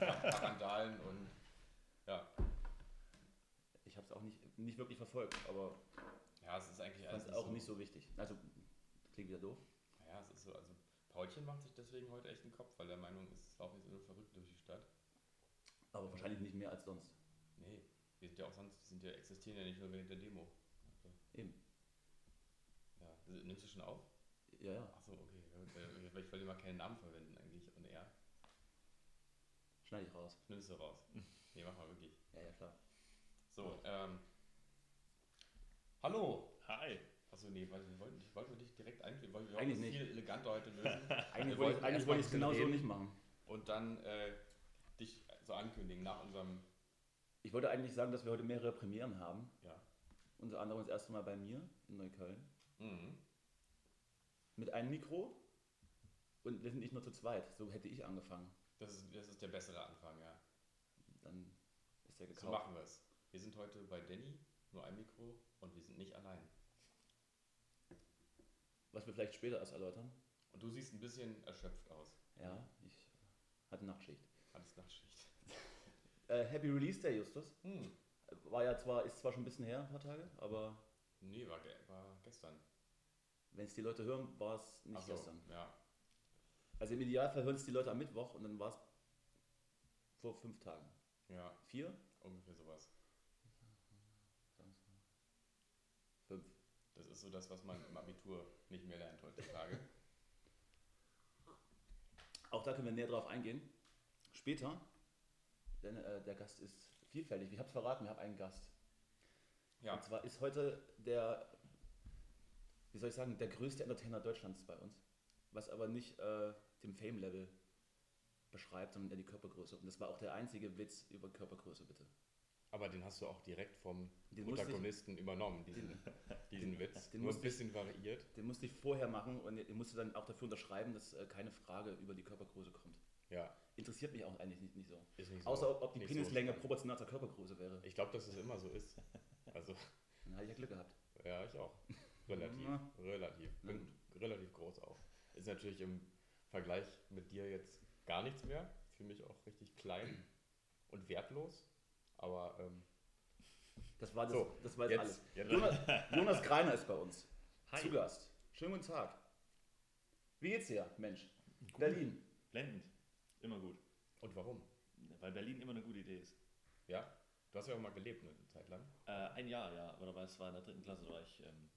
Randalen und ja. Ich habe es auch nicht, nicht wirklich verfolgt, aber Ja, es ist eigentlich alles es auch nicht so wichtig. Also, klingt wieder doof. Ja, es ist so, also Paulchen macht sich deswegen heute echt einen Kopf, weil der Meinung ist, es laufen jetzt nur verrückt durch die Stadt. Aber wahrscheinlich nicht mehr als sonst. Nee, wir sind ja auch sonst, sind ja, existieren ja nicht nur während der Demo. Also, Eben. ja. Nimmst du schon auf? Ja, ja. Achso, okay. Äh, Ich wollte mal keinen Namen verwenden eigentlich. Und er, Schneide ich raus. Nimmst du raus. Nee, mach mal wirklich. Ja, ja, klar. So, ähm. Hallo! Hi. Achso, nee, warte, wir wollten, ich wollte dich direkt einführen. Wir wollten Eigentlich nicht. viel eleganter heute lösen. Eigentlich Wir wollte eigentlich wollte ich es genau so nicht machen. Und dann äh, dich so ankündigen nach unserem. Ich wollte eigentlich sagen, dass wir heute mehrere Premieren haben. Ja. Unter anderem das erste Mal bei mir in Neukölln. Mhm. Mit einem Mikro. Und wir sind nicht nur zu zweit. So hätte ich angefangen. Das, ist, das ist der bessere Anfang, ja. Dann ist der So gekauft. machen wir es. Wir sind heute bei Danny, nur ein Mikro und wir sind nicht allein. Was wir vielleicht später erst erläutern. Und du siehst ein bisschen erschöpft aus. Ja, ich hatte Nachtschicht. Alles Nachtschicht. Äh, Happy Release Day, Justus. Hm. War ja zwar, ist zwar schon ein bisschen her, ein paar Tage, aber Nee, war, war gestern. wenn es die Leute hören, war es nicht so, gestern. Ja. Also im Idealfall hören es die Leute am Mittwoch und dann war es vor fünf Tagen. Ja, Vier? ungefähr sowas. Fünf. Das ist so das, was man im Abitur nicht mehr lernt heutzutage. Auch da können wir näher drauf eingehen. Später, denn äh, der Gast ist vielfältig. Ich habe es verraten, wir haben einen Gast. Ja. Und zwar ist heute der, wie soll ich sagen, der größte Entertainer Deutschlands bei uns. Was aber nicht äh, dem Fame-Level beschreibt, sondern eher die Körpergröße. Und das war auch der einzige Witz über Körpergröße, bitte. Aber den hast du auch direkt vom Den musste ich- Protagonisten übernommen, diesen, diesen Witz. den Nur ein musste ich- bisschen variiert. Den musste ich vorher machen und ich musste dann auch dafür unterschreiben, dass äh, keine Frage über die Körpergröße kommt. Ja, Interessiert mich auch eigentlich nicht, nicht so. ist nicht so. Außer ob, die so Penislänge spannend. proportional zur Körpergröße wäre. Ich glaube, dass es immer so ist. Also, Dann hatte ich ja Glück gehabt. ja, ich auch. Relativ. Relativ. Bin relativ groß auch. Ist natürlich im Vergleich mit dir jetzt gar nichts mehr. Für mich auch richtig klein und wertlos. Aber ähm, Das war, das, So, das war jetzt, jetzt- alles. jetzt- Jonas, Jonas Greiner ist bei uns. Hi. Zu Gast. Schönen guten Tag. Wie geht's dir, Mensch? Berlin. Blendend. Immer gut. und warum? Weil Berlin immer eine gute Idee ist. Ja? Du hast ja auch mal gelebt eine Zeit lang. Äh, ein Jahr, ja. Aber dabei es war in der dritten Klasse, da war ich ähm,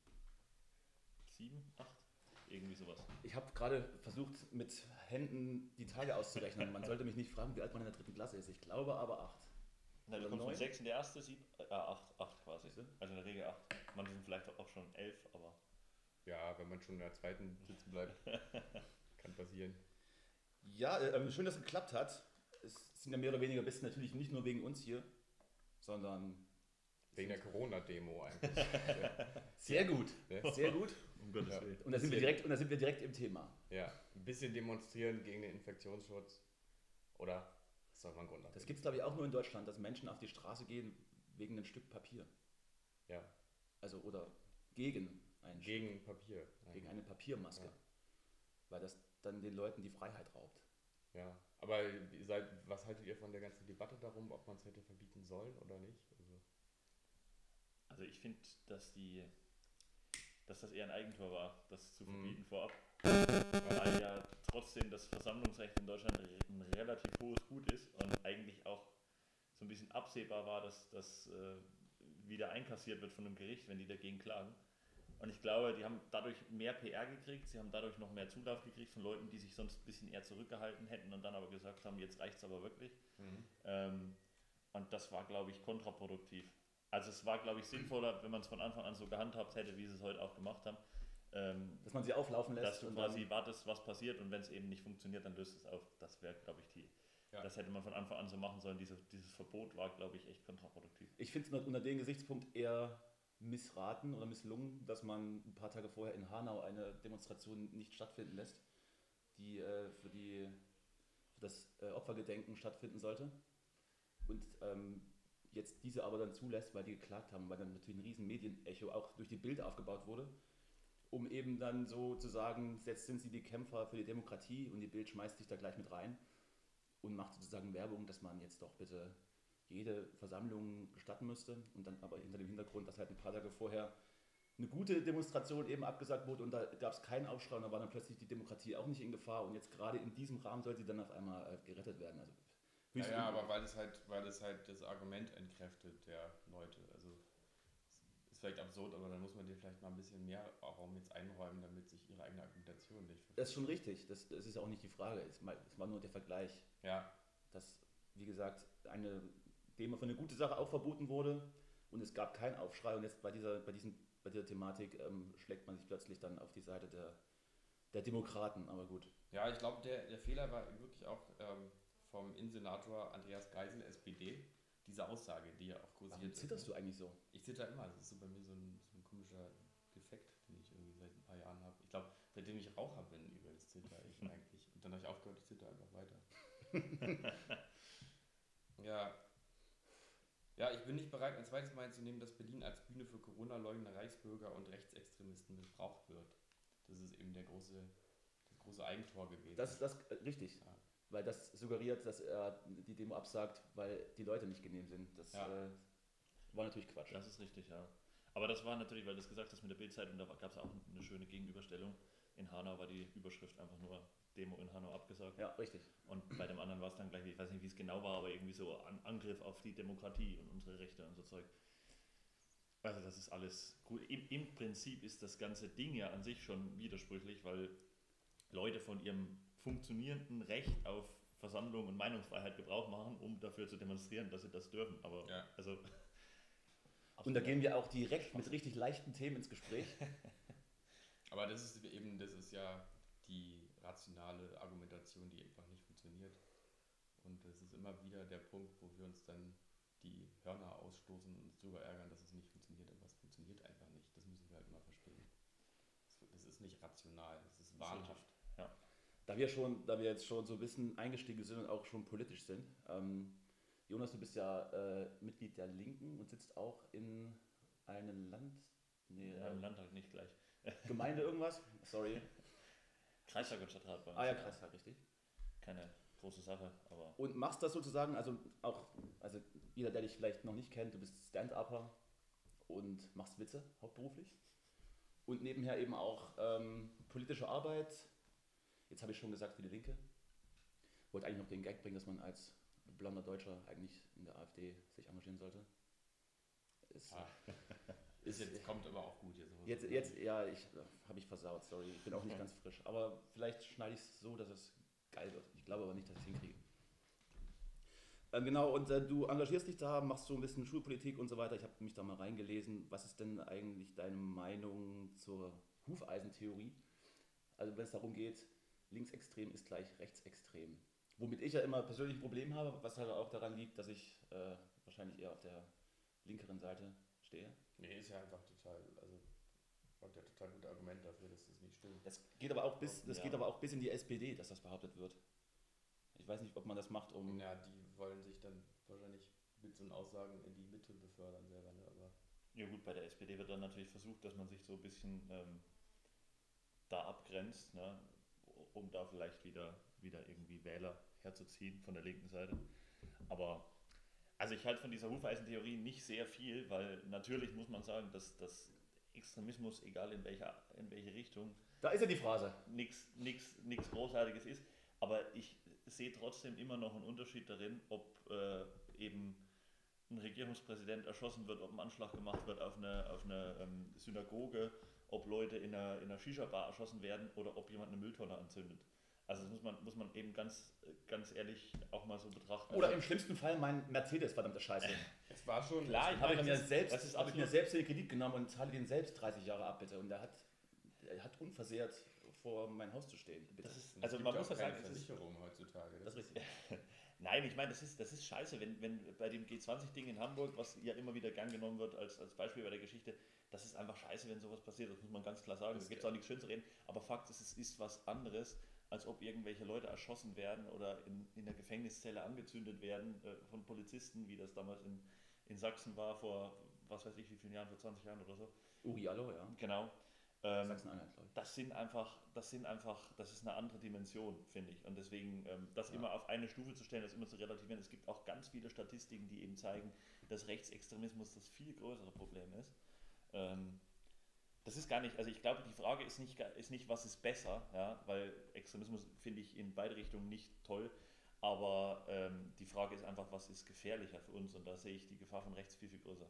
sieben, acht, irgendwie sowas. Ich habe gerade versucht, mit Händen die Tage auszurechnen. Man sollte mich nicht fragen, wie alt man in der dritten Klasse ist. Ich glaube aber acht. Nein, du Oder kommst neun? von sechs in der erste, sieb, äh, acht, acht quasi. Also in der Regel acht. Manche sind vielleicht auch schon elf, aber Ja, wenn man schon in der zweiten sitzen bleibt, kann passieren. Ja, äh, schön, dass es geklappt hat. Es sind ja mehr oder weniger bist natürlich nicht nur wegen uns hier, sondern Wegen der Corona-Demo eigentlich. sehr gut. Ne? Sehr gut. um Gottes Ja. Willen. Und da sind wir direkt, und da sind wir direkt im Thema. Ja, ein bisschen demonstrieren gegen den Infektionsschutz. Oder ist doch mal ein Grund. Das gibt es, glaube ich, auch nur in Deutschland, dass Menschen auf die Straße gehen wegen einem Stück Papier. Ja, Also oder gegen ein gegen Papier. Stück, gegen eine Papiermaske. Ja. Weil das dann den Leuten die Freiheit raubt. Ja, aber seid, was haltet ihr von der ganzen Debatte darum, ob man es hätte verbieten sollen oder nicht? Also, ich finde, dass die dass das eher ein Eigentor war, das zu Mhm. verbieten vorab. Weil ja trotzdem das Versammlungsrecht in Deutschland ein relativ hohes Gut ist und eigentlich auch so ein bisschen absehbar war, dass das äh, wieder einkassiert wird von einem Gericht, wenn die dagegen klagen. Und ich glaube, die haben dadurch mehr PR gekriegt, sie haben dadurch noch mehr Zulauf gekriegt von Leuten, die sich sonst ein bisschen eher zurückgehalten hätten und dann aber gesagt haben, jetzt reicht es aber wirklich. Mhm. Ähm, und das war, glaube ich, kontraproduktiv. Also es war, glaube ich, sinnvoller, wenn man es von Anfang an so gehandhabt hätte, wie sie es heute auch gemacht haben. Ähm, Dass man sie auflaufen lässt. dass du und quasi wartest, was passiert und wenn es eben nicht funktioniert, dann löst es auf. Das wäre, glaube ich, die. Ja. Das hätte man von Anfang an so machen sollen. Diese, dieses Verbot war, glaube ich, echt kontraproduktiv. ich finde es unter dem Gesichtspunkt eher missraten oder misslungen, dass man ein paar Tage vorher in Hanau eine Demonstration nicht stattfinden lässt, die äh, für, die, für das äh, Opfergedenken stattfinden sollte. Und ähm, jetzt diese aber dann zulässt, weil die geklagt haben, weil dann natürlich ein riesen Medienecho auch durch die Bild aufgebaut wurde, um eben dann so zu sagen, jetzt sind sie die Kämpfer für die Demokratie und die Bild schmeißt sich da gleich mit rein und macht sozusagen Werbung, dass man jetzt doch bitte jede Versammlung gestatten müsste und dann aber hinter dem Hintergrund, dass halt ein paar Tage vorher eine gute Demonstration eben abgesagt wurde und da gab es keinen Aufschrei und da war dann plötzlich die Demokratie auch nicht in Gefahr und jetzt gerade in diesem Rahmen soll sie dann auf einmal äh, gerettet werden. Also Ja, ja, aber weil das halt, weil das halt das Argument entkräftet der Leute. Also ist vielleicht absurd, aber dann muss man dir vielleicht mal ein bisschen mehr Raum jetzt einräumen, damit sich ihre eigene Argumentation nicht verfehlt. das ist schon richtig, das, das ist auch nicht die Frage, es war, es war nur der Vergleich, Ja, dass, wie gesagt, eine Demo für eine gute Sache auch verboten wurde und es gab keinen Aufschrei und jetzt bei dieser, bei diesen, bei dieser Thematik ähm, schlägt man sich plötzlich dann auf die Seite der, der Demokraten, aber gut. ja, ich glaube, der, der Fehler war wirklich auch ähm, vom Innensenator Andreas Geisel, SPD, diese Aussage, die ja auch kursiert Warum ist. zitterst du eigentlich so? Ich zitter immer, das ist so bei mir so ein, so ein komischer Defekt, den ich irgendwie seit ein paar Jahren habe. Ich glaube, seitdem ich Raucher bin, übrigens zitter ich eigentlich. Und dann habe ich aufgehört, ich zitter einfach weiter. ja. Ja, ich bin nicht bereit, ein zweites Mal hinzunehmen, dass Berlin als Bühne für Corona-Leugner, Reichsbürger und Rechtsextremisten missbraucht wird. Das ist eben der große, das große Eigentor gewesen. Das, das äh, richtig, Ja. Weil das suggeriert, dass er die Demo absagt, weil die Leute nicht genehm sind. Das Ja. äh, war natürlich Quatsch. Das ist richtig, ja. Aber das war natürlich, weil du es gesagt hast mit der Bildzeitung, da gab es auch eine schöne Gegenüberstellung. In Hanau war die Überschrift einfach nur Demo in Hanau abgesagt. Ja, richtig. Und bei dem anderen war es dann gleich, ich weiß nicht, wie es genau war, aber irgendwie so an Angriff auf die Demokratie und unsere Rechte und so Zeug. Also das ist alles gut. Im, Im Prinzip ist das ganze Ding ja an sich schon widersprüchlich, weil Leute von ihrem funktionierenden Recht auf Versammlung und Meinungsfreiheit Gebrauch machen, um dafür zu demonstrieren, dass sie das dürfen. Aber Ja. also Und da gehen wir auch direkt mit richtig leichten Themen ins Gespräch. Aber das ist eben, das ist ja die rationale Argumentation, die einfach nicht funktioniert. Und das ist immer wieder der Punkt, wo wir uns dann die Hörner ausstoßen und uns darüber ärgern, dass es nicht funktioniert. Aber es funktioniert einfach nicht. Das müssen wir halt immer verstehen. Das- ist nicht rational, das ist wahnhaft. Da wir schon, da wir jetzt schon so ein bisschen eingestiegen sind und auch schon politisch sind. Ähm, Jonas, du bist ja äh, Mitglied der Linken und sitzt auch in einem Land, nee, ja, im Landtag nicht gleich. Gemeinde irgendwas? Sorry. Kreistag und Stadtrat bei uns. Ah ja, Kreistag, richtig. Keine große Sache, aber Und machst das sozusagen, also auch, also jeder, der dich vielleicht noch nicht kennt, du bist Stand-Upper und machst Witze hauptberuflich. Und nebenher eben auch ähm, politische Arbeit. Jetzt habe ich schon gesagt für die Linke. Wollte eigentlich noch den Gag bringen, dass man als blonder Deutscher eigentlich in der AfD sich engagieren sollte. Ist, Ah. ist, Ist jetzt, kommt aber auch gut. Jetzt, jetzt, jetzt ja, ich habe ich versaut, sorry. Ich bin auch nicht ganz frisch. Aber vielleicht schneide ich es so, dass es geil wird. Ich glaube aber nicht, dass ich es hinkriege. Ähm, genau, und äh, du engagierst dich da, machst so ein bisschen Schulpolitik und so weiter. Ich habe mich da mal reingelesen. Was ist denn eigentlich deine Meinung zur Hufeisentheorie? Also wenn es darum geht, linksextrem ist gleich rechtsextrem. Womit ich ja immer persönlich ein Problem habe, was halt auch daran liegt, dass ich äh, wahrscheinlich eher auf der linkeren Seite stehe. Nee, ist ja einfach total, also hat ja total gute Argument dafür, dass das nicht stimmt. Das geht aber auch bis, das Ja. geht aber auch bis in die SPD, dass das behauptet wird. Ich weiß nicht, ob man das macht, um. Ja, die wollen sich dann wahrscheinlich mit so Aussagen in die Mitte befördern selber, ne? Aber Ja gut, bei der SPD wird dann natürlich versucht, dass man sich so ein bisschen ähm, da abgrenzt, ne, um da vielleicht wieder, wieder irgendwie Wähler herzuziehen von der linken Seite. Aber also ich halte von dieser Hufeisentheorie nicht sehr viel, weil natürlich muss man sagen, dass das Extremismus, egal in welcher in welche Richtung, Da ist ja die Phrase. nichts nichts Großartiges ist. Aber ich sehe trotzdem immer noch einen Unterschied darin, ob äh, eben ein Regierungspräsident erschossen wird, ob ein Anschlag gemacht wird auf eine, auf eine ähm, Synagoge, ob Leute in einer, in einer Shisha-Bar erschossen werden oder ob jemand eine Mülltonne anzündet. Also das muss man, muss man eben ganz, ganz ehrlich auch mal so betrachten. Oder im schlimmsten Fall mein Mercedes, verdammte Scheiße. Es war schon. Klar, ich Habe ich das mir ist- selbst, habe ich mir selbst in den Kredit genommen und zahle den selbst 30 Jahre ab, bitte. Und der hat, der hat unversehrt vor mein Haus zu stehen. Bitte. das ist, es also gibt man muss ja sagen, Versicherung heutzutage. das ist richtig. Nein, ich meine, das ist, das ist scheiße, wenn, wenn bei dem G20-Ding in Hamburg, was ja immer wieder gern genommen wird als, als Beispiel bei der Geschichte, das ist einfach scheiße, wenn sowas passiert, das muss man ganz klar sagen. Da gibt es auch nichts schön zu reden, aber Fakt ist, es ist was anderes, als ob irgendwelche Leute erschossen werden oder in, in der Gefängniszelle angezündet werden äh, von Polizisten, wie das damals in, in Sachsen war, vor was weiß ich wie vielen Jahren, vor 20 Jahren oder so. Uri Allo, ja. Genau. Ähm, Sachsen-Anhalt, glaube ich. das sind einfach, das sind einfach, das ist eine andere Dimension, finde ich. Und deswegen, ähm, das immer auf eine Stufe zu stellen, das immer zu relativieren. Es gibt auch ganz viele Statistiken, die eben zeigen, dass Rechtsextremismus das viel größere Problem ist. Ähm, das ist gar nicht, also ich glaube, die Frage ist nicht, ist nicht, was ist besser, ja, weil Extremismus finde ich in beide Richtungen nicht toll. Aber ähm, die Frage ist einfach, was ist gefährlicher für uns? Und da sehe ich die Gefahr von rechts viel, viel größer.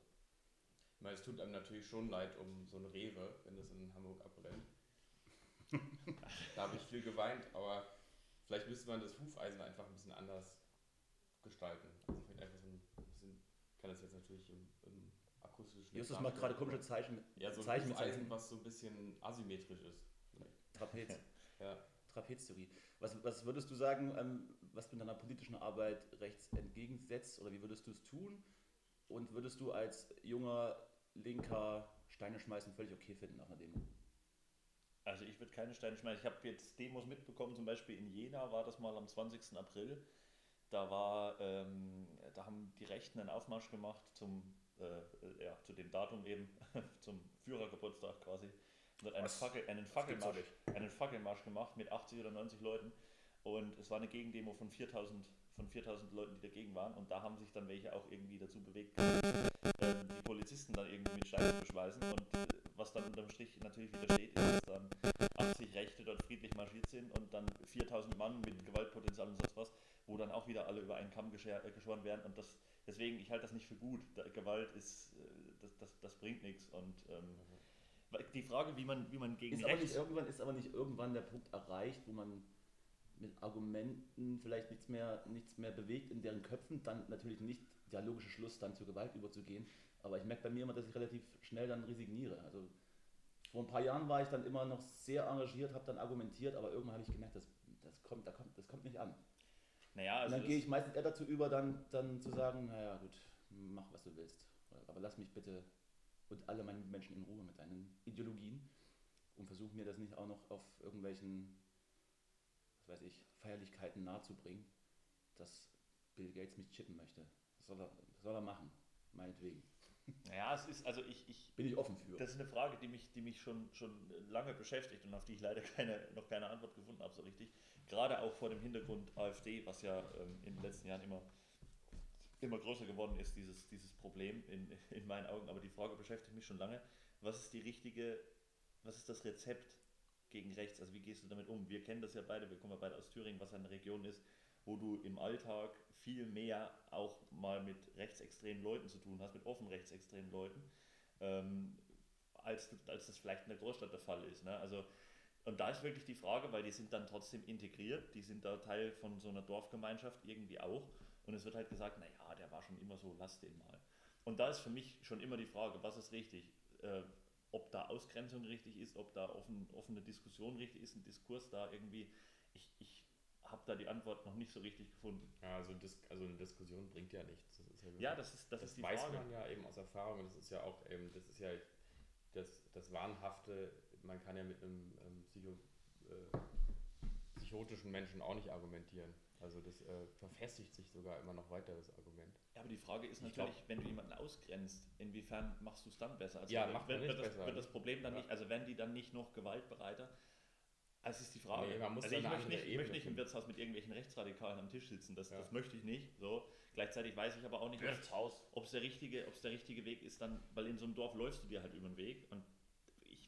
Ich meine, es tut einem natürlich schon leid um so ein Rewe, wenn das in Hamburg abbrennt. da habe ich viel geweint, aber vielleicht müsste man das Hufeisen einfach ein bisschen anders gestalten. Also vielleicht einfach so ein bisschen, ich kann das jetzt natürlich im, im akustischen. Justus macht gerade komische Zeichen, Ja, so ein Zeichen mit Hufeisen, was so ein bisschen asymmetrisch ist. Trapez. Ja. Trapeztheorie. Was, was würdest du sagen, ähm, was du in deiner politischen Arbeit rechts entgegensetzt oder wie würdest du es tun? Und würdest du als junger Linker Steine schmeißen völlig okay finden nach einer Demo? Also ich würde keine Steine schmeißen. Ich habe jetzt Demos mitbekommen, zum Beispiel in Jena war das mal am 20. April. Da war, ähm, da haben die Rechten einen Aufmarsch gemacht zum, äh, ja, zu dem Datum eben, zum Führergeburtstag quasi. Und hat einen? Fackel, einen, Fackelmarsch, einen Fackelmarsch gemacht mit 80 oder 90 Leuten. Und es war eine Gegendemo von 4000, von 4000 Leuten, die dagegen waren. Und da haben sich dann welche auch irgendwie dazu bewegt, ähm, die Polizisten dann irgendwie mit Steinen zu beschmeißen. Und äh, was dann unterm Strich natürlich wieder steht, ist, dass dann 80 Rechte dort friedlich marschiert sind und dann 4000 Mann mit Gewaltpotenzial und sonst was, wo dann auch wieder alle über einen Kamm äh, geschoren werden. Und das, deswegen, ich halte das nicht für gut. Da, Gewalt ist, äh, das, das, das bringt nichts. Und ähm, weil die Frage, wie man, wie man gegen Ist aber, nicht irgendwann, ist aber nicht irgendwann der Punkt erreicht, wo man mit Argumenten vielleicht nichts mehr, nichts mehr bewegt in deren Köpfen, dann natürlich nicht der logische Schluss, dann zur Gewalt überzugehen. Aber ich merke bei mir immer, dass ich relativ schnell dann resigniere. Also vor ein paar Jahren war ich dann immer noch sehr engagiert, habe dann argumentiert, aber irgendwann habe ich gemerkt, das, das, kommt, da kommt, das kommt nicht an. Naja, Und also dann das- gehe ich meistens eher dazu über, dann, dann zu sagen, naja gut, mach was du willst. Aber lass mich bitte und alle meine Menschen in Ruhe mit deinen Ideologien und versuch mir das nicht auch noch auf irgendwelchen, weiß ich, Feierlichkeiten nahezubringen, dass Bill Gates mich chippen möchte. Das soll er, das soll er machen, meinetwegen. naja, es ist, also ich, ich, Bin ich offen für. Das ist eine Frage, die mich, die mich schon, schon lange beschäftigt und auf die ich leider keine, noch keine Antwort gefunden habe, so richtig. Gerade auch vor dem Hintergrund AfD, was ja ähm, in den letzten Jahren immer, immer größer geworden ist, dieses, dieses Problem in, in meinen Augen. Aber die Frage beschäftigt mich schon lange. Was ist die richtige, was ist das Rezept gegen rechts? Also wie gehst du damit um? Wir kennen das ja beide, wir kommen ja beide aus Thüringen, was eine Region ist, wo du im Alltag viel mehr auch mal mit rechtsextremen Leuten zu tun hast, mit offen rechtsextremen Leuten, ähm, als, als das vielleicht in der Großstadt der Fall ist. Ne? Also, und da ist wirklich die Frage, weil die sind dann trotzdem integriert, die sind da Teil von so einer Dorfgemeinschaft irgendwie auch. Und es wird halt gesagt, naja, der war schon immer so, lass den mal. Und da ist für mich schon immer die Frage, was ist richtig? Äh, ob da Ausgrenzung richtig ist, ob da offen, offene Diskussion richtig ist, ein Diskurs da irgendwie. Ich, ich habe da die Antwort noch nicht so richtig gefunden. Ja, also, also eine Diskussion bringt ja nichts. Das ja, Ja, das ist, das, das ist die weiß Frage. man ja eben aus Erfahrung und das ist ja auch eben, das ist ja das, das Wahnhafte, man kann ja mit einem ähm, Psycho, äh, psychotischen Menschen auch nicht argumentieren. Also das äh, verfestigt sich sogar immer noch weiter, das Argument. Ja, aber die Frage ist Ich natürlich, wenn du jemanden ausgrenzt, inwiefern machst du es dann besser? Also Ja, wird, macht wird, nicht das, besser. wird das Problem dann Ja. nicht, also werden die dann nicht noch gewaltbereiter? Also ist die Frage. Nee, man muss also ich möchte nicht, möchte nicht im. Wirtshaus mit irgendwelchen Rechtsradikalen am Tisch sitzen, das, Ja. das möchte ich nicht. So. Gleichzeitig weiß ich aber auch nicht, ob es der, richtige, ob es der richtige Weg ist, dann, weil in so einem Dorf läufst du dir halt über den Weg und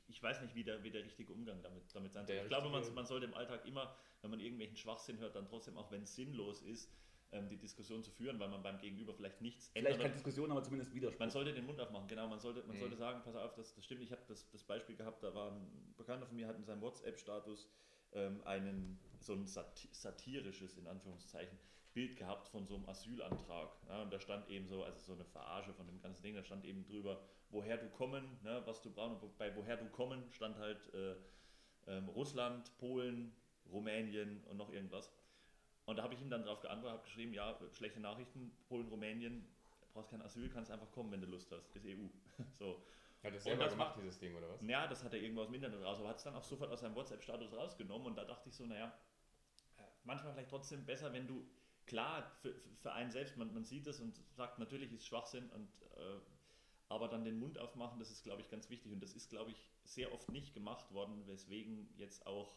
ich weiß nicht, wie der, wie der richtige Umgang damit, damit sein soll. Ich glaube, man, man sollte im Alltag immer, wenn man irgendwelchen Schwachsinn hört, dann trotzdem, auch wenn es sinnlos ist, ähm, die Diskussion zu führen, weil man beim Gegenüber vielleicht nichts Vielleicht keine ändert. Diskussion, aber zumindest Widerspruch. Man sollte den Mund aufmachen, genau. Man sollte, man Mhm. sollte sagen, pass auf, das, das stimmt. Ich habe das, das Beispiel gehabt, da war ein Bekannter von mir, hat in seinem WhatsApp-Status ähm, einen, so ein sati satirisches, in Anführungszeichen, Bild gehabt von so einem Asylantrag. Ja, und da stand eben so, also so eine Verarsche von dem ganzen Ding, da stand eben drüber, woher du kommen, ne, was du brauchst. Und bei woher du kommen stand halt äh, ähm, Russland, Polen, Rumänien und noch irgendwas. Und da habe ich ihm dann darauf geantwortet, habe geschrieben, ja, schlechte Nachrichten, Polen, Rumänien, brauchst kein Asyl, kannst einfach kommen, wenn du Lust hast, ist EU. so. Hat das selber das gemacht, macht- dieses Ding, oder was? Ja, das hat er irgendwo aus dem Internet raus, aber hat es dann auch sofort aus seinem WhatsApp-Status rausgenommen und da dachte ich so, naja, äh, manchmal vielleicht trotzdem besser, wenn du, klar, für, für einen selbst, man, man sieht es und sagt, natürlich ist Schwachsinn und äh, aber dann den Mund aufmachen, das ist, glaube ich, ganz wichtig und das ist, glaube ich, sehr oft nicht gemacht worden, weswegen jetzt auch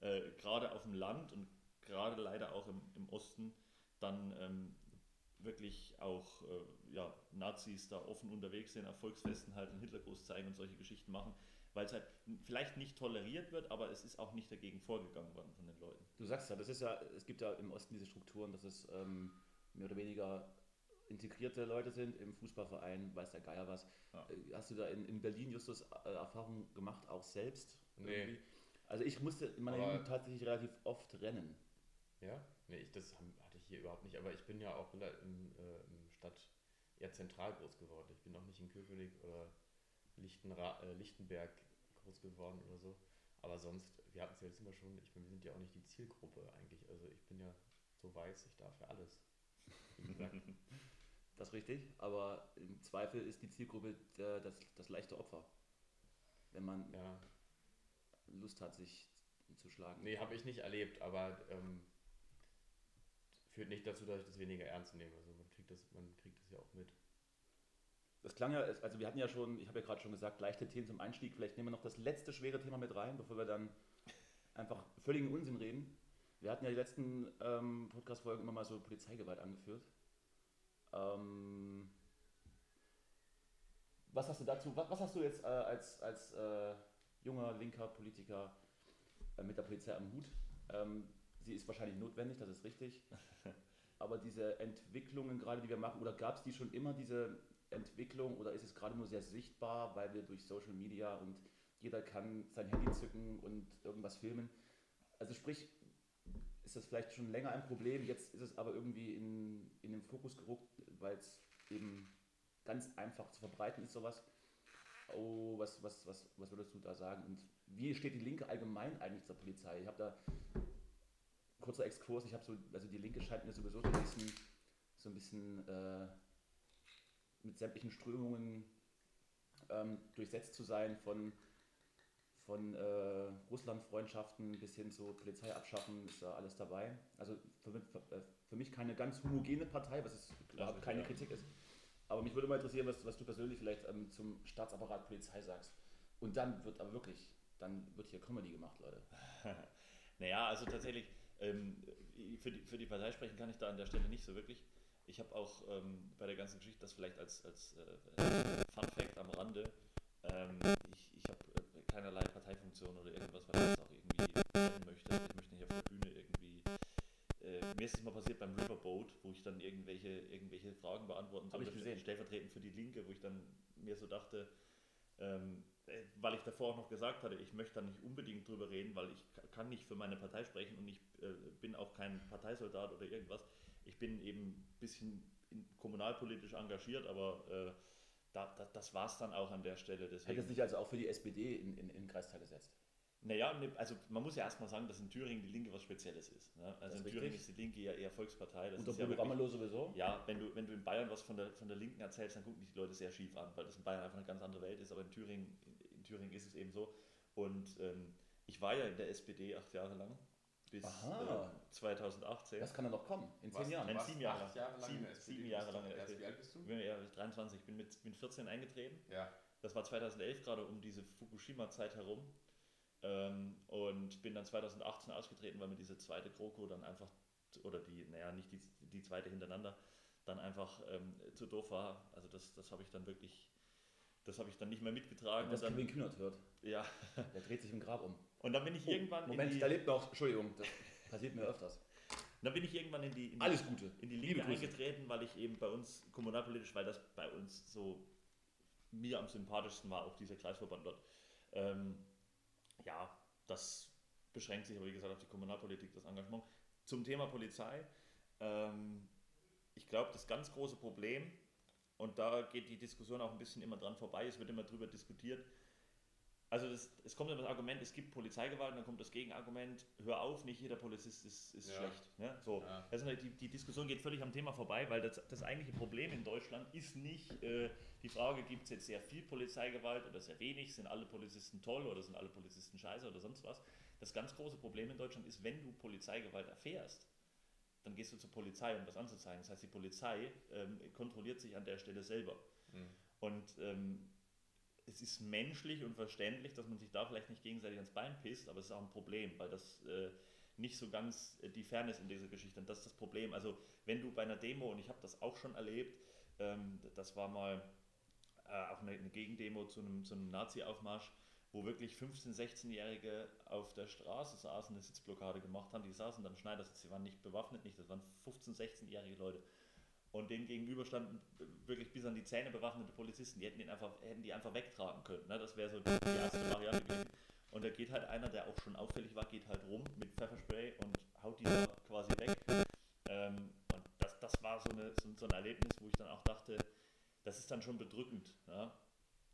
äh, gerade auf dem Land und gerade leider auch im, im Osten dann ähm, wirklich auch äh, ja, Nazis da offen unterwegs sind, auf Volksfesten halt einen Hitlergruß zeigen und solche Geschichten machen, weil es halt vielleicht nicht toleriert wird, aber es ist auch nicht dagegen vorgegangen worden von den Leuten. Du sagst ja, das ist ja, es gibt ja im Osten diese Strukturen, dass es ähm, mehr oder weniger integrierte Leute sind im Fußballverein, weiß der Geier was. Ja. Äh, Hast du da in, in Berlin, Justus, äh, Erfahrungen gemacht, auch selbst? Nee. irgendwie? Also ich musste in meiner Aber- Jugend tatsächlich relativ oft rennen. Ja? Nee, ich, das hatte ich hier überhaupt nicht, aber ich bin ja auch im, äh, Stadt eher zentral groß geworden. Ich bin auch nicht in Köpenick oder Lichtenra äh, Lichtenberg groß geworden oder so. Aber sonst, wir hatten es ja jetzt immer schon, ich bin, wir sind ja auch nicht die Zielgruppe eigentlich. Also ich bin ja so weiß, ich darf ja alles. Das ist richtig, aber im Zweifel ist die Zielgruppe der, das, das leichte Opfer. Wenn man ja, Lust hat, sich zu schlagen. nee, habe ich nicht erlebt, aber ähm, führt nicht dazu, dass ich das weniger ernst nehme. Also man kriegt das, man kriegt das ja auch mit. Das klang ja, also wir hatten ja schon, ich habe ja gerade schon gesagt, leichte Themen zum Einstieg. Vielleicht nehmen wir noch das letzte schwere Thema mit rein, bevor wir dann einfach völligen Unsinn reden. Wir hatten ja die letzten ähm, Podcast-Folgen immer mal so Polizeigewalt angeführt. Ähm, was hast du dazu, was, was hast du jetzt äh, als, als äh, junger linker Politiker äh, mit der Polizei am Hut? Ähm, sie ist wahrscheinlich notwendig, das ist richtig. Aber diese Entwicklungen gerade, die wir machen, oder gab es die schon immer, diese Entwicklung, oder ist es gerade nur sehr sichtbar, weil wir durch Social Media und jeder kann sein Handy zücken und irgendwas filmen? Also sprich, ist das vielleicht schon länger ein Problem, jetzt ist es aber irgendwie in, in den Fokus gerückt, weil es eben ganz einfach zu verbreiten ist, sowas. Oh, was, was, was, was würdest du da sagen? Und wie steht die Linke allgemein eigentlich zur Polizei? Ich habe da kurzer Exkurs, ich habe so, also die Linke scheint mir sowieso so ein bisschen, so ein bisschen äh, mit sämtlichen Strömungen ähm, durchsetzt zu sein, von, von äh, Russland-Freundschaften bis hin zu Polizei abschaffen, ist da alles dabei. Also für, mich- für, äh, für mich keine ganz homogene Partei, was es überhaupt keine ja. Kritik ist. Aber mich würde mal interessieren, was, was du persönlich vielleicht ähm, zum Staatsapparat Polizei sagst. Und dann wird aber wirklich, dann wird hier Comedy gemacht, Leute. Naja, also tatsächlich, ähm, für, die, für die Partei sprechen kann ich da an der Stelle nicht so wirklich. Ich habe auch ähm, bei der ganzen Geschichte, das vielleicht als, als äh, Fun Fact am Rande, ähm, ich, ich habe äh, keinerlei Parteifunktion oder irgendwas, was ich jetzt auch irgendwie werden möchte. Also ich möchte nicht auf der Bühne irgendwie. Äh, mir ist es mal passiert beim Riverboat, wo ich dann irgendwelche, irgendwelche Fragen beantworten gesehen. stellvertretend für die Linke, wo ich dann mir so dachte, ähm, äh, weil ich davor auch noch gesagt hatte, ich möchte da nicht unbedingt drüber reden, weil ich ka- kann nicht für meine Partei sprechen und ich äh, bin auch kein Parteisoldat oder irgendwas. Ich bin eben ein bisschen kommunalpolitisch engagiert, aber äh, da, da, das war es dann auch an der Stelle. Hätte es Deswegen, sich also auch für die SPD in, in, in den Kreistag gesetzt. naja, ne, also man muss ja erstmal sagen, dass in Thüringen die Linke was Spezielles ist. Ne? Also Das in ist Thüringen richtig. ist die Linke ja eher Volkspartei. Das Unter ist ja Ramelow sowieso. ja, wenn du, wenn du in Bayern was von der, von der Linken erzählst, dann gucken dich die Leute sehr schief an, weil das in Bayern einfach eine ganz andere Welt ist. Aber in Thüringen, in, in Thüringen ist es eben so. Und ähm, ich war ja in der SPD acht Jahre lang, bis Aha. äh, 2018. Das kann ja noch kommen, in zehn Was? Jahren. Nein, sieben Jahre. Jahre lang Sieben- sieben Jahre lang. Wie alt bist du? Ich bin ja 23, ich bin mit, mit 14 eingetreten. Ja. Das war 2011 gerade um diese Fukushima-Zeit herum. Ähm, und bin dann 2018 ausgetreten, weil mir diese zweite GroKo dann einfach, oder die, naja, nicht die, die zweite hintereinander, dann einfach ähm, zu doof war. Also das, das habe ich dann wirklich Das habe ich dann nicht mehr mitgetragen. Das und dann, Kevin Kühnert hört. ja. Der dreht sich im Grab um. Und dann bin ich irgendwann Moment, in die, da lebt noch. Entschuldigung, das passiert mir öfters. dann bin ich irgendwann in die, in Alles Gute. in die Liebe Linie eingetreten, weil ich eben bei uns kommunalpolitisch, weil das bei uns so mir am sympathischsten war, auch dieser Kreisverband dort. Ähm, ja, das beschränkt sich aber wie gesagt auf die Kommunalpolitik, das Engagement. Zum Thema Polizei. Ähm, ich glaube, das ganz große Problem, und da geht die Diskussion auch ein bisschen immer dran vorbei, es wird immer drüber diskutiert, also das, es kommt immer das Argument, es gibt Polizeigewalt, und dann kommt das Gegenargument, hör auf, nicht jeder Polizist ist, ist Ja. schlecht. Ne? So. Ja. Also die, die Diskussion geht völlig am Thema vorbei, weil das, das eigentliche Problem in Deutschland ist nicht äh, die Frage, gibt es jetzt sehr viel Polizeigewalt oder sehr wenig, sind alle Polizisten toll oder sind alle Polizisten scheiße oder sonst was. Das ganz große Problem in Deutschland ist, wenn du Polizeigewalt erfährst, dann gehst du zur Polizei, um das anzuzeigen. Das heißt, die Polizei ähm, kontrolliert sich an der Stelle selber. Und ähm, es ist menschlich und verständlich, dass man sich da vielleicht nicht gegenseitig ans Bein pisst, aber es ist auch ein Problem, weil das äh, nicht so ganz äh, die Fairness in dieser Geschichte. Und das ist das Problem. Also wenn du bei einer Demo, und ich habe das auch schon erlebt, ähm, das war mal äh, auch eine, eine Gegendemo zu einem, zu einem Nazi-Aufmarsch, wo wirklich 15-, 16-Jährige auf der Straße saßen, eine Sitzblockade gemacht haben. Die saßen dann Schneidersitz, sie waren nicht bewaffnet, nicht, das waren 15-, 16-jährige Leute. Und denen gegenüber standen wirklich bis an die Zähne bewaffnete Polizisten, die hätten, den einfach, hätten die einfach wegtragen können. Ne? Das wäre so die, erste Variante gewesen. Und da geht halt einer, der auch schon auffällig war, geht halt rum mit Pfefferspray und haut die da quasi weg. Ähm, und das, das war so, eine, so, so ein Erlebnis, wo ich dann auch dachte, das ist dann schon bedrückend. Ja?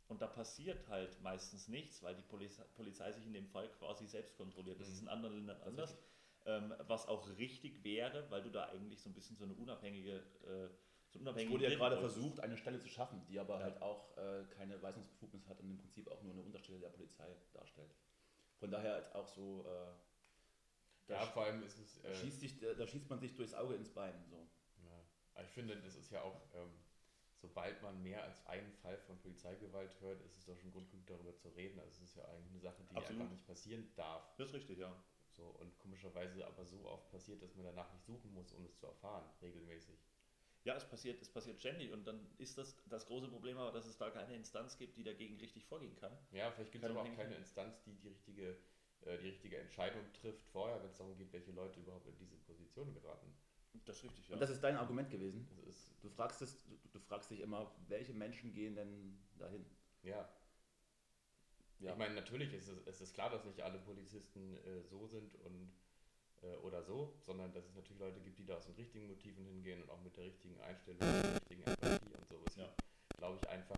Und da passiert halt meistens nichts, weil die Polizei, Polizei sich in dem Fall quasi selbst kontrolliert. Das ist in anderen Ländern anders. Ähm, was auch richtig wäre, weil du da eigentlich so ein bisschen so eine unabhängige, äh, so Es unabhängige wurde ja gerade wolltest. versucht, eine Stelle zu schaffen, die aber Ja. halt auch äh, keine Weisungsbefugnis hat und im Prinzip auch nur eine Unterstelle der Polizei darstellt. Von daher halt auch so, äh, da, Ja, vor allem ist es. da, Äh, schießt sich, da, da schießt man sich durchs Auge ins Bein. So. Ja. Ich finde, das ist ja auch, ähm, sobald man mehr als einen Fall von Polizeigewalt hört, ist es doch schon Grund genug, darüber zu reden. Also es ist ja eigentlich eine Sache, die Absolut. einfach nicht passieren darf. Das ist richtig, ja. So, und komischerweise aber so oft passiert, dass man danach nicht suchen muss, um es zu erfahren, regelmäßig. Ja, es passiert, es passiert ständig und dann ist das das große Problem aber, dass es da keine Instanz gibt, die dagegen richtig vorgehen kann. Ja, vielleicht gibt es aber auch keine Instanz, die die richtige, äh, die richtige Entscheidung trifft vorher, wenn es darum geht, welche Leute überhaupt in diese Position geraten. Das ist richtig, ja. Und das ist dein Argument gewesen. Du fragst, es, du, du fragst dich immer, welche Menschen gehen denn dahin? ja. Ja. Ich meine, natürlich ist es, es ist klar, dass nicht alle Polizisten äh, so sind und äh, oder so, sondern dass es natürlich Leute gibt, die da aus den richtigen Motiven hingehen und auch mit der richtigen Einstellung, mit der richtigen Empathie und so. Es Ja. gibt, glaube ich, einfach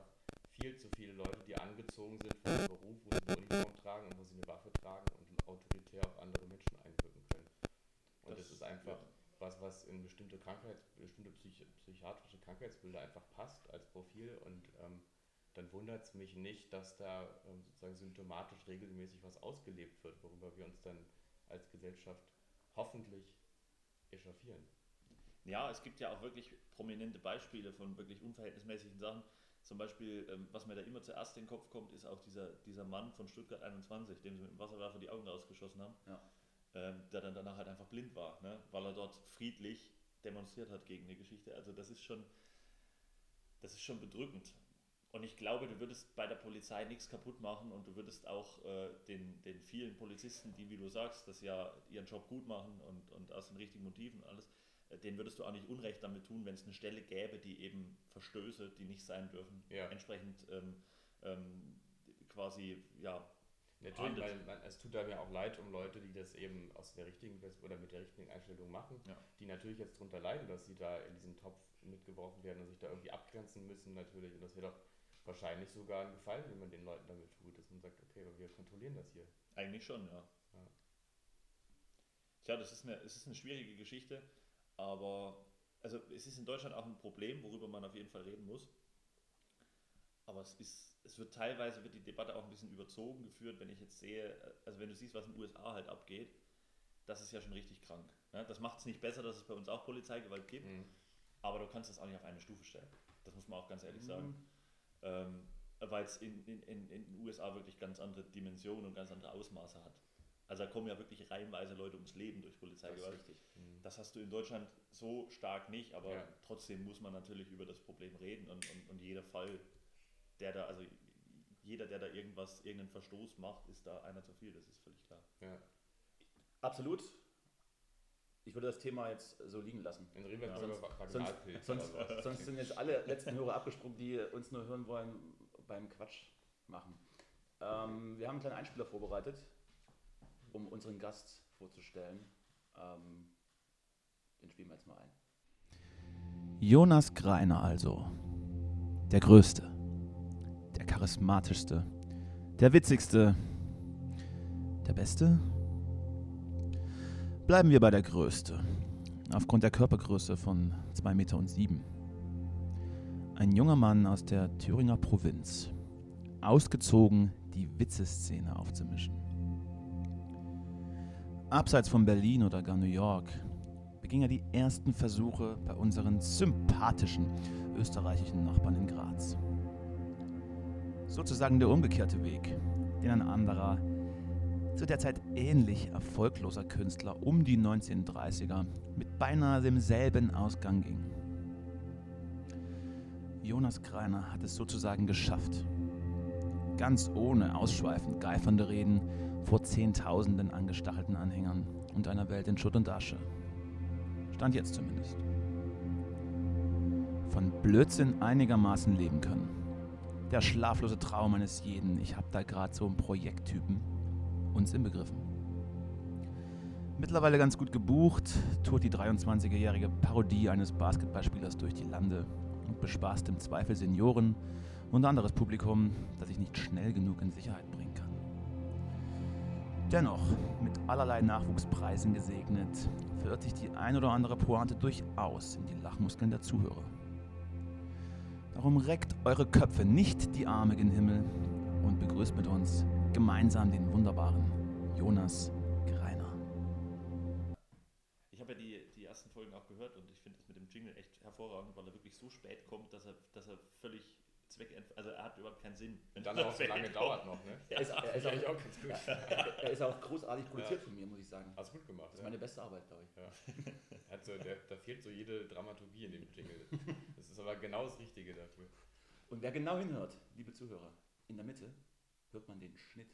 viel zu viele Leute, die angezogen sind für einen Beruf, wo sie eine Uniform tragen und wo sie eine Waffe tragen und autoritär auf andere Menschen einwirken können. Und das, Das- ist einfach ja. Was, was in bestimmte Krankheits, bestimmte psych psychiatrische Krankheitsbilder einfach passt als Profil und ähm, dann wundert es mich nicht, dass da ähm, sozusagen symptomatisch regelmäßig was ausgelebt wird, worüber wir uns dann als Gesellschaft hoffentlich echauffieren. Ja, es gibt ja auch wirklich prominente Beispiele von wirklich unverhältnismäßigen Sachen. Zum Beispiel, ähm, was mir da immer zuerst in den Kopf kommt, ist auch dieser, dieser Mann von Stuttgart 21, dem sie mit dem Wasserwerfer die Augen rausgeschossen haben, Ja. Ähm, der dann danach halt einfach blind war, ne? weil er dort friedlich demonstriert hat gegen die Geschichte. Also das ist schon, das ist schon bedrückend. Und ich glaube, du würdest bei der Polizei nichts kaputt machen und du würdest auch äh, den, den vielen Polizisten, die, wie du sagst, das ja ihren Job gut machen und, und aus den richtigen Motiven und alles, äh, denen würdest du auch nicht Unrecht damit tun, wenn es eine Stelle gäbe, die eben Verstöße, die nicht sein dürfen, Ja. entsprechend ähm, ähm, quasi, ja, Natürlich, weil man, es tut einem ja auch leid um Leute, die das eben aus der richtigen oder mit der richtigen Einstellung machen, Ja. die natürlich jetzt darunter leiden, dass sie da in diesen Topf mitgeworfen werden und sich da irgendwie abgrenzen müssen natürlich. Und das wäre doch wahrscheinlich sogar ein Gefallen, wenn man den Leuten damit tut, dass man sagt, okay, aber wir kontrollieren das hier. Eigentlich schon, ja. Ja. Tja, das ist eine, es ist eine schwierige Geschichte, aber also es ist in Deutschland auch ein Problem, worüber man auf jeden Fall reden muss. Aber es ist, es wird teilweise wird die Debatte auch ein bisschen überzogen geführt, wenn ich jetzt sehe, also wenn du siehst, was in den USA halt abgeht, das ist ja schon richtig krank. Ne? Das macht es nicht besser, dass es bei uns auch Polizeigewalt gibt, aber du kannst das auch nicht auf eine Stufe stellen. Das muss man auch ganz ehrlich sagen. Ähm, weil es in, in, in, in den USA wirklich ganz andere Dimensionen und ganz andere Ausmaße hat. Also da kommen ja wirklich reihenweise Leute ums Leben durch Polizeigewalt. richtig. Das hast du in Deutschland so stark nicht, aber Ja. trotzdem muss man natürlich über das Problem reden und, und, und jeder Fall der da, also jeder, der da irgendwas, irgendeinen Verstoß macht, ist da einer zu viel, das ist völlig klar. Ja. Absolut. Ich würde das Thema jetzt so liegen lassen. Reden wir Ja, jetzt mal sonst- Sonst, sonst, sonst sind jetzt alle letzten Hörer abgesprungen, die uns nur hören wollen beim Quatsch machen. Ähm, wir haben einen kleinen Einspieler vorbereitet, um unseren Gast vorzustellen. Ähm, den spielen wir jetzt mal ein. Jonas Greiner also. Der Größte, der charismatischste, der witzigste, der Beste? Bleiben wir bei der Größte. Aufgrund der Körpergröße von 2,07 Meter. und sieben. Ein junger Mann aus der Thüringer Provinz. Ausgezogen, die Witzeszene aufzumischen. Abseits von Berlin oder gar New York beging er die ersten Versuche bei unseren sympathischen österreichischen Nachbarn in Graz. Sozusagen der umgekehrte Weg, den ein anderer, zu der Zeit ähnlich erfolgloser Künstler um die 1930er mit beinahe demselben Ausgang ging. Jonas Greiner hat es sozusagen geschafft. Ganz ohne ausschweifend geifernde Reden vor Zehntausenden angestachelten Anhängern und einer Welt in Schutt und Asche. Stand jetzt zumindest. Von Blödsinn einigermaßen leben können. Der schlaflose Traum eines jeden, ich hab da gerade so einen Projekttypen, uns inbegriffen. Mittlerweile ganz gut gebucht, tourt die 23-jährige Parodie eines Basketballspielers durch die Lande und bespaßt im Zweifel Senioren und anderes Publikum, das ich nicht schnell genug in Sicherheit bringen kann. Dennoch, mit allerlei Nachwuchspreisen gesegnet, verirrt sich die ein oder andere Pointe durchaus in die Lachmuskeln der Zuhörer. Darum reckt eure Köpfe nicht die Arme gen Himmel und begrüßt mit uns gemeinsam den wunderbaren Jonas Greiner. Ich habe ja die, die ersten Folgen auch gehört und ich finde das mit dem Jingle echt hervorragend, weil er wirklich so spät kommt, dass er, dass er völlig zweckentfremdet, also er hat überhaupt keinen Sinn. Und dann auch so lange dauert noch, ne? Er ist, er ist, auch, auch ganz gut. er ist auch großartig produziert von mir, muss ich sagen. Hast gut gemacht. Das ist ja. meine beste Arbeit, glaube ich. Ja. Hat so, der, da fehlt so jede Dramaturgie in dem Jingle. Das ist aber genau das Richtige dafür. Und wer genau hinhört, liebe Zuhörer, in der Mitte hört man den Schnitt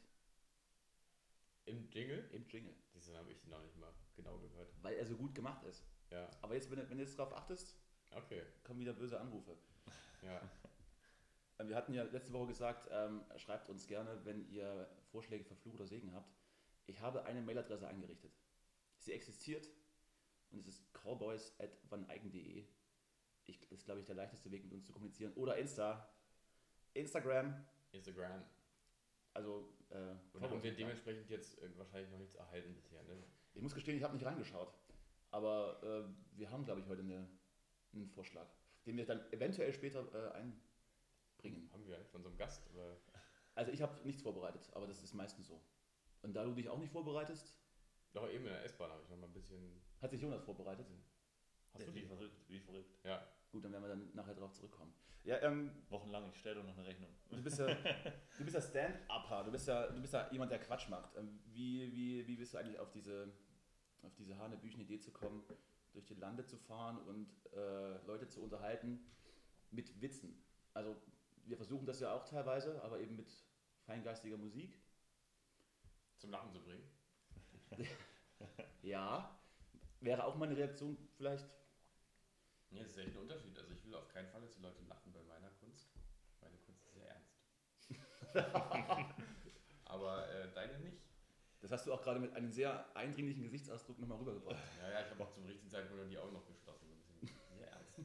Im Jingle? im Jingle, Das habe ich noch nicht mal genau gehört. weil er so gut gemacht ist. Ja, Aber jetzt, wenn, du- wenn du jetzt darauf achtest, okay. kommen wieder böse Anrufe. Ja. Äh, Wir hatten ja letzte Woche gesagt, ähm, schreibt uns gerne, wenn ihr Vorschläge für Fluch oder Segen habt. Ich habe eine Mailadresse eingerichtet. Sie existiert und es ist callboys.vaneigen.de. Ich, das ist, glaube ich, der leichteste Weg, mit uns zu kommunizieren. Oder Insta. Instagram. Instagram. Also, äh, Und haben wir dementsprechend jetzt äh, wahrscheinlich noch nichts erhalten bisher, ne? Ich muss gestehen, ich habe nicht reingeschaut. Aber äh, wir haben, glaube ich, heute eine, einen Vorschlag, den wir dann eventuell später äh, einbringen. Haben wir von so einem Gast? Oder? Also ich habe nichts vorbereitet, aber das ist meistens so. Und da du dich auch nicht vorbereitest, Doch eben in der S-Bahn habe ich noch mal ein bisschen. hat sich Jonas vorbereitet. Hast du wie die? verrückt, wie verrückt. Ja. Gut, dann werden wir dann nachher darauf zurückkommen. Ja, ähm, Wochenlang, ich stelle doch noch eine Rechnung. du bist ja, du bist ja Stand-Upper, du bist ja, du bist ja jemand, der Quatsch macht. Ähm, wie, wie, wie bist du eigentlich auf diese, auf diese hanebüchen Idee zu kommen, durch die Lande zu fahren und äh, Leute zu unterhalten mit Witzen? Also wir versuchen das ja auch teilweise, aber eben mit feingeistiger Musik. Zum Lachen zu bringen. Ja, wäre auch meine Reaktion vielleicht. Ja, das ist echt ein Unterschied. Also ich will auf keinen Fall, dass die Leute lachen bei meiner Kunst. Meine Kunst ist sehr ernst. Aber äh, deine nicht. Das hast du auch gerade mit einem sehr eindringlichen Gesichtsausdruck nochmal rübergebracht. Ja, ja, ich habe auch zum richtigen Zeitpunkt die Augen noch geschlossen. Sehr ernst.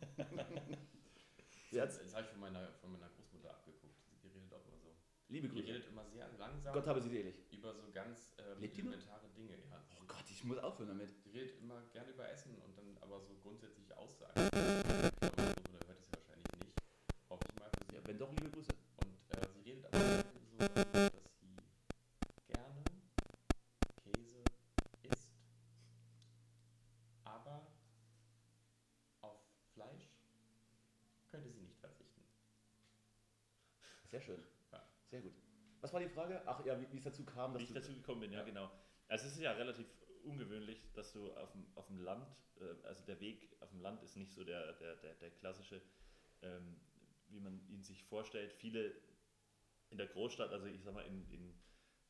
Ja, Das, das habe ich von meiner, von meiner Großmutter abgeguckt. Die redet auch immer so. Liebe Grüße. redet immer sehr langsam Gott habe sie selig. über so ganz äh, Lebt elementare Dinge. Ja. Oh Gott, ich muss aufhören damit. Die redet immer gerne über Essen und dann aber so grundsätzliche Aussagen. Aber hört das ja wahrscheinlich nicht. Hoffe ich mal für sie. Ja, wenn doch, liebe Grüße. Und äh, sie redet aber so, dass sie gerne Käse isst, aber auf Fleisch könnte sie nicht verzichten. Sehr schön. Ja. Sehr gut. Was war die Frage? Ach ja, wie wie es dazu kam, dass Wie ich dazu gekommen bin, ja, Ja. genau. Also es ist ja relativ ungewöhnlich, dass du auf dem, auf dem Land, äh, also der Weg auf dem Land ist nicht so der, der, der, der klassische, ähm, wie man ihn sich vorstellt. Viele in der Großstadt, also ich sag mal, in, in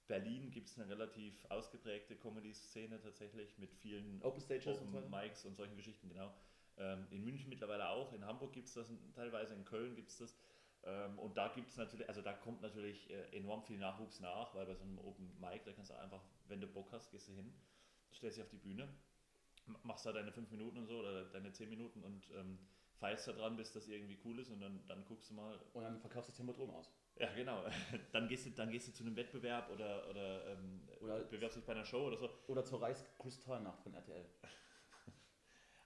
Berlin gibt es eine relativ ausgeprägte Comedy-Szene tatsächlich mit vielen Open Stages Open und? Mics und solchen Geschichten, genau. Ähm, in München mittlerweile auch, in Hamburg gibt es das teilweise, in Köln gibt es das. Ähm, und da gibt es natürlich, also da kommt natürlich äh, enorm viel Nachwuchs nach, weil bei so einem Open Mic, da kannst du einfach, wenn du Bock hast, gehst du hin, stellst dich auf die Bühne, machst da deine fünf Minuten und so oder deine zehn Minuten und ähm, feierst da dran, bis das irgendwie cool ist und dann, dann guckst du mal, Und dann verkaufst du das Tempodrom aus. ja, genau. Dann gehst du, dann gehst du zu einem Wettbewerb oder, oder, ähm, Oder- bewirbst dich bei einer Show oder so. Oder zur Reichskristallnacht von RTL.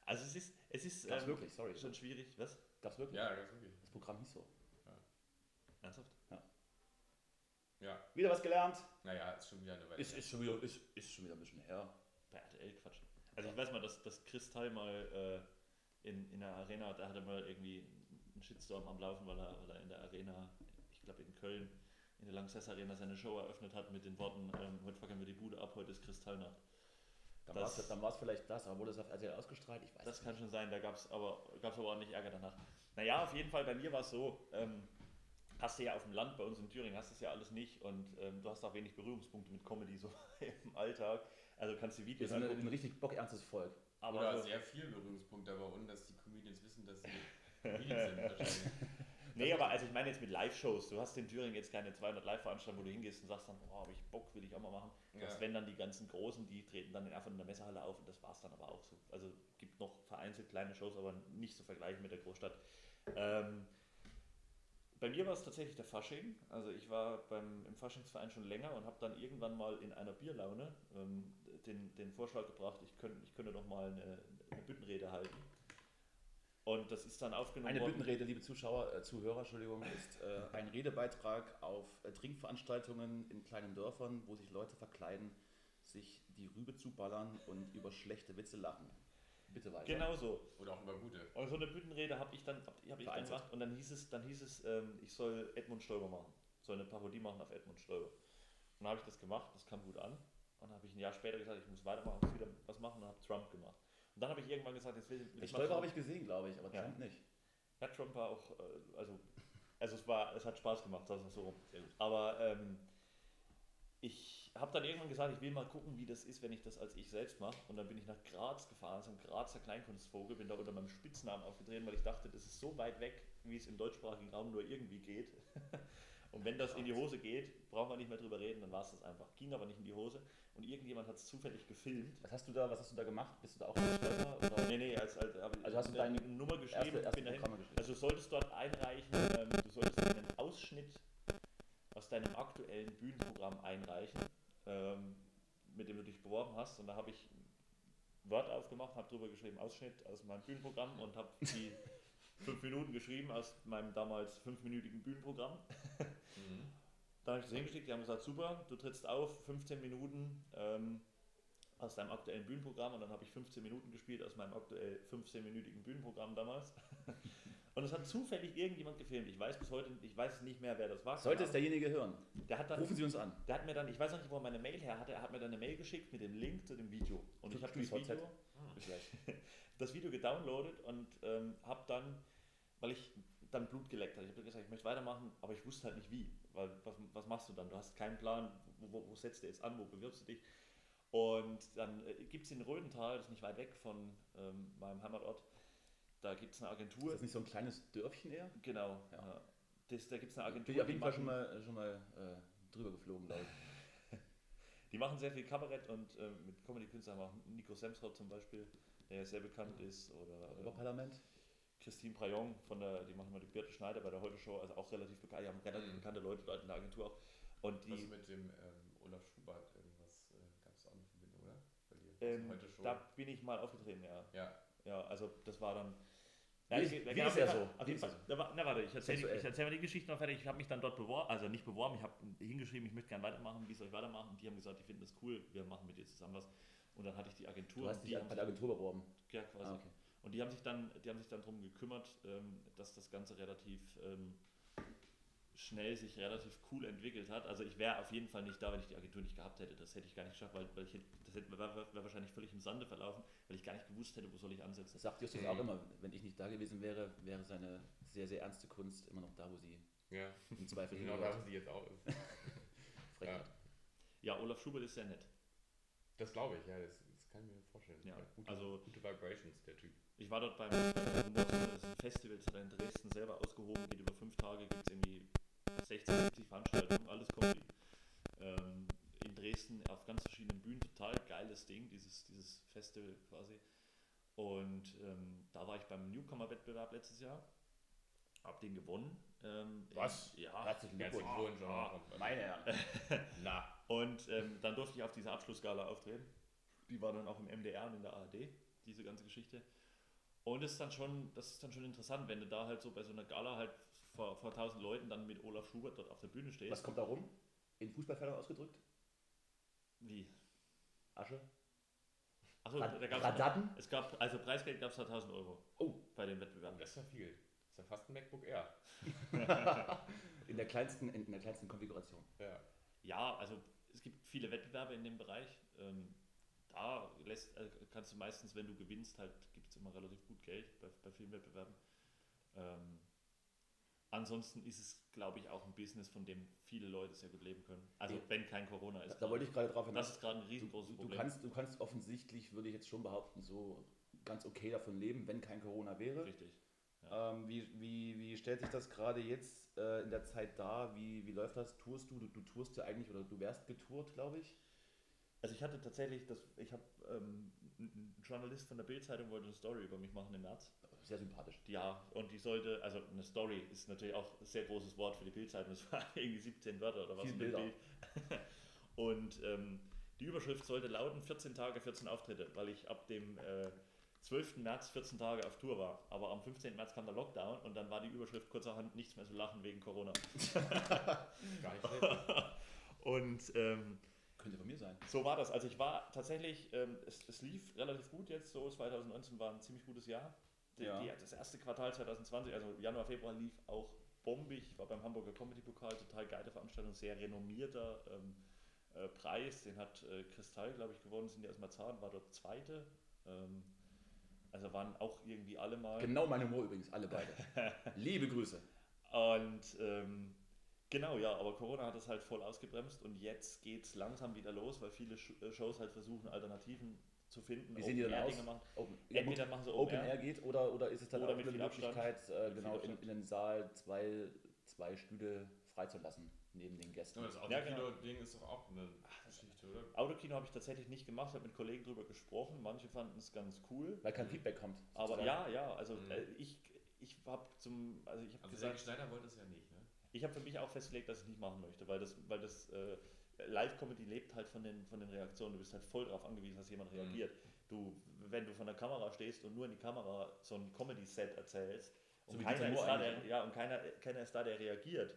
Also es ist, es ist ähm, wirklich, sorry. schon schwierig. Was? Gab's wirklich? Ja, ganz wirklich. Das Programm hieß so. Ernsthaft? Ja, Wieder was gelernt. naja, ist schon wieder eine Weile. Ist, ist, schon, wieder, ist, ist schon wieder ein bisschen her. Bei RTL Quatsch. Also ich weiß mal, dass, dass Kristall mal äh, in, in der Arena, da hatte mal irgendwie einen Shitstorm am Laufen, weil er, weil er in der Arena, ich glaube in Köln, in der Lanxess Arena seine Show eröffnet hat mit den Worten, ähm, heute fackeln wir die Bude ab, heute ist Kristallnacht. Dann war es vielleicht das, aber wurde es auf RTL ausgestrahlt? Ich weiß Das es kann nicht. schon sein, da gab es aber, gab's aber ordentlich Ärger danach. Naja, auf jeden Fall, bei mir war es so, ähm, hast du ja auf dem Land, bei uns in Thüringen, hast du es ja alles nicht und ähm, du hast auch wenig Berührungspunkte mit Comedy so im Alltag. Also kannst du Wir Videos sind ein, angucken, ein richtig bockernstes Volk. aber Oder so, sehr viel Berührungspunkte, aber ohne dass die Comedians wissen, dass sie Comedians sind wahrscheinlich. Nee, aber also ich meine jetzt mit Live-Shows. Du hast in Thüringen jetzt keine 200 Live-Veranstaltungen, wo du hingehst und sagst dann, oh, habe ich Bock, will ich auch mal machen. Ja. Das wenn dann die ganzen Großen, die treten dann einfach in der Messehalle auf und das war es dann aber auch so. Also gibt noch vereinzelt kleine Shows, aber nicht zu vergleichen mit der Großstadt. Ähm, bei mir war es tatsächlich der Fasching. Also ich war beim, im Faschingsverein schon länger und habe dann irgendwann mal in einer Bierlaune ähm, den, den Vorschlag gebracht, ich, könnt, ich könnte doch mal eine, eine Büttenrede halten. Und das ist dann aufgenommen Eine worden. Büttenrede, liebe Zuschauer, äh, Zuhörer, Entschuldigung, ist äh, ein Redebeitrag auf äh, Trinkveranstaltungen in kleinen Dörfern, wo sich Leute verkleiden, sich die Rübe zuballern und über schlechte Witze lachen. Bitte weiter. Genau so. Oder auch über gute. Und so eine Büttenrede habe ich dann, hab, hab ich dann gemacht und dann hieß es, dann hieß es ähm, ich soll Edmund Stoiber machen. Soll eine Parodie machen auf Edmund Stoiber. Und dann habe ich das gemacht, das kam gut an. Und dann habe ich ein Jahr später gesagt, ich muss weitermachen, muss wieder was machen und habe Trump gemacht. Und dann habe ich irgendwann gesagt, jetzt will, will ich Stolper so- habe ich gesehen, glaube ich, aber Ja. Trump nicht. ja, Trump war auch, äh, also, also es war, es hat Spaß gemacht, sagen wir so rum. Aber ähm, ich habe dann irgendwann gesagt, ich will mal gucken, wie das ist, wenn ich das als ich selbst mache. Und dann bin ich nach Graz gefahren, zum Grazer Kleinkunstvogel, bin da unter meinem Spitznamen aufgetreten, weil ich dachte, das ist so weit weg, wie es im deutschsprachigen Raum nur irgendwie geht. Und wenn das in die Hose geht, brauchen wir nicht mehr drüber reden, dann war es das einfach. Ging aber nicht in die Hose. Und irgendjemand hat es zufällig gefilmt. Was hast du da, was hast du da gemacht? Bist du da auch als Stolper? Oder? Nee, nee, als, als, Also hast du eine deine Nummer geschrieben erste- erste bin dahin. Geschrieben? Also du solltest dort einreichen, ähm, du solltest einen Ausschnitt aus deinem aktuellen Bühnenprogramm einreichen, ähm, mit dem du dich beworben hast. Und da habe ich Word aufgemacht, habe drüber geschrieben, Ausschnitt aus meinem Bühnenprogramm und habe die fünf Minuten geschrieben aus meinem damals fünfminütigen Bühnenprogramm. Mhm. Dann habe ich das hingeschickt, die haben gesagt, super, du trittst auf, 15 Minuten ähm, aus deinem aktuellen Bühnenprogramm und dann habe ich 15 Minuten gespielt aus meinem aktuell 15-minütigen Bühnenprogramm damals. Und es hat zufällig irgendjemand gefilmt. Ich weiß bis heute, ich weiß nicht mehr, wer das war. Sollte es derjenige hören, der hat dann, rufen Sie uns an. der hat mir dann, ich weiß noch nicht, wo er meine Mail her hatte, er hat mir dann eine Mail geschickt mit dem Link zu dem Video. Und ich habe das. Video, das Video gedownloadet und ähm, habe dann, weil ich dann Blut geleckt habe, ich habe gesagt, ich möchte weitermachen, aber ich wusste halt nicht wie. Weil was, was machst du dann? Du hast keinen Plan, wo, wo, wo setzt du jetzt an, wo bewirbst du dich? Und dann äh, gibt es in Rödental, das ist nicht weit weg von ähm, meinem Heimatort, da gibt es eine Ist Agentur. das nicht so ein kleines Dörfchen eher? Genau, Ja. ja. Das, da gibt es eine Agentur. Bin ich auf jeden Fall schon mal, schon mal äh, drüber geflogen, glaube ich. Die machen sehr viel Kabarett und äh, mit Comedy-Künstlern machen Nico Semsrott zum Beispiel, der ja sehr bekannt ist, oder äh, Oberparlament? Christine Prayon, von der, die machen mal die Birte Schneider bei der Heute Show, also auch relativ bekannt, die haben relativ Mhm. bekannte Leute dort in der Agentur auch. Und Was die, mit dem ähm, Olaf Schubert irgendwas äh, gab es auch eine Verbindung, oder? Bei dir? ähm, Heute schon. da bin ich mal aufgetreten, ja. ja. Ja, also das war dann. Wie ist- ich- wie ja, ist jeden so? Auf Wie jeden Fall. Na warte, ich erzähle erzähl mal die Geschichte noch fertig. Ich habe mich dann dort beworben, also nicht beworben, ich habe hingeschrieben, ich möchte gerne weitermachen, wie soll ich weitermachen? Und die haben gesagt, die finden das cool, wir machen mit dir zusammen was. Und dann hatte ich die Agentur. Du hast dich die bei der Agentur beworben. Ja, quasi. Ah, okay. Und die haben sich dann, die haben sich dann darum gekümmert, ähm, dass das Ganze relativ ähm, schnell sich relativ cool entwickelt hat. Also ich wäre auf jeden Fall nicht da, wenn ich die Agentur nicht gehabt hätte. Das hätte ich gar nicht geschafft, weil, weil ich, hätte- das hätte, wäre wär wahrscheinlich völlig im Sande verlaufen, weil ich gar nicht gewusst hätte, wo soll ich ansetzen. Das sagt Justus auch immer, wenn ich nicht da gewesen wäre, wäre seine sehr, sehr ernste Kunst immer noch da, wo sie Ja, Im Zweifel genau da, wo sie jetzt auch ist. Frechheit. Ja, Olaf Schubert ist sehr nett. Das glaube ich, ja, das, das kann ich mir vorstellen. Ja, gute, also- gute Vibrations, der Typ. Ich war dort beim, beim Festival, in Dresden selber ausgehoben, geht über fünf Tage, gibt es irgendwie 60, 70 Veranstaltungen, alles Comedy. Ähm, in Dresden auf ganz verschiedenen Bühnen, total geiles Ding, dieses, dieses Festival quasi. Und ähm, da war ich beim Newcomer-Wettbewerb letztes Jahr, hab den gewonnen. Ähm, Was? Ja. Herzlichen Glückwunsch. Glückwunsch. ah, Meine Herren. Na, Und ähm, dann durfte ich auf dieser Abschlussgala auftreten. Die war dann auch im MDR und in der ARD, diese ganze Geschichte. Und das ist dann schon, das ist dann schon interessant, wenn du da halt so bei so einer Gala halt vor, vor 1000 Leuten dann mit Olaf Schubert dort auf der Bühne stehst. Was kommt da rum? In Fußballfeldern ausgedrückt? Wie? Asche? Achso, Rad- da Radatten? Es gab, also Preisgeld gab es da 1000 Euro Oh, bei dem Wettbewerb. das ist ja viel. Das ist ja fast ein MacBook Air. in der kleinsten, in der kleinsten Konfiguration. Ja. Ja, also es gibt viele Wettbewerbe in dem Bereich. Ähm, da lässt, äh, kannst du meistens, wenn du gewinnst, halt gibt es immer relativ gut Geld bei, bei vielen Wettbewerben. Ähm, ansonsten ist es, glaube ich, auch ein Business, von dem viele Leute sehr gut leben können. Also Ja. wenn kein Corona ist. Da, da wollte ich gerade drauf das hinaus. ist gerade ein Du, riesengroßes du, Problem. kannst, du kannst offensichtlich, würde ich jetzt schon behaupten, so ganz okay davon leben, wenn kein Corona wäre. Richtig. Ähm, wie, wie, wie stellt sich das gerade jetzt äh, in der Zeit dar? Wie, wie läuft das? Tourst du? du? Du tourst ja eigentlich oder du wärst getourt, glaube ich. Also ich hatte tatsächlich, das, ich habe ähm, ein Journalist von der Bild-Zeitung wollte eine Story über mich machen im März. Sehr sympathisch. Ja, und die sollte, also eine Story ist natürlich auch ein sehr großes Wort für die Bildzeitung. Das waren irgendwie 17 Wörter oder was. Bilder. Bild. und ähm, die Überschrift sollte lauten 14 Tage, 14 Auftritte, weil ich ab dem äh, 12. März 14 Tage auf Tour war. Aber am 15. März kam der Lockdown und dann war die Überschrift kurzerhand nichts mehr zu lachen wegen Corona. Gar nicht und ähm, Könnte von mir sein. so war das. Also ich war tatsächlich, ähm, es, es lief relativ gut jetzt so. 2019 war ein ziemlich gutes Jahr. Ja. die, das erste Quartal 2020, also Januar, Februar lief auch bombig. Ich war beim Hamburger Comedy Pokal, total geile Veranstaltung, sehr renommierter ähm, äh, Preis. Den hat äh, Kristall, glaube ich, gewonnen. Sind die aus Marzahn, war dort Zweite. Ähm, also waren auch irgendwie alle mal. Genau mein Humor übrigens, alle beide. Liebe Grüße. Und ähm, genau, ja, aber Corona hat das halt voll ausgebremst und jetzt geht es langsam wieder los, weil viele äh, Shows halt versuchen, Alternativen zu finden. Wie sehen die dann aus? Machen. Open, ja, Entweder machen sie Open Open Air geht oder, oder ist es dann Oder auch mit eine. Möglichkeit, äh, genau in, in den Saal zwei, zwei Stühle freizulassen neben den Gästen? Aber das Ja, genau. Autokino-Ding ist doch auch eine Geschichte, oder? Autokino habe ich tatsächlich nicht gemacht, habe mit Kollegen drüber gesprochen, manche fanden es ganz cool. Weil kein Feedback kommt. Aber sozusagen. ja, ja, also Mhm. äh, ich, ich habe zum, also ich habe Also gesagt, Schneider wollte es ja nicht, ne? ich habe für mich auch festgelegt, dass ich nicht machen möchte, weil das, weil das äh, Live-Comedy lebt halt von den, von den Reaktionen. Du bist halt voll darauf angewiesen, dass jemand Mhm. reagiert. Du, wenn du von der Kamera stehst und nur in die Kamera so ein Comedy-Set erzählst So und, keiner ist, da, der, ja, und keiner, keiner ist da, der reagiert,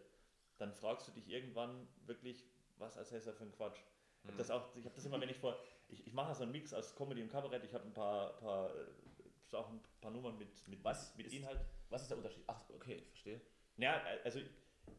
dann fragst du dich irgendwann wirklich, was erzählst du für ein Quatsch? Ich habe das, auch- ich das immer, wenn ich vor, ich, ich mache so einen Mix aus Comedy und Kabarett, ich habe ein paar, paar, äh, auch ein paar Nummern mit, mit, Was mit ist- Inhalt. Was ist der Unterschied? Ach, okay, ich verstehe. Ja, also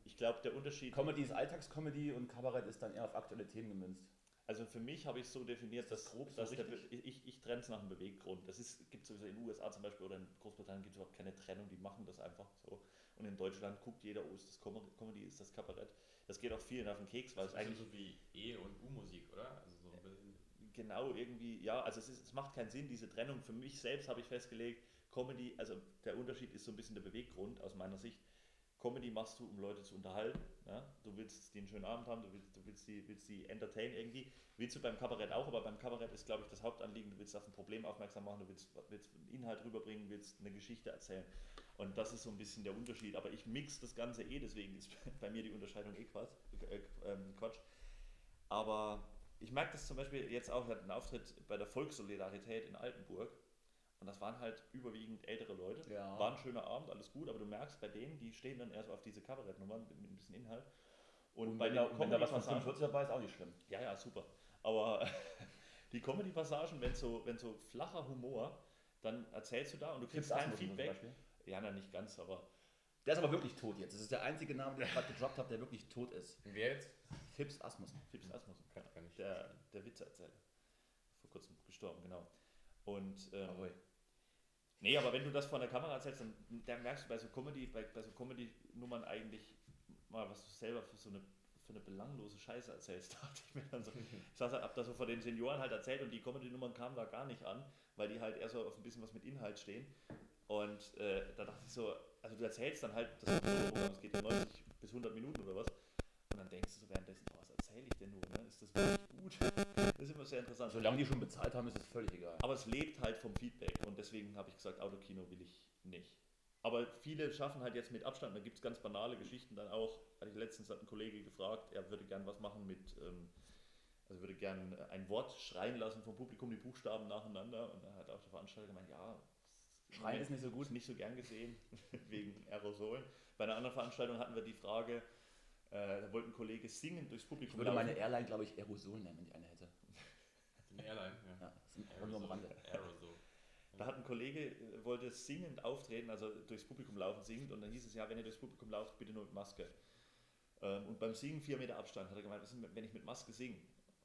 ich glaube, der Unterschied. Comedy ist Alltagscomedy und Kabarett ist dann eher auf aktuelle Themen gemünzt. Also für mich habe ich es so definiert, das dass, grob so dass der, ich, ich trenne es nach einem Beweggrund. Das gibt sowieso in den USA zum Beispiel oder in Großbritannien gibt es überhaupt keine Trennung, die machen das einfach so. Und in Deutschland guckt jeder, oh, ist das Com- Comedy, ist das Kabarett. Das geht auch vielen auf den Keks, weil Das es ist eigentlich so wie E- und U-Musik, oder? Also so ein bisschen. genau irgendwie, ja, also es, ist, es macht keinen Sinn, diese Trennung. Für mich selbst habe ich festgelegt, Comedy, also der Unterschied ist so ein bisschen der Beweggrund aus meiner Sicht. Comedy machst du, um Leute zu unterhalten. Ja? Du willst die einen schönen Abend haben, du willst, du willst, die, willst die entertain irgendwie. Willst du beim Kabarett auch, aber beim Kabarett ist, glaube ich, das Hauptanliegen, du willst auf ein Problem aufmerksam machen, du willst, willst einen Inhalt rüberbringen, willst eine Geschichte erzählen. Und das ist so ein bisschen der Unterschied. Aber ich mix das Ganze eh, deswegen ist bei mir die Unterscheidung eh Quatsch. Äh, ähm, Quatsch. Aber ich merke das zum Beispiel jetzt auch, wir hatten einen Auftritt bei der Volkssolidarität in Altenburg. Und das waren halt überwiegend ältere Leute. Ja. War ein schöner Abend, alles gut, aber du merkst bei denen, die stehen dann erst auf diese Kabarettnummern mit, mit ein bisschen Inhalt. Und, Und bei wenn, den da, wenn da was von Comedy-Passagen- 45 dabei ist, auch nicht schlimm. ja, ja, super. Aber die Comedy-Passagen, wenn so, wenn so flacher Humor, dann erzählst du da und du kriegst kein Feedback. Ja, na, nicht ganz, aber Der ist aber wirklich tot jetzt. Das ist der einzige Name, den ich gerade gedroppt habe, der wirklich tot ist. Wer jetzt? Fips Asmussen. Fips Asmussen. Kann, kann ich. Der, der Witzeerzähler. Vor kurzem gestorben, genau. Und ähm. Nee, aber wenn du das vor der Kamera erzählst, dann, dann merkst du bei so Comedy, bei, bei so Comedy-Nummern eigentlich mal, was du selber für so eine, für eine belanglose Scheiße erzählst, dachte ich mir dann so. Ich saß halt, hab da so vor den Senioren halt erzählt und die Comedy-Nummern kamen da gar nicht an, weil die halt eher so auf ein bisschen was mit Inhalt stehen. Und äh, da dachte ich so, also du erzählst dann halt das geht ja 90 bis 100 Minuten oder was. Und dann denkst du so währenddessen, erzähle ich denn nur? Ne? Ist das wirklich gut? Das ist immer sehr interessant. Solange die schon bezahlt haben, ist es völlig egal. Aber es lebt halt vom Feedback und deswegen habe ich gesagt, Autokino will ich nicht. Aber viele schaffen halt jetzt mit Abstand, da gibt es ganz banale Geschichten dann auch. Hatte ich letztens hat ein Kollege gefragt, er würde gern was machen mit, ähm, also würde gern ein Wort schreien lassen vom Publikum, die Buchstaben nacheinander. Und dann hat auch der Veranstalter gemeint, ja, Schreien ist nicht so gut. nicht so gern gesehen, wegen Aerosolen. Bei einer anderen Veranstaltung hatten wir die Frage, äh, da wollte ein Kollege singen durchs Ich Publikum würde laufen. meine Airline, glaube ich, Aerosol nennen, wenn ich eine hätte. Eine Airline, ja. Ja, das nur am Rande. Aerosol. Da hat ein Kollege, äh, wollte singend auftreten, also durchs Publikum laufen, singend, und dann hieß es ja, wenn ihr durchs Publikum lauft, bitte nur mit Maske. Ähm, und beim Singen vier Meter Abstand, hat er gemeint, was ist, wenn ich mit Maske singe?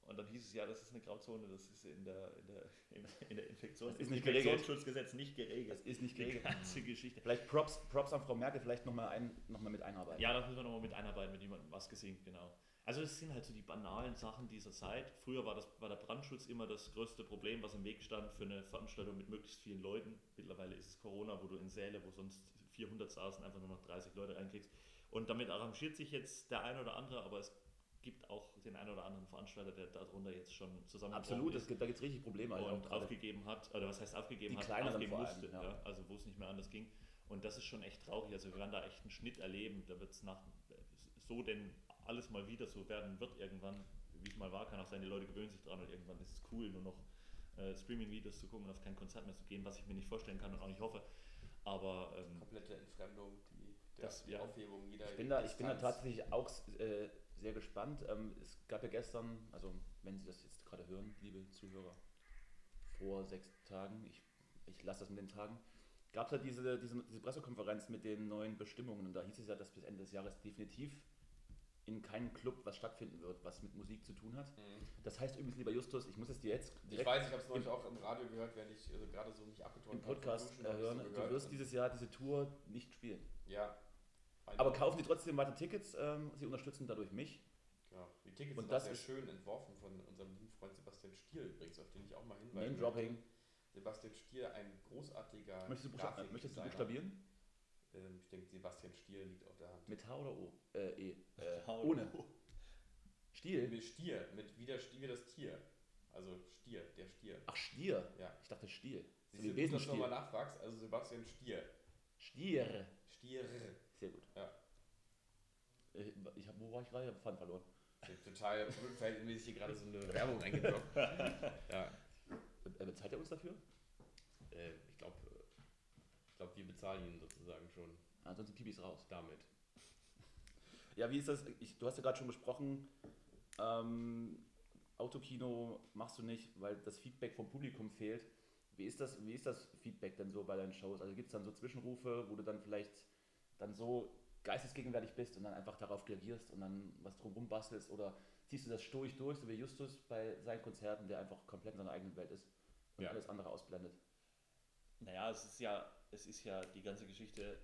Und dann hieß es ja, das ist eine Grauzone, das ist in der, in der, in, in der Infektions Das ist nicht geregelt. Infektionsschutzgesetz nicht geregelt. Das ist nicht Die geregelt. ganze Geschichte. Vielleicht Props, Props an Frau Merkel, vielleicht nochmal ein, noch mal mit einarbeiten. Ja, das müssen wir nochmal mit einarbeiten, wenn jemand Maske singt, genau. Also es sind halt so die banalen Sachen dieser Zeit. Früher war, das, war der Brandschutz immer das größte Problem, was im Weg stand für eine Veranstaltung mit möglichst vielen Leuten. Mittlerweile ist es Corona, wo du in Säle, wo sonst 400 saßen, einfach nur noch 30 Leute reinkriegst. Und damit arrangiert sich jetzt der eine oder andere, aber es gibt auch den einen oder anderen Veranstalter, der darunter jetzt schon zusammen Absolut, es gibt, da gibt es richtig Probleme. also und aufgegeben hat, oder was heißt aufgegeben Die hat, kleineren aufgeben vor allem, musste, ja. ja. also wo es nicht mehr anders ging. Und das ist schon echt traurig. Also wir werden da echt einen Schnitt erleben. Da wird es nach so denn alles mal wieder so werden wird irgendwann, wie es mal war, kann auch sein, die Leute gewöhnen sich dran und irgendwann ist es cool, nur noch äh, Streaming-Videos zu gucken und auf kein Konzert mehr zu gehen, was ich mir nicht vorstellen kann und auch nicht hoffe. Aber ähm, Komplette Entfremdung, die, der, Das- die ja. Aufhebung jeder Ich bin da, ich bin da tatsächlich auch äh, sehr gespannt. Ähm, es gab ja gestern, also wenn Sie das jetzt gerade hören, liebe Zuhörer, vor sechs Tagen, ich, ich lasse das mit den Tagen, gab es ja diese, diese, diese Pressekonferenz mit den neuen Bestimmungen. Und da hieß es ja, dass bis Ende des Jahres definitiv in keinem Club was stattfinden wird, was mit Musik zu tun hat. Das heißt übrigens, lieber Justus, ich muss es dir jetzt Mhm. Ich direkt weiß, ich habe es neulich auch im Radio gehört, während ich also gerade so mich abgetrocknet im habe vom Podcast äh, ich hören, du wirst dieses Jahr diese Tour nicht spielen. Ja. Aber kaufen Sie trotzdem weiter Tickets, ähm, Sie unterstützen dadurch mich. Genau. Die Tickets Und sind das auch sehr ist- schön entworfen von unserem lieben Freund Sebastian Stier übrigens, auf den ich auch mal hinweise. Name-Dropping. Sebastian Stier, ein großartiger Möchtest du, Grafikdesigner. möchtest du buchstabieren? Ähm, ich denke, Sebastian Stier liegt auf der Hand. Mit H oder O? Äh, E. Äh, H oder ohne. O. Stiel? Mit Stier, mit wie, der, Stier- das Tier. Also Stier, der Stier. Ach, Stier. Ja. Ich dachte Stiel. So Siehst wie du, dass du nochmal nachfragst? Also Sebastian Stier. Stier. Stier. Sehr gut. Ja. Äh, Ich hab, wo war ich gerade? Ich hab Faden verloren. Ich hab total verhältnismäßig hier gerade so eine Werbung eingedroppt. ja. Äh, bezahlt er uns dafür? Äh, ich glaube, ich glaub, wir bezahlen ihn sozusagen schon Ansonsten piep ich's raus. damit. Ja, wie ist das? Ich, du hast ja gerade schon besprochen, ähm, Autokino machst du nicht, weil das Feedback vom Publikum fehlt. Wie ist das, wie ist das Feedback denn so bei deinen Shows? Also gibt es dann so Zwischenrufe, wo du dann vielleicht dann so geistesgegenwärtig bist und dann einfach darauf reagierst und dann was drumherum bastelst oder ziehst du das stoisch durch, so wie Justus bei seinen Konzerten, der einfach komplett in seiner eigenen Welt ist und Ja. alles andere ausblendet? Naja, es ist ja, es ist ja, die ganze Geschichte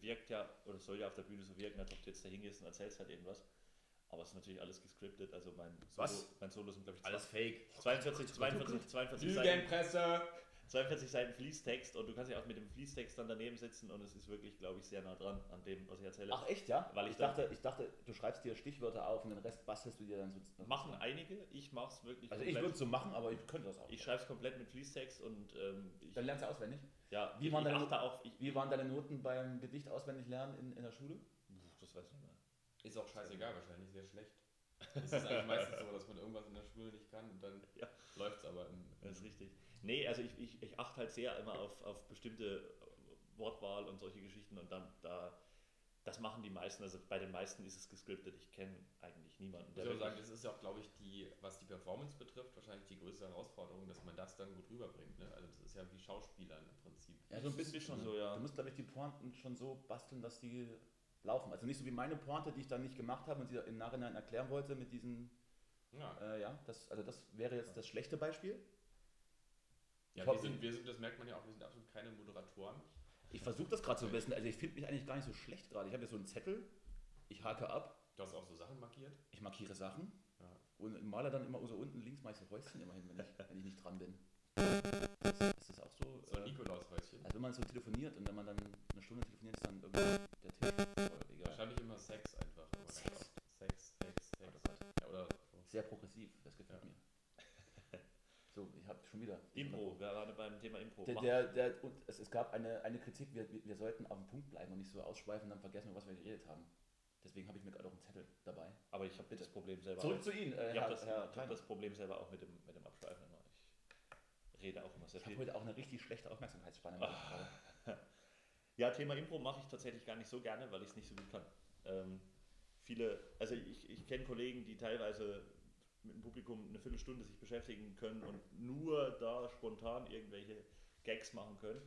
wirkt ja, oder soll ja auf der Bühne so wirken, als ob du jetzt da hingehst und erzählst halt irgendwas. Aber es ist natürlich alles gescriptet, also mein Solo, Was? mein Solo sind glaube ich Alles fake. 42, 42, 42 Seiten, Lügenpresse! 42 Seiten Fließtext und du kannst ja auch mit dem Fließtext dann daneben sitzen und es ist wirklich, glaube ich, sehr nah dran an dem, was ich erzähle. Ach echt, ja? Weil ich ich, dachte, ich dachte, du schreibst dir Stichwörter auf und den Rest bastelst du dir dann so. Machen einige, ich mache es wirklich Also ich würde es so machen, aber ich könnte das auch. Ich schreibe es komplett mit Fließtext und ähm, ich, Dann lernst du auswendig. ja, wie ich, waren ich deine- achte auf, ich, Wie waren deine Noten beim Gedicht auswendig lernen in, in der Schule? das weiß ich nicht mehr. Ist auch scheißegal, wahrscheinlich sehr schlecht. Es ist eigentlich meistens so, dass man irgendwas in der Schule nicht kann und dann Ja. läuft es aber im, Das ist richtig. Nee, also ich, ich, ich achte halt sehr immer auf, auf bestimmte Wortwahl und solche Geschichten und dann da, das machen die meisten, also bei den meisten ist es gescriptet, ich kenne eigentlich niemanden. Ich würde sagen, das ist ja auch, glaube ich, die, was die Performance betrifft, wahrscheinlich die größte Herausforderung, dass man das dann gut rüberbringt. Ne? Also das ist ja wie Schauspielern im Prinzip. Ja, so ein bisschen Bisschen schon. so, ja. Du musst, glaube ich, die Pointen schon so basteln, dass die laufen. Also nicht so wie meine Pointe, die ich dann nicht gemacht habe und sie im Nachhinein erklären wollte mit diesen, Ja, äh, ja, das, also das wäre jetzt das schlechte Beispiel. Ja wir, sind, wir sind, das merkt man ja auch, wir sind absolut keine Moderatoren. Ich versuche das gerade so ein bisschen, also ich finde mich eigentlich gar nicht so schlecht gerade. Ich habe jetzt so einen Zettel ich hake ab, Du hast auch so Sachen markiert? ich markiere Sachen Ja. und male dann immer so unten links so Häuschen immerhin, wenn ich, wenn ich nicht dran bin. Ist das auch so? So ein äh, Nikolaushäuschen. also wenn man so telefoniert und wenn man dann eine Stunde telefoniert, ist dann irgendwie der Tisch voll, egal. Wahrscheinlich immer Sex einfach. Sex? Sex, Sex, Sex. Ja, oder Sehr progressiv, das gefällt Ja. mir. So, ich habe schon wieder. Impro, wir waren beim Thema Impro. Der, der, der, und es, es gab eine, eine Kritik, wir, wir, sollten auf dem Punkt bleiben und nicht so ausschweifen, dann vergessen wir, was wir geredet haben. Deswegen habe ich mir gerade auch einen Zettel dabei. aber ich habe das Problem selber Zurück auch. zu Ihnen, äh, ich habe das, ich hab das Problem selber auch mit dem, mit dem Abschweifen immer. Ich rede auch immer sehr Ich habe viel. heute auch eine richtig schlechte Aufmerksamkeitsspanne. gerade. Ja, Thema Impro mache ich tatsächlich gar nicht so gerne, weil ich es nicht so gut kann. Ähm, viele, also ich, ich kenne Kollegen, die teilweise mit dem Publikum eine Viertelstunde sich beschäftigen können und nur da spontan irgendwelche Gags machen können.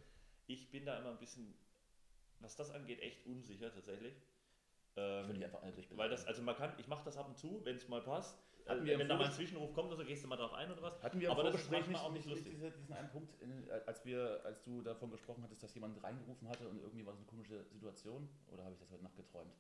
Ich bin da immer ein bisschen, was das angeht, echt unsicher tatsächlich. Ich würde Ähm, dich einfach alle durchbeladen. weil das, also man kann, ich mache das ab und zu, wenn es mal passt. Hatten wir im wenn da mal ein Zwischenruf kommt oder so, gehst du mal drauf ein oder was. Hatten wir im Aber das nicht, auch nicht, lustig. diese, diesen einen Punkt, in, äh, als, wir, als du davon gesprochen hattest, dass jemand reingerufen hatte und irgendwie war das eine komische Situation? Oder habe ich das heute Nacht geträumt?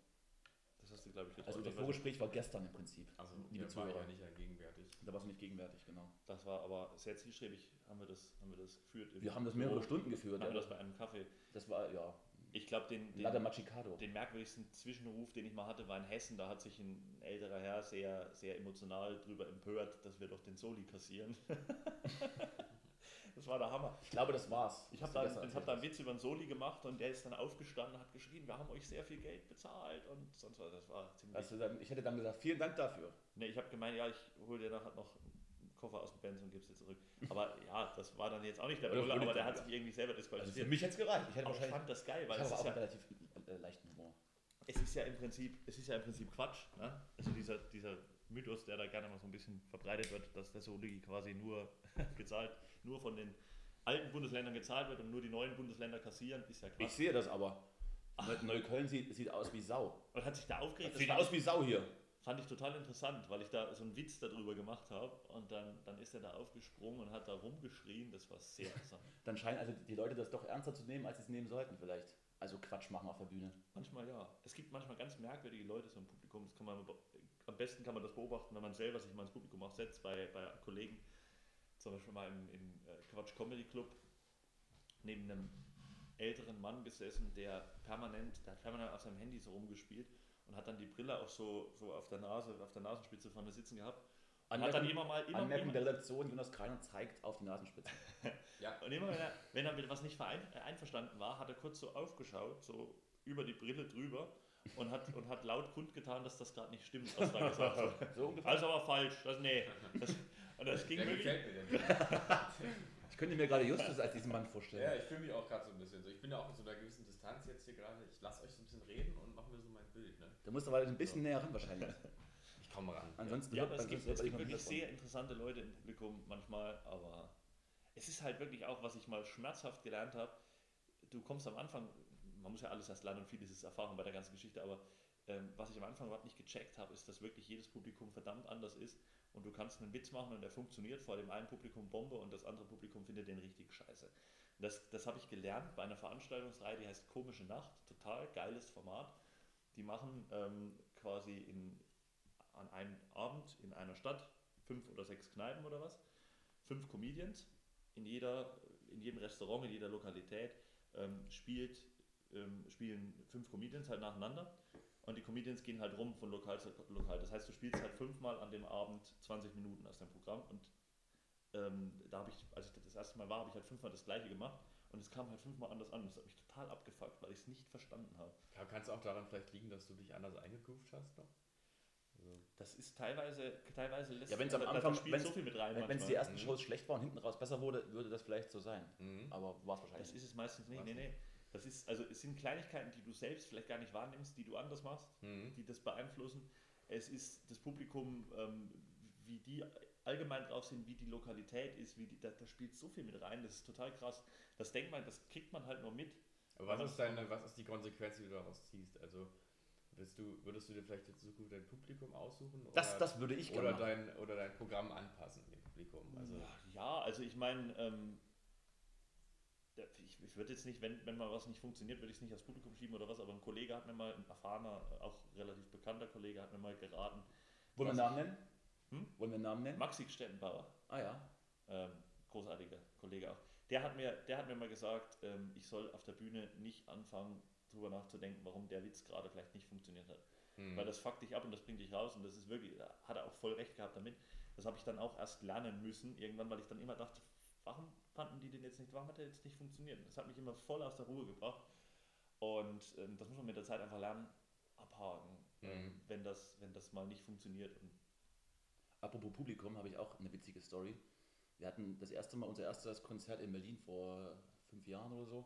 Das hast du, glaube ich, Also unser Vorgespräch war gestern im Prinzip. Also, liebe waren Zuhörer. ja nicht gegenwärtig. Da warst du nicht gegenwärtig, genau. Das war aber sehr zielstrebig, haben wir das, haben wir das geführt. Wir haben das mehrere Büro. Stunden geführt. Haben wir Ja. das bei einem Kaffee. Das war, ja, Ich glaube, den, den, den merkwürdigsten Zwischenruf, den ich mal hatte, war in Hessen. Da hat sich ein älterer Herr sehr, sehr emotional darüber empört, dass wir doch den Soli kassieren. das war der Hammer. Ich glaube, das war's. Ich habe da, hab da einen Witz über den Soli gemacht und der ist dann aufgestanden und hat geschrien, wir haben euch sehr viel Geld bezahlt und sonst was. Das war ziemlich. Also dann, ich hätte dann gesagt, vielen Dank dafür. Nee, ich habe gemeint, ja, ich hole dir nachher noch einen Koffer aus dem Benz und gib's dir zurück. Aber ja, das war dann jetzt auch nicht der Brüller, aber der hat sich irgendwie selber Also für disqualifiziert. mich hätte es gereicht. Ich hätte aber ich fand das geil, weil es ist, ja, relativ äh, leichten Humor. es ist ja im Prinzip, es ist ja im Prinzip Quatsch. Ne? Also dieser, dieser Mythos, der da gerne mal so ein bisschen verbreitet wird, dass der Soli quasi nur gezahlt, nur von den alten Bundesländern gezahlt wird und nur die neuen Bundesländer kassieren, ist ja Ich Quatsch. sehe das aber. Neu- Neukölln sieht, sieht aus wie Sau. Und hat sich da aufgeregt. Das sieht aus wie Sau hier. Fand ich total interessant, weil ich da so einen Witz darüber gemacht habe und dann, dann ist er da aufgesprungen und hat da rumgeschrien. Das war sehr interessant. Dann scheinen also die Leute das doch ernster zu nehmen, als sie es nehmen sollten vielleicht. Also Quatsch machen auf der Bühne. Manchmal ja. Es gibt manchmal ganz merkwürdige Leute so im Publikum. Das kann man, am besten kann man das beobachten, wenn man selber sich mal ins Publikum auch setzt, bei, bei Kollegen. Zum Beispiel mal im, im äh, Quatsch Comedy Club neben einem älteren Mann gesessen, der permanent, der hat permanent auf seinem Handy so rumgespielt und hat dann die Brille auch so, so auf der Nase, auf der Nasenspitze vorne sitzen gehabt. Und hat dann immer mal immer, Anmerkung der Redaktion, Jonas Kreiner zeigt auf die Nasenspitze. Ja, Und immer wenn er, wenn er mit was nicht verein, einverstanden war, hat er kurz so aufgeschaut, so über die Brille drüber und hat, und hat laut kundgetan, dass das gerade nicht stimmt, was da gesagt wird. So ungefähr. Also aber falsch, das, nee. Das, und das ging der wirklich. Ich könnte mir gerade Justus als diesen Mann vorstellen. Ja, ich fühle mich auch gerade so ein bisschen so. Ich bin ja auch in so einer gewissen Distanz jetzt hier gerade. Ich lasse euch so ein bisschen reden und mache mir so mein Bild. Ne? Da musst du aber ein bisschen näher ran wahrscheinlich. Ich komme ran. Ansonsten Ja, es gibt, es gibt wirklich sehr interessante Leute im Publikum manchmal, aber es ist halt wirklich auch, was ich mal schmerzhaft gelernt habe. Du kommst am Anfang, man muss ja alles erst lernen und vieles ist Erfahrung bei der ganzen Geschichte, aber ähm, was ich am Anfang überhaupt nicht gecheckt habe, ist, dass wirklich jedes Publikum verdammt anders ist und du kannst einen Witz machen und der funktioniert vor dem einen Publikum Bombe und das andere Publikum findet den richtig scheiße. Das, das habe ich gelernt bei einer Veranstaltungsreihe, die heißt Komische Nacht, total geiles Format. Die machen ähm, quasi in, an einem Abend in einer Stadt fünf oder sechs Kneipen oder was, fünf Comedians in, jeder, in jedem Restaurant, in jeder Lokalität ähm, spielt, ähm, spielen fünf Comedians halt nacheinander und die Comedians gehen halt rum von Lokal zu Lokal. Das heißt, du spielst halt fünfmal an dem Abend 20 Minuten aus deinem Programm und ähm, da habe ich, als ich das erste Mal war, habe ich halt fünfmal das gleiche gemacht und es kam halt fünfmal anders an. Das hat mich total abgefuckt, weil ich es nicht verstanden habe. Kann es auch daran vielleicht liegen, dass du dich anders eingegroovt hast noch? Also, Das ist teilweise, teilweise lässt Ja, wenn's am da- da Anfang- spielt so viel mit rein. Wenn es die ersten Mhm. Shows schlecht waren und hinten raus besser wurde, würde das vielleicht so sein. mhm. Aber war es wahrscheinlich Das ist es meistens nicht. Nee, nee. Das ist, also es sind Kleinigkeiten, die du selbst vielleicht gar nicht wahrnimmst, die du anders machst, Mhm. die das beeinflussen. Es ist das Publikum, ähm, wie die allgemein drauf sind, wie die Lokalität ist, wie die, da, da spielt so viel mit rein, das ist total krass. Das denkt man, das kriegt man halt nur mit. Aber was ist, deine, was ist die Konsequenz, die du daraus ziehst? Also würdest du, würdest du dir vielleicht jetzt so gut dein Publikum aussuchen? Das, oder, das würde ich gerne oder, dein, oder dein Programm anpassen an dem Publikum? Also, Ja, also ich meine, ähm, ich, ich würde jetzt nicht, wenn, wenn mal was nicht funktioniert, würde ich es nicht aufs Publikum schieben oder was, aber ein Kollege hat mir mal, ein erfahrener, auch relativ bekannter Kollege, hat mir mal geraten. Wollen wir einen Namen nennen? Hm? Wollen wir einen Namen nennen? Maxi Stettenbauer, Ah ja. ähm, großartiger Kollege auch. Der hat mir, der hat mir mal gesagt, ähm, ich soll auf der Bühne nicht anfangen, drüber nachzudenken, warum der Witz gerade vielleicht nicht funktioniert hat. Hm. Weil das fuckt dich ab und das bringt dich raus und das ist wirklich, da hat er auch voll recht gehabt damit. Das habe ich dann auch erst lernen müssen, irgendwann, weil ich dann immer dachte, warum fanden die den jetzt nicht, warum hat der jetzt nicht funktioniert? Das hat mich immer voll aus der Ruhe gebracht. Und ähm, das muss man mit der Zeit einfach lernen, abhaken, ähm, Mhm. wenn, das, wenn das mal nicht funktioniert. Und Apropos Publikum, habe ich auch eine witzige Story. Wir hatten das erste Mal unser erstes Konzert in Berlin vor fünf Jahren oder so.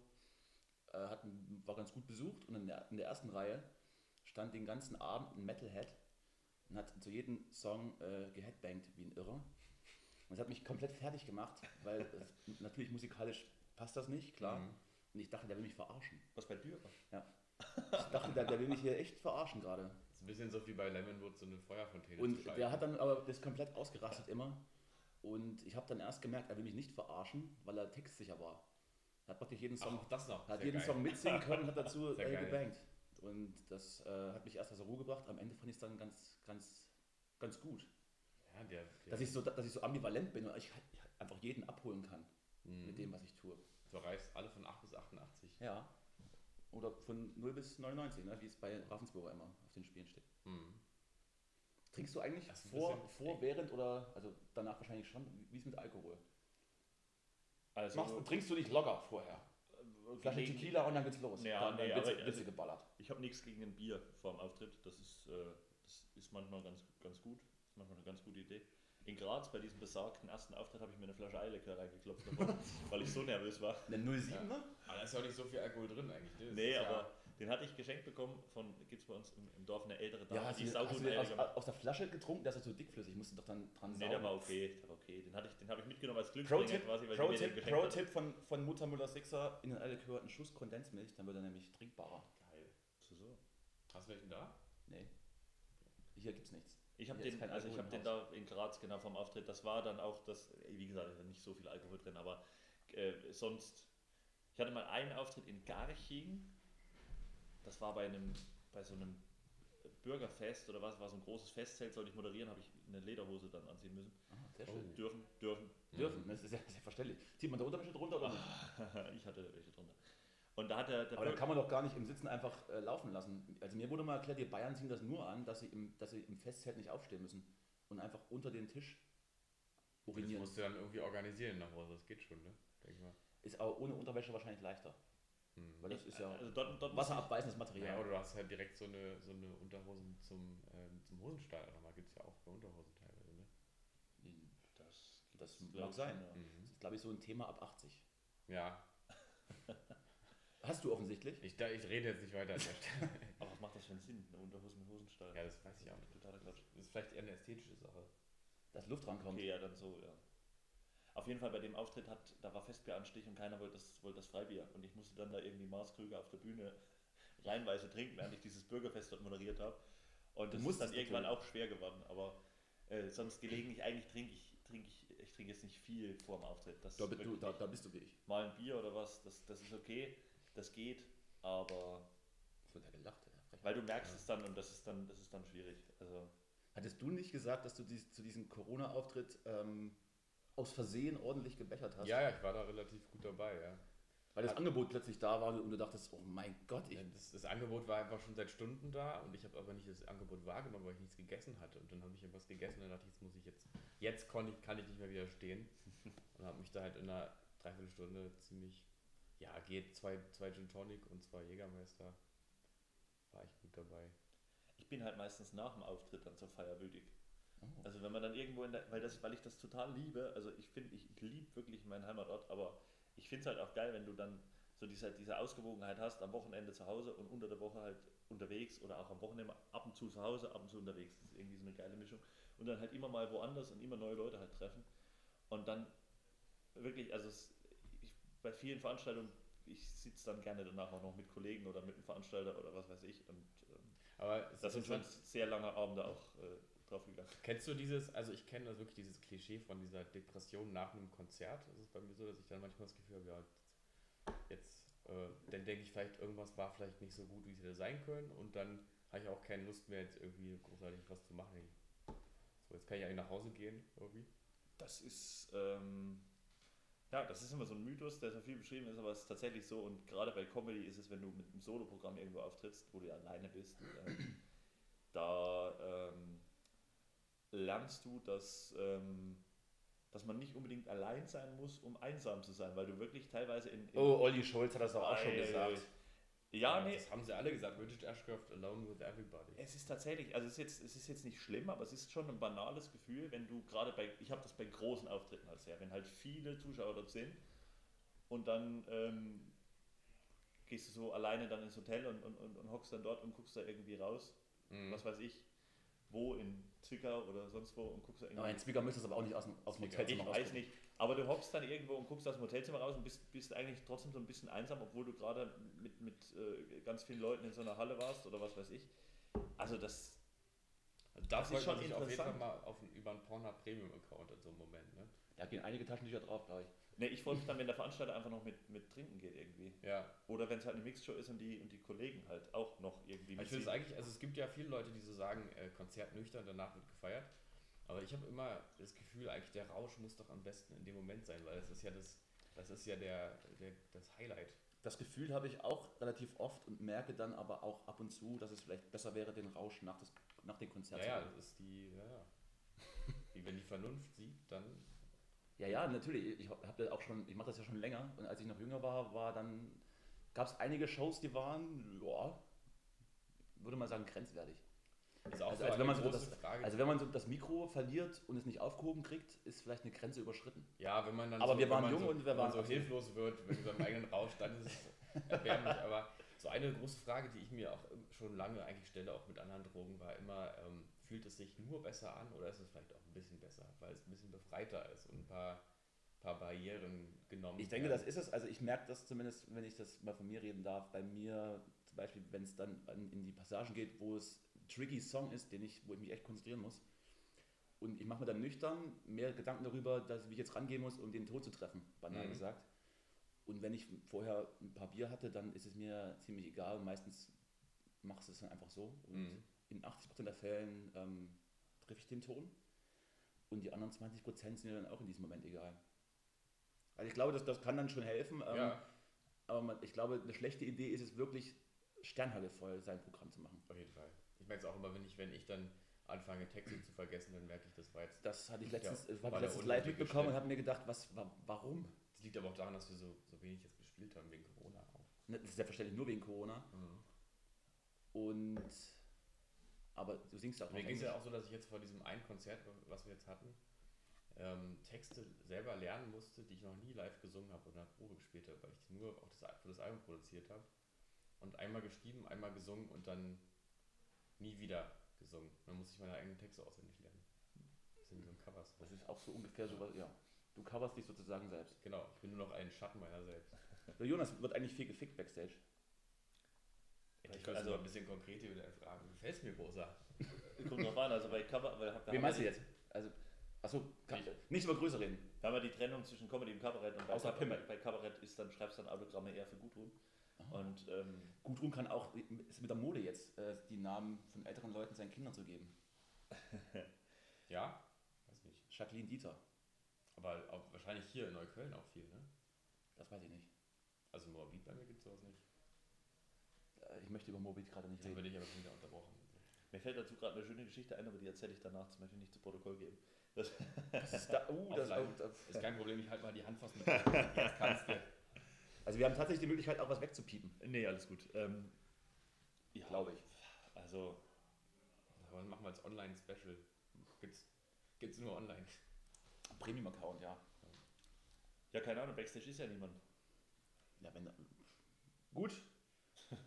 Äh, hatten, war ganz gut besucht und in der, in der ersten Reihe stand den ganzen Abend ein Metalhead und hat zu jedem Song äh, geheadbangt wie ein Irrer. Und das hat mich komplett fertig gemacht, weil das, natürlich musikalisch passt das nicht, klar. Mhm. Und ich dachte, der will mich verarschen. was bei Dürer? Ich dachte, der, der will mich hier echt verarschen gerade. Das ist ein bisschen so wie bei Lemonwood so eine Feuerfontäne Und der hat dann aber das komplett ausgerastet immer. Und ich habe dann erst gemerkt, er will mich nicht verarschen, weil er textsicher war. Er hat praktisch jeden Song, Ach, das noch. hat Sehr jeden geil. Song mitsingen können und hat dazu äh, gebankt. Und das äh, hat mich erst aus der Ruhe gebracht. Am Ende fand ich es dann ganz, ganz, ganz gut. Ja, der, der Dass ich, so, dass ich so ambivalent bin und ich, ich einfach jeden abholen kann Mhm. mit dem, was ich tue. Du erreichst alle von 8 bis 88. Ja. Oder von 0 bis 99, ne, wie es bei Ravensburger immer auf den Spielen steht. Mhm. Trinkst du eigentlich vor, vor, während oder, also danach wahrscheinlich schon, wie ist mit Alkohol? Also, Machst, trinkst du nicht locker vorher? äh, Flasche Tequila und dann geht's los. Ja, dann, nee, dann Witze geballert. Ich habe nichts gegen ein Bier vor dem Auftritt. Das ist, äh, das ist manchmal ganz, ganz gut. Manchmal eine ganz gute Idee. In Graz, bei diesem besagten ersten Auftritt, habe ich mir eine Flasche Eierlikör reingeklopft, davon, weil ich so nervös war. Eine 07er? Aber da ist ja auch nicht so viel Alkohol drin eigentlich. Das Nee, ist ja- aber den hatte ich geschenkt bekommen von, gibt es bei uns im, im Dorf eine ältere Dame, Ja, hast die du, hast du aus, aus der Flasche getrunken? Der ist ja so dickflüssig, musst du doch dann dran Nee, der war okay, der war okay. Den, hatte ich, den habe ich mitgenommen als Glücksbringer Pro-Tipp quasi, weil Pro die mir den -Tipp, geschenkt Pro. -Tipp von, von Mutter Müller Sixer in den Eierlikör einen Schuss Kondensmilch, dann wird er nämlich trinkbarer. Geil. So, so. Hast du welchen da? Nee. Hier gibt's nichts. Ich habe den, also ich im den da in Graz genau vom Auftritt. Das war dann auch das, wie gesagt, nicht so viel Alkohol drin, aber äh, sonst. Ich hatte mal einen Auftritt in Garching. Das war bei einem, bei so einem Bürgerfest oder was, war so ein großes Festzelt, sollte ich moderieren, habe ich eine Lederhose dann anziehen müssen. Ah, sehr schön. Dürfen, dürfen. Dürfen, das ist ja selbstverständlich. Zieht man da Unterwäsche drunter oder nicht? ich hatte welche drunter. Und da hat der, der Aber da kann man doch gar nicht im Sitzen einfach äh, laufen lassen. Also mir wurde mal erklärt, die Bayern ziehen das nur an, dass sie im, dass sie im Festzelt nicht aufstehen müssen und einfach unter den Tisch Das urinieren. musst du dann irgendwie organisieren nach Hause. Das geht schon, ne? Denk mal. Ist aber ohne Unterwäsche wahrscheinlich leichter. Hm. Weil das ist ja also dort, dort wasserabweisendes Ja, Material. oder du hast halt direkt so eine, so eine Unterhosen zum, ähm, zum Hosenstall. Nochmal gibt es ja auch bei Unterhosen teilweise, ne? Das, Das mag sein. ja. Mhm. Das ist, glaube ich, so ein Thema ab 80. Ja, Hast du offensichtlich? ich, da, ich rede jetzt nicht weiter an der Stelle. Aber was macht das für einen Sinn? Eine Unterhose mit Hosenstall? ja, das weiß ich auch nicht. Totaler Quatsch. Das ist vielleicht eher eine ästhetische Sache. Dass Luft rankommt. Okay, ja, dann so, ja. Auf jeden Fall bei dem Auftritt hat, da war Festbieranstich und keiner wollte das, wollte das Freibier. Und ich musste dann da irgendwie Maßkrüge auf der Bühne reihenweise trinken, während ich dieses Bürgerfest dort moderiert habe. Und das ist dann irgendwann natürlich. auch schwer geworden. Aber äh, sonst gelegentlich, eigentlich trinke ich, trinke ich, ich trinke jetzt nicht viel vor dem Auftritt. Das Da, du, da, da bist du wie ich. mal ein Bier oder was, das, das ist okay, das geht, aber Es wird ja gelacht. Ja. Weil du merkst es dann und das ist dann, das ist dann schwierig. Also Hattest du nicht gesagt, dass du dies, zu diesem Corona-Auftritt ähm, aus Versehen ordentlich gebechert hast? Ja, ja, ich war da relativ gut dabei, ja. Weil das Angebot plötzlich da war und du dachtest, oh mein Gott, ich, Ja, Das, das Angebot war einfach schon seit Stunden da und ich habe aber nicht das Angebot wahrgenommen, weil ich nichts gegessen hatte. Und dann habe ich etwas gegessen und dann dachte ich, jetzt muss ich jetzt, jetzt ich, kann ich nicht mehr widerstehen. Und habe mich da halt in einer Dreiviertelstunde ziemlich, ja, geht, zwei, zwei Gin Tonic und zwei Jägermeister. War ich gut dabei. ich bin halt meistens nach dem Auftritt dann zur Feier wütig. Oh. Also wenn man dann irgendwo in der, weil das, weil ich das total liebe, also ich finde, ich, ich liebe wirklich meinen Heimatort, aber ich finde es halt auch geil, wenn du dann so diese, diese Ausgewogenheit hast, am Wochenende zu Hause und unter der Woche halt unterwegs oder auch am Wochenende ab und zu zu Hause, ab und zu unterwegs. Das ist irgendwie so eine geile Mischung. Und dann halt immer mal woanders und immer neue Leute halt treffen. Und dann wirklich, also es, bei vielen Veranstaltungen, ich sitze dann gerne danach auch noch mit Kollegen oder mit einem Veranstalter oder was weiß ich. Und ähm, Aber das sind schon sehr lange Abende auch äh, draufgegangen. Kennst du dieses, also ich kenne das wirklich dieses Klischee von dieser Depression nach einem Konzert. Es ist bei mir so, dass ich dann manchmal das Gefühl habe, ja, jetzt jetzt, äh, dann denke ich vielleicht, irgendwas war vielleicht nicht so gut, wie es hätte sein können und dann habe ich auch keine Lust mehr, jetzt irgendwie großartig was zu machen. So, jetzt kann ich eigentlich nach Hause gehen, irgendwie. Das ist, ähm, ja, das ist immer so ein Mythos, der so viel beschrieben ist, aber es ist tatsächlich so. Und gerade bei Comedy ist es, wenn du mit einem Soloprogramm irgendwo auftrittst, wo du ja alleine bist, ähm, da ähm, lernst du, dass, ähm, dass man nicht unbedingt allein sein muss, um einsam zu sein, weil du wirklich teilweise in. in Oh, Olli Scholz hat das doch auch schon gesagt. Ei. Ja, nee, Das haben sie alle gesagt. British Ashcraft alone with everybody. Es ist tatsächlich, also es ist, jetzt, es ist jetzt nicht schlimm, aber es ist schon ein banales Gefühl, wenn du gerade bei, ich habe das bei großen Auftritten halt sehr, wenn halt viele Zuschauer dort sind und dann ähm, gehst du so alleine dann ins Hotel und, und, und, und hockst dann dort und guckst da irgendwie raus, Mhm. was weiß ich, wo in Zwickau oder sonst wo und guckst da irgendwie. Aber in Zwickau möchtest du aber auch nicht aus dem, aus dem. Hotelzimmer ich weiß nicht, aber du hockst dann irgendwo und guckst aus dem Hotelzimmer raus und bist, bist eigentlich trotzdem so ein bisschen einsam, obwohl du gerade mit, mit äh, ganz vielen Leuten in so einer Halle warst oder was weiß ich. Also das, Also da Das ist freut schon man sich auf jeden Fall interessant. mal auf, über einen Pornhub Premium Account in so einem Moment, ne? Da gehen einige Taschentücher drauf, glaube ich. Ne, ich freue mich dann, wenn der Veranstalter einfach noch mit, mit trinken geht irgendwie. Ja. Oder wenn es halt eine Mixshow ist und die, und die Kollegen halt auch noch irgendwie Ich finde es eigentlich, also es gibt ja viele Leute, die so sagen, äh, Konzert nüchtern, danach wird gefeiert. Aber ich habe immer das Gefühl, eigentlich der Rausch muss doch am besten in dem Moment sein, weil das ist ja das, das ist ja der, der das Highlight. Das Gefühl habe ich auch relativ oft und merke dann aber auch ab und zu, dass es vielleicht besser wäre, den Rausch nach, des, nach dem Konzert Ja, ja, das ist die, ja, ja. Wie wenn die Vernunft siegt, dann. Ja, ja, natürlich. Ich habe das auch schon, ich mache das ja schon länger. Und als ich noch jünger war, war dann gab es einige Shows, die waren, ja, würde man sagen, grenzwertig. Ist auch Also, so eine wenn man so das, Frage. also wenn man so das Mikro verliert und es nicht aufgehoben kriegt, ist vielleicht eine Grenze überschritten. ja, wenn man dann Aber so, wir waren man jung so, und wir wenn man waren so hilflos wird wegen seinem eigenen Rausch, dann ist es erbärmlich. Aber so eine große Frage, die ich mir auch schon lange eigentlich stelle, auch mit anderen Drogen, war immer, ähm, fühlt es sich nur besser an oder ist es vielleicht auch ein bisschen besser, weil es ein bisschen befreiter ist und ein paar, paar Barrieren genommen Ich denke, das werden. ist es. Also ich merke das zumindest, wenn ich das mal von mir reden darf, bei mir zum Beispiel, wenn es dann an- in die Passagen geht, wo es tricky Song ist, den ich, wo ich mich echt konzentrieren muss. Und ich mache mir dann nüchtern mehr Gedanken darüber, dass wie ich jetzt rangehen muss, um den Tod zu treffen, banal Mhm. gesagt. Und wenn ich vorher ein paar Bier hatte, dann ist es mir ziemlich egal. Meistens machst du es dann einfach so. Und Mhm. in 80% der Fällen ähm, treffe ich den Ton. Und die anderen 20% sind mir dann auch in diesem Moment egal. Also ich glaube, das, das kann dann schon helfen. Ähm, Ja, Aber man, ich glaube, eine schlechte Idee ist es wirklich, sternhagelvoll sein Programm zu machen. auf jeden Fall. Merke es auch immer, wenn ich, wenn ich dann anfange, Texte zu vergessen, dann merke ich, das war jetzt. Das hatte ich Ja, letztens, war habe ich der letztens live mitbekommen und habe mir gedacht, was, wa- warum? Das liegt aber auch daran, dass wir so, so wenig jetzt gespielt haben wegen Corona auch. Ne, Das ist selbstverständlich nur wegen Corona. Und aber du singst auch Mir ging es ja auch so, dass ich jetzt vor diesem einen Konzert, was wir jetzt hatten, ähm, Texte selber lernen musste, die ich noch nie live gesungen habe oder Probe gespielt habe, weil ich die nur auch das, für das Album produziert habe. Und einmal geschrieben, einmal gesungen und dann nie wieder gesungen. Dann musste ich meine eigenen Texte auswendig lernen. Das sind wie so ein Covers. Das ist auch so ungefähr so, was- ja. Du coverst dich sozusagen selbst. Genau, ich bin nur noch ein Schatten meiner selbst. Der Jonas wird eigentlich viel gefickt backstage. Ich will also ein bisschen konkret über deine Fragen. Gefällt es mir, Rosa? Kommt drauf an, also bei Cover, weil, wir, Wen haben meinst du jetzt? Also, achso, Ich- nicht über Größe reden. wir haben ja die Trennung zwischen Comedy und Kabarett und bei, Außer bei, Pimmel. bei Kabarett ist dann, schreibst du dann Autogramme eher für Gudrun. Und ähm, Gudrun kann auch, ist mit der Mode jetzt, äh, die Namen von älteren Leuten seinen Kindern zu geben. Ja? Weiß nicht. Jacqueline Dieter, Aber auch wahrscheinlich hier in Neukölln auch viel, ne? das weiß ich nicht. Also Moabit bei mir gibt es sowas nicht. Äh, Ich möchte über Morbid gerade nicht Dann reden. werde ich aber schon wieder unterbrochen. mir fällt dazu gerade eine schöne Geschichte ein, aber die erzähle ich danach, das möchte ich nicht zu Protokoll geben. Das, Das ist da, uh, das, das, Ist kein Problem, ich halte mal die Hand fast mit. Jetzt kannst du. Also wir haben tatsächlich die Möglichkeit, auch was wegzupiepen. nee, alles gut. Ähm, ja, Glaube ich. Also, Aber dann machen wir als Online-Special. Gibt's, gibt's nur online. Premium-Account, ja. ja, keine Ahnung, Backstage ist ja niemand. Ja, wenn, gut.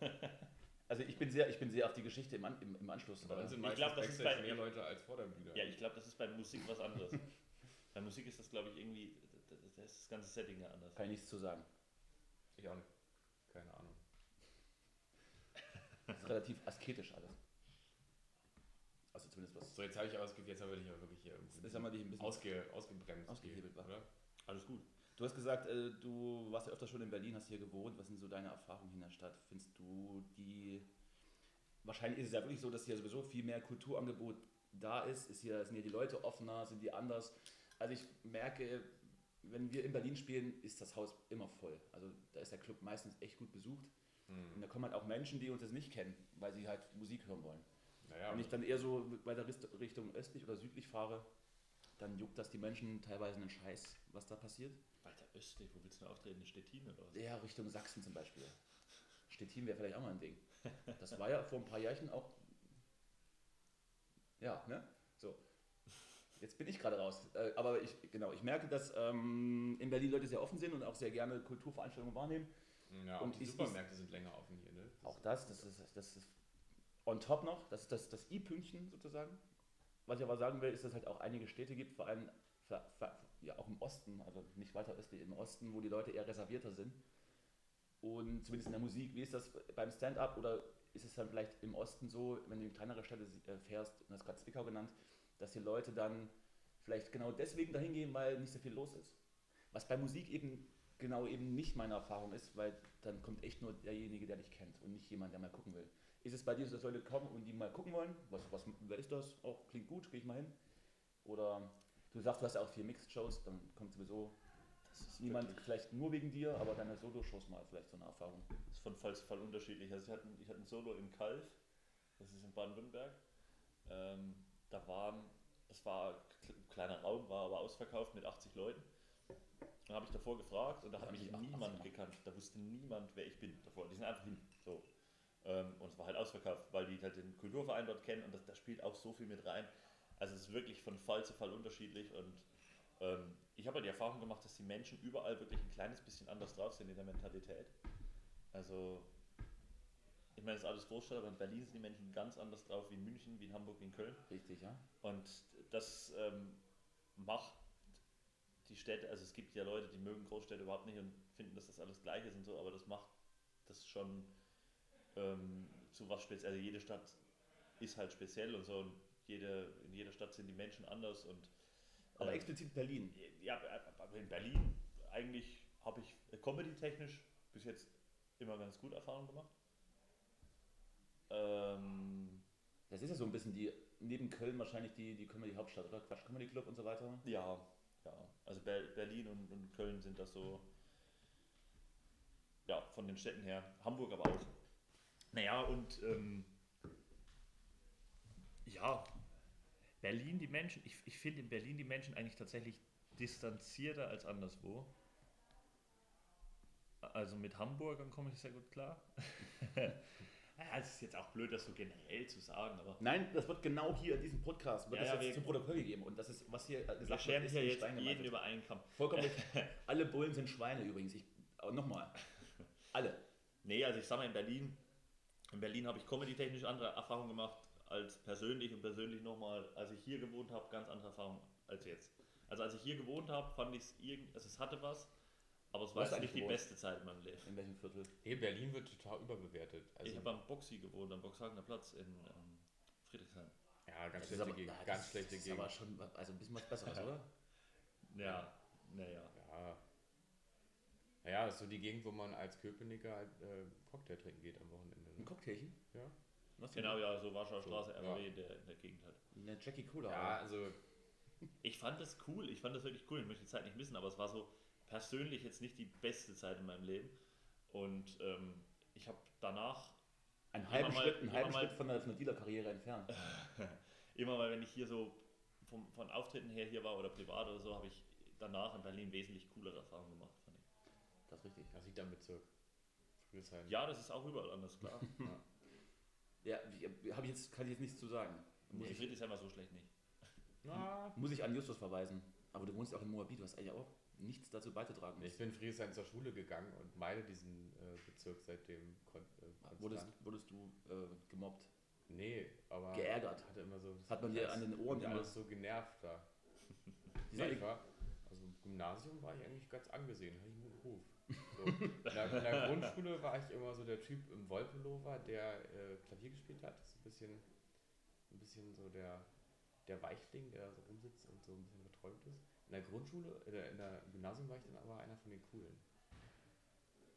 Also ich bin sehr, ich bin sehr auf die Geschichte im, An, im, im Anschluss. Bei uns sind Ich glaub, das ist bei- mehr Leute als vor der Bühne. Ja, ich glaube, das ist bei Musik was anderes. bei Musik ist das, glaube ich, irgendwie, das, das ist das ganze Setting ja anders. Kann ich nichts zu sagen. Ich auch nicht. Keine Ahnung. Das ist relativ asketisch alles. Also zumindest was. So, jetzt habe ich Gefühl, jetzt haben wir dich aber wirklich hier irgendwie Jetzt haben wir dich ein bisschen ausge, ausgebremst. Ausgehebelt, wa? oder? Alles gut. Du hast gesagt, äh, du warst ja öfter schon in Berlin, hast hier gewohnt. Was sind so deine Erfahrungen in der Stadt? Findest du die. Wahrscheinlich ist es ja wirklich so, dass hier sowieso viel mehr Kulturangebot da ist. ist hier, sind hier die Leute offener, sind die anders? Also ich merke, wenn wir in Berlin spielen, ist das Haus immer voll. Also da ist der Club meistens echt gut besucht. Und da kommen halt auch Menschen, die uns das nicht kennen, weil sie halt Musik hören wollen. Naja, Wenn ich dann eher so weiter Richtung östlich oder südlich fahre, dann juckt das die Menschen teilweise einen Scheiß, was da passiert. Weiter östlich, wo willst du denn auftreten? In Stettin oder was? Ja, Richtung Sachsen zum Beispiel. Stettin wäre vielleicht auch mal ein Ding. Das war ja vor ein paar Jahren auch. Ja, ne? So. Jetzt bin ich gerade raus. Äh, aber ich, genau, ich merke, dass ähm, in Berlin Leute sehr offen sind und auch sehr gerne Kulturveranstaltungen wahrnehmen. ja, und die ist- Supermärkte sind länger offen hier, ne? Auch das, das ist, das ist on top noch, das ist das, das I-Pünktchen sozusagen. Was ich aber sagen will, ist, dass es halt auch einige Städte gibt, vor allem ver- ver- ja, auch im Osten, also nicht weiter östlich, im Osten, wo die Leute eher reservierter sind. Und zumindest in der Musik, wie ist das beim Stand-up oder ist es dann vielleicht im Osten so, wenn du in kleinere Städte äh, fährst, und das gerade Zwickau genannt, dass die Leute dann vielleicht genau deswegen dahin gehen, weil nicht so viel los ist. Was bei Musik eben genau eben nicht meine Erfahrung ist, weil dann kommt echt nur derjenige, der dich kennt und nicht jemand, der mal gucken will. Ist es bei dir so, dass Leute kommen und die mal gucken wollen? Was, was, wer ist das? Auch klingt gut, gehe ich mal hin. Oder du sagst, du hast ja auch vier Mixed-Shows, dann kommt sowieso niemand vielleicht nur wegen dir, aber deine Solo-Shows mal vielleicht so eine Erfahrung. Das ist von Fall zu Fall unterschiedlich. Also ich hatte, ich hatte ein Solo in Kalf, das ist in Baden-Württemberg. Ähm, da waren, das war ein kleiner Raum, war aber ausverkauft mit 80 Leuten. Dann habe ich davor gefragt und da hat mich die 80 niemand gekannt. Da wusste niemand, wer ich bin davor. Die sind einfach hin. So. Ähm, und es war halt ausverkauft, weil die halt den Kulturverein dort kennen und das, da spielt auch so viel mit rein. Also es ist wirklich von Fall zu Fall unterschiedlich und ähm, ich habe halt die Erfahrung gemacht, dass die Menschen überall wirklich ein kleines bisschen anders drauf sind in der Mentalität. Also, ich meine, das ist alles Großstadt, aber in Berlin sind die Menschen ganz anders drauf wie in München, wie in Hamburg, wie in Köln. Richtig, ja? Und das ähm, macht die Städte, also es gibt ja Leute, die mögen Großstädte überhaupt nicht und finden, dass das alles gleich ist und so, aber das macht das schon ähm, zu was speziell. Also jede Stadt ist halt speziell und so und jede, in jeder Stadt sind die Menschen anders und Aber ähm, explizit Berlin. ja, aber in Berlin eigentlich habe ich äh, comedy-technisch bis jetzt immer ganz gut Erfahrungen gemacht. Ähm, Das ist ja so ein bisschen die, neben Köln wahrscheinlich die, die Comedy-Hauptstadt, oder? Quatsch Comedy Club und so weiter. ja, ja. Also Ber Berlin und, und Köln sind das so, ja, von den Städten her. Hamburg aber auch. Naja, und ähm, ja, Berlin, die Menschen, ich, ich finde in Berlin die Menschen eigentlich tatsächlich distanzierter als anderswo. Also mit Hamburgern komme ich sehr gut klar. ja, es ist jetzt auch blöd, das so generell zu sagen, aber Nein, das wird genau hier in diesem Podcast, wird Ja, das ja, jetzt zum Protokoll gegeben. Und das ist, was hier gesagt wird, ist hier in jetzt Stein jeden über einen Kamm. Vollkommen. Alle Bullen sind Schweine übrigens. Ich, aber nochmal. Alle. Nee, also ich sag mal in Berlin, in Berlin habe ich comedy-technisch andere Erfahrungen gemacht als persönlich und persönlich nochmal, als ich hier gewohnt habe, ganz andere Erfahrungen als jetzt. Also als ich hier gewohnt habe, fand ich es irgendwie, also es hatte was, aber es war jetzt nicht eigentlich die gewohnt? beste Zeit in meinem Leben. In welchem Viertel? Nee, Berlin wird total überbewertet. Also, ich habe am Boxy gewohnt, am Boxhagener Platz in ähm, Friedrichshain. ja, ganz Das ist schlechte aber, Gegend. ah, ganz das, schlechte das Gegend. aber schon also ein bisschen was Besseres, oder? Ja, naja. Ja. Naja, das ist so die Gegend, wo man als Köpenicker halt, äh, Cocktail trinken geht am Wochenende. Ein Ne? Cocktailchen? Ja. Was? Genau, ja, so Warschauer Straße, ja. RW, der in der Gegend halt. Eine Jackie Cola. ja, oder? also Ich fand das cool, ich fand das wirklich cool. Ich möchte die Zeit nicht missen, aber es war so persönlich jetzt nicht die beste Zeit in meinem Leben. Und ähm, ich habe danach, Einen halben mal- Schritt, einen halben mal- Schritt von der, der Dealer-Karriere entfernt. immer mal, wenn ich hier so vom, von Auftritten her hier war oder privat oder so, habe ich danach in Berlin wesentlich coolere Erfahrungen gemacht, fand ich. Das ist richtig. das liegt am Bezirk. Friedrichshain. Ja, das ist auch überall anders, klar. Ja, habe ich jetzt, kann ich jetzt nichts zu sagen. Muss, nee, ich, Friedrichshain war so schlecht nicht. Na, muss ich an Justus verweisen. Aber du wohnst ja auch in Moabit, du hast eigentlich auch nichts dazu beizutragen. ich bin in Friedrichshain zur Schule gegangen und meide diesen äh, Bezirk seitdem kon äh. Wurdest, wurdest du äh, gemobbt? Nee, aber Geärgert. hatte immer so Hat man dir an den Ohren immer- alles so genervt da. Nee, ich war, also im Gymnasium war ich eigentlich ganz angesehen, hatte ich einen guten Ruf. So. In, der, in der Grundschule war ich immer so der Typ im Wolpelover, der äh, Klavier gespielt hat. So ein bisschen, ein bisschen so der, der Weichling, der so rumsitzt und so ein bisschen verträumt ist. In der Grundschule, in der, in der Gymnasium war ich dann aber einer von den Coolen.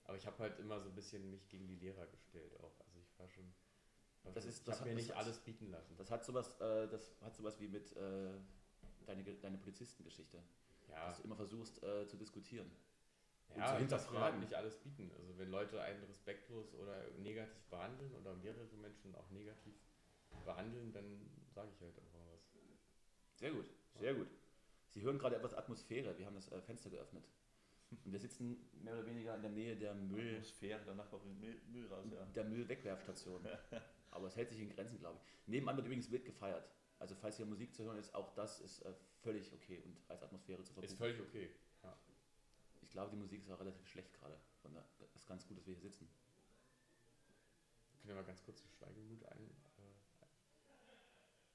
Aber ich habe halt immer so ein bisschen mich gegen die Lehrer gestellt auch. Also ich war schon. Das ist- ich das habe hat- mir nicht hat- alles bieten lassen. Das hat sowas, äh, das hat sowas wie mit äh, deine, deine Polizistengeschichte. ja, Dass du immer versuchst äh, zu diskutieren. und ja zu mir halt hinterfragen. nicht alles bieten. Also wenn Leute einen respektlos oder negativ behandeln oder mehrere Menschen auch negativ behandeln, dann sage ich halt auch mal was. Sehr gut, sehr gut. Sie hören gerade etwas Atmosphäre. Wir haben das äh, Fenster geöffnet. Und wir sitzen mehr oder weniger in der Nähe der Müll, Atmosphäre, der Nachbar bringt Müll, Müll raus, ja. der Müllwegwerfstation. Aber es hält sich in Grenzen, glaube ich. Nebenan wird übrigens wild gefeiert. Also falls hier Musik zu hören ist, auch das ist äh, völlig okay und als Atmosphäre zu Ist verbuchen. völlig okay. Ja. Ich glaube, die Musik ist auch relativ schlecht gerade. Von der, ist ganz gut, dass wir hier sitzen. Wir können ja mal ganz kurz die Schweigeminute ein. Äh,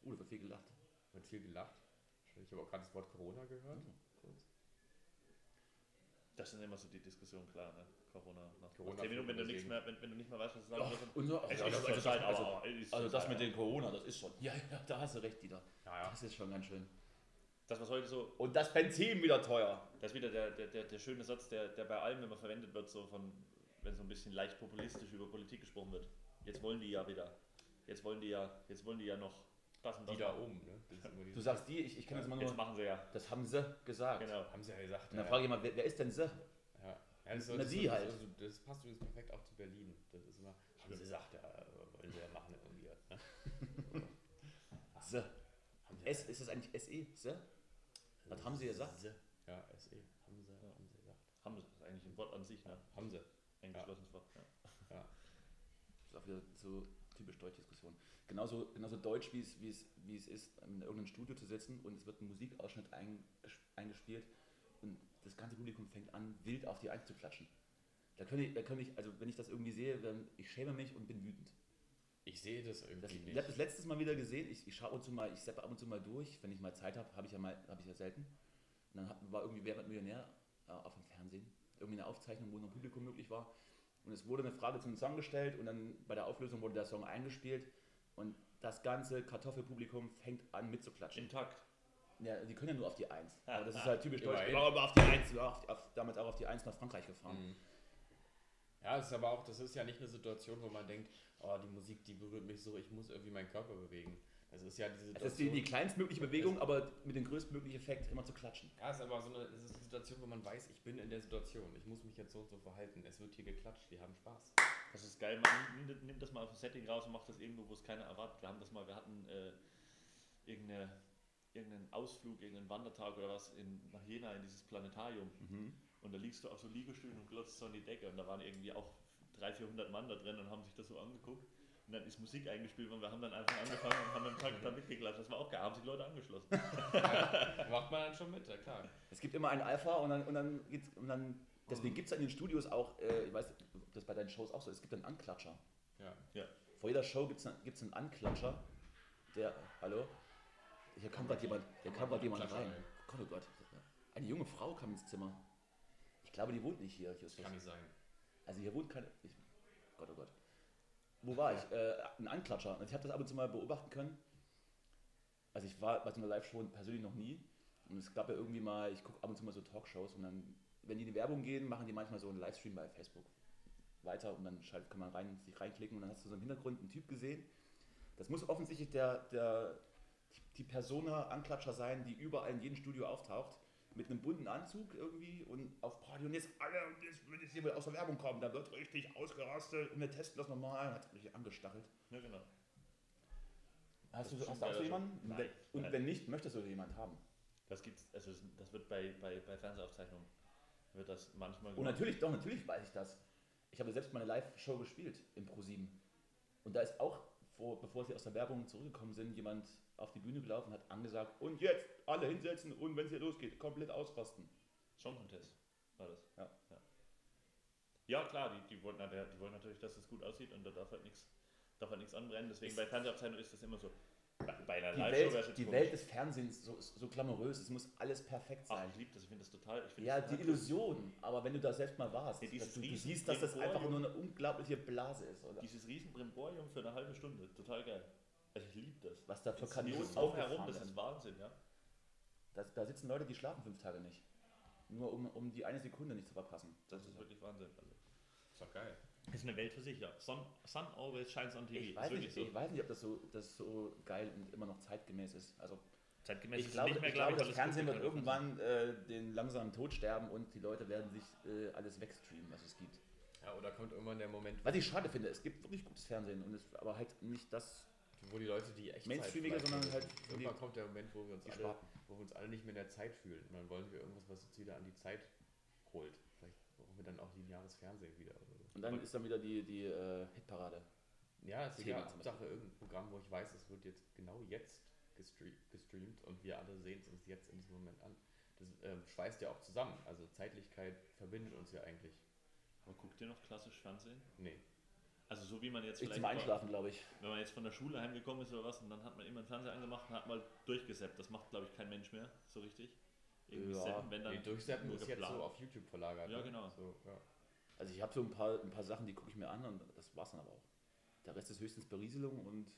Uh, da wird viel gelacht. wird viel gelacht. Ich habe auch gerade das Wort Corona gehört. Mhm. Das sind immer so die Diskussionen, klar, ne? Corona. Nach Corona 10 Minuten, wenn du, nichts mehr, wenn, wenn du nicht mehr weißt, was du sagen sollst. also, ist also, also, also zur das mit den Corona, das ist schon. Ja, ja, da hast du recht, Dieter. Ja, ja. Das ist schon ganz schön. Das, was heute so Und das Benzin wieder teuer. Das ist wieder der, der, der, der schöne Satz, der, der bei allem immer verwendet wird, so von, wenn so ein bisschen leicht populistisch über Politik gesprochen wird. Jetzt wollen die ja wieder. Jetzt wollen die ja, jetzt wollen die ja noch das und das Die da oben, ne? Das Du sagst die, ich, ich kenne das immer nur. machen sie ja. Das haben sie gesagt. Genau. Haben sie ja gesagt. Und dann ja, frage ich mal, wer, wer ist denn sie? Ja, ja das, Na, das, die ist- halt. Also, das passt übrigens perfekt auch zu Berlin. Das ist immer, haben sie gesagt, ja, wollen sie ja machen irgendwie. Ne? Sie. Haben sie S, ist das eigentlich SE? Sie? Was haben sie gesagt? Sie. Ja, SE. Haben sie, haben sie gesagt. Haben sie. Das ist eigentlich ein Wort an sich, ne? Haben sie. Ein Ja. geschlossenes Wort. Ja. Ja. Das ist auch wieder so typisch deutsche Diskussion. Genauso, genauso deutsch, wie es, wie, es, wie es ist, in irgendeinem Studio zu sitzen und es wird ein Musikausschnitt einges- eingespielt und das ganze Publikum fängt an, wild auf die einzuklatschen. Da könnte ich, da könnte ich, also wenn ich das irgendwie sehe, dann, ich schäme mich und bin wütend. Ich sehe das irgendwie Das, ich nicht. habe das letztes Mal wieder gesehen, ich, ich schaue ab und zu mal, ich seppe ab und zu mal durch, wenn ich mal Zeit habe, habe ich ja mal, habe ich ja selten. Und dann war irgendwie Wer wird Millionär auf dem Fernsehen, irgendwie eine Aufzeichnung, wo noch Publikum möglich war. Und es wurde eine Frage zum Song gestellt und dann bei der Auflösung wurde der Song eingespielt und das ganze Kartoffelpublikum fängt an mitzuklatschen. Im Takt. Ja, die können ja nur auf die Eins. Aber das ist halt typisch deutsch. Ich war aber auf die Eins, war auf, auf, damals auch auf die Eins nach Frankreich gefahren. Mhm. Ja, es ist aber auch, das ist ja nicht eine Situation, wo man denkt, oh, die Musik, die berührt mich so, ich muss irgendwie meinen Körper bewegen. Das ist ja diese Es ist die, die kleinstmögliche Bewegung, aber mit dem größtmöglichen Effekt immer zu klatschen. Ja, es ist aber so eine, es ist eine Situation, wo man weiß, ich bin in der Situation. Ich muss mich jetzt so und so verhalten. Es wird hier geklatscht, die haben Spaß. Das ist geil. Man nimmt, nimmt das mal aus dem Setting raus und macht das irgendwo, wo es keiner erwartet. Wir haben das mal, wir hatten äh, irgendeine, irgendeinen Ausflug, irgendeinen Wandertag oder was in, nach Jena in dieses Planetarium. Und da liegst du auf so Liegestühlen und glotzt so an die Decke. Und da waren irgendwie auch 300, 400 Mann da drin und haben sich das so angeguckt. Und dann ist Musik eingespielt und wir haben dann einfach angefangen und haben den Tag da mitgeklatscht. Das war auch geil, haben sich Leute angeschlossen. Macht man dann schon mit, ja klar. Es gibt immer ein Alpha und dann, und dann geht's, und dann deswegen gibt es in den Studios auch, äh, ich weiß, das bei deinen Shows auch so ist, es gibt einen Anklatscher. Ja. Ja. Vor jeder Show gibt es einen, gibt's einen Anklatscher, der, hallo? Hier kam gerade jemand, hier kam gerade jemand Klatscher, rein. ey. Gott, oh Gott. Eine junge Frau kam ins Zimmer. Ich glaube, die wohnt nicht hier, Justus. Kann nicht sein. Also hier wohnt keine. Ich, Gott, oh Gott. Wo war ich? Äh, ein Anklatscher. Also ich habe das ab und zu mal beobachten können. Also ich war bei so einer Live-Show persönlich noch nie. Und es gab ja irgendwie mal, ich gucke ab und zu mal so Talkshows und dann, wenn die in die Werbung gehen, machen die manchmal so einen Livestream bei Facebook weiter und dann kann man rein, sich reinklicken und dann hast du so im Hintergrund einen Typ gesehen. Das muss offensichtlich der, der, die, Persona Anklatscher sein, die überall in jedem Studio auftaucht. Mit einem bunten Anzug irgendwie und auf Party und jetzt alle, und jetzt wird jetzt hier aus der Werbung kommen, da wird richtig ausgerastet und wir testen das nochmal und hat mich angestachelt. Ja, genau. Hast du, Das hast du auch so jemanden? Nein. Und Nein. wenn nicht, möchtest du jemanden haben? Das gibt's, also das- wird bei, bei, bei Fernsehaufzeichnungen wird das manchmal Und gemacht. natürlich, doch, natürlich weiß ich das. Ich habe selbst meine Live-Show gespielt im Pro7. Und da ist auch, vor, bevor sie aus der Werbung zurückgekommen sind, jemand auf die Bühne gelaufen und hat angesagt, und jetzt alle hinsetzen und wenn es hier losgeht, komplett ausrasten. Song Contest war das. Ja. Ja, ja klar, die, die, wollten, die wollen natürlich, dass es gut aussieht und da darf halt nichts darf halt nichts anbrennen. Deswegen bei Fernsehaufzeichnungen ist das immer so. Bei, einer Die, wäre Welt, die komisch. Welt des Fernsehens so, so glamourös, es muss alles perfekt Ach, sein. ich liebe das, ich finde das total. Ich find ja, das die Illusion, aber wenn du da selbst mal warst, Ja, dass du, du siehst, dass das einfach nur eine unglaubliche Blase ist. Oder? Dieses riesen Brimborium für eine halbe Stunde, total geil. Also ich liebe das. Was da für Kanonen aufgefahren das ist Wahnsinn, ja. Da, da sitzen Leute, die schlafen fünf Tage nicht. Nur um, um die eine Sekunde nicht zu verpassen. Das ist wirklich Wahnsinn. Also, Ist doch geil. Das ist eine Welt für sich, ja. Sun, sun always shines on TV. Ich weiß, nicht, so. ich weiß nicht, ob das so, das so geil und immer noch zeitgemäß ist. Also Zeitgemäß ich ist glaube, nicht mehr, ich glaube ich, das Fernsehen wird irgendwann äh, den langsamen Tod sterben und die Leute werden sich äh, alles wegstreamen, was es gibt. Ja, oder kommt irgendwann der Moment, Was ich schade finde, es gibt wirklich gutes Fernsehen, und es, aber halt nicht das. wo die Leute die echt Mainstreamiger, sondern halt irgendwann kommt der Moment, wo wir uns alle, Sparten. wo wir uns alle nicht mehr in der Zeit fühlen. Und dann wollen wir irgendwas, was uns wieder an die Zeit holt. Vielleicht brauchen wir dann auch lineares Fernsehen wieder oder. Und dann ist dann wieder die, die äh, Hitparade. Ja, es ist zum Hauptsache irgendein Programm, wo ich weiß, es wird jetzt genau jetzt gestre gestreamt und wir alle sehen es uns jetzt in diesem Moment an. Das ähm, schweißt ja auch zusammen. Also Zeitlichkeit verbindet uns ja eigentlich. Aber guckt ihr noch klassisch Fernsehen? Nee. Also so wie man jetzt Ich zum vielleicht, Einschlafen, glaube ich. wenn man jetzt von der Schule heimgekommen ist oder was, und dann hat man immer einen Fernseher angemacht und hat mal durchgesäppt. Das macht, glaube ich, kein Mensch mehr, so richtig. Irgendwie Ja, zappen, wenn dann nee, Durchsetzen nur ist jetzt geplant. so auf YouTube verlagert. Ja, ne? genau. So, ja. Also ich habe so ein paar, ein paar Sachen, die gucke ich mir an und das war's dann aber auch. Der Rest ist höchstens Berieselung und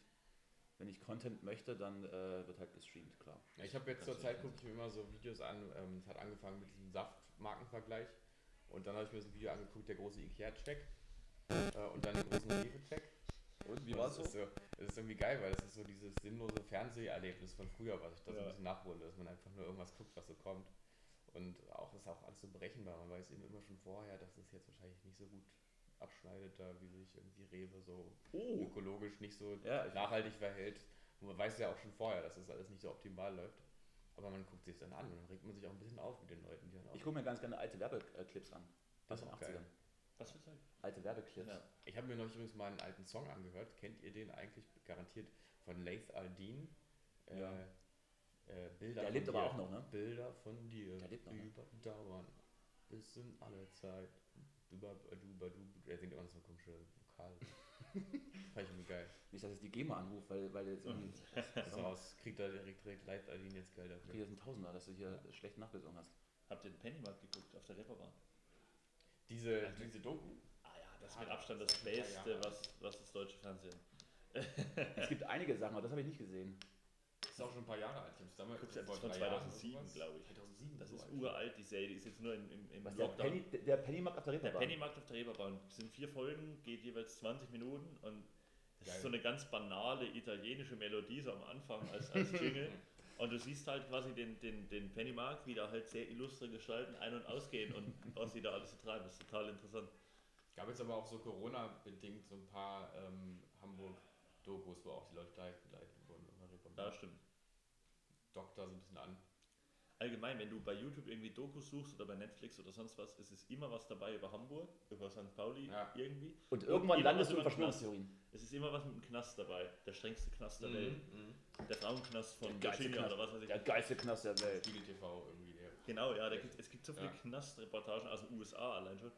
wenn ich Content möchte, dann äh, wird halt gestreamt, klar. Ja, ich habe jetzt zur Zeit gucke ich mir immer so Videos an. Ähm, es hat angefangen mit diesem Saftmarkenvergleich. Und dann habe ich mir so ein Video angeguckt, der große Ikea-Check. Äh, und dann den großen Rewe-Check. Und Und das ist, so, das ist irgendwie geil, weil das ist so dieses sinnlose Fernseherlebnis von früher, was ich da so ein Ja. bisschen nachhole, dass man einfach nur irgendwas guckt, was so kommt. Und auch ist auch alles so berechenbar. Man weiß eben immer schon vorher, dass es jetzt wahrscheinlich nicht so gut abschneidet, da wie sich irgendwie Rewe so Oh. ökologisch nicht so Ja, nachhaltig verhält. Und man weiß ja auch schon vorher, dass das alles nicht so optimal läuft. Aber man guckt sich dann an und dann regt man sich auch ein bisschen auf mit den Leuten, die dann auch. Ich gucke mir ganz gerne alte Werbeclips an. Das Aus den auch geil. 80ern. Was für Zeug? Alte Werbeclips. Ja. Ich habe mir noch übrigens mal einen alten Song angehört. Kennt ihr den eigentlich garantiert von Laith Aldin? Äh, Ja. äh, Bilder Der von lebt dir. aber auch noch, ne? Bilder von dir Der lebt noch, ne? überdauern bis in alle Zeit. Duba, du, du, er singt immer so komische Vokale. Fand ich irgendwie geil. Nicht, dass ich die GEMA anrufe, weil, weil jetzt irgendwie Das ist raus. Kriegt da direkt, direkt Laith Aldin jetzt Geld dafür. jetzt ein Tausender, dass du hier schlecht nachgesungen hast. Habt ihr den Pennymarkt geguckt auf der Reeperbahn? Diese, diese Doku. Ah ja, das ist Ah, mit Abstand das Beste, Jahre was, was das deutsche Fernsehen. Es gibt einige Sachen, aber das habe ich nicht gesehen. Das ist auch schon ein paar Jahre alt. Ich damals vor das ist von drei Jahren oder 2007, sowas. glaube ich. 2007, Das so ist alt. uralt, die Serie, die ist jetzt nur im, im, im Was, der, Lockdown. Penny, der Pennymarkt auf der Der Reeperbahn? Pennymarkt auf der Reeperbahn. Das sind vier Folgen, geht jeweils 20 Minuten und das Geil. ist so eine ganz banale italienische Melodie so am Anfang als, als Jingle. und du siehst halt quasi den, den, den Pennymarkt, wie da halt sehr illustre Gestalten ein- und ausgehen und was sie da alles so treiben. Das ist total interessant. Gab jetzt aber auch so Corona-bedingt so ein paar ähm, Hamburg-Dokus, wo auch die Leute gleich begleitet wurden. der. Ja, stimmt. Dockt da so ein bisschen an. Allgemein, wenn du bei YouTube irgendwie Dokus suchst oder bei Netflix oder sonst was, es ist immer was dabei über Hamburg, über St. Pauli Ja. irgendwie. Und irgendwann immer landest du in. Verschwörungstheorien. Es ist immer was mit dem Knast dabei. Der strengste Knast der Welt. Mhm. Der Frauenknast von Der Virginia Knast. oder was weiß ich. Der geilste Knast der Welt. Spiegel TV irgendwie. Der. Genau, ja, da gibt, es gibt so viele Ja. Knastreportagen aus den USA allein schon.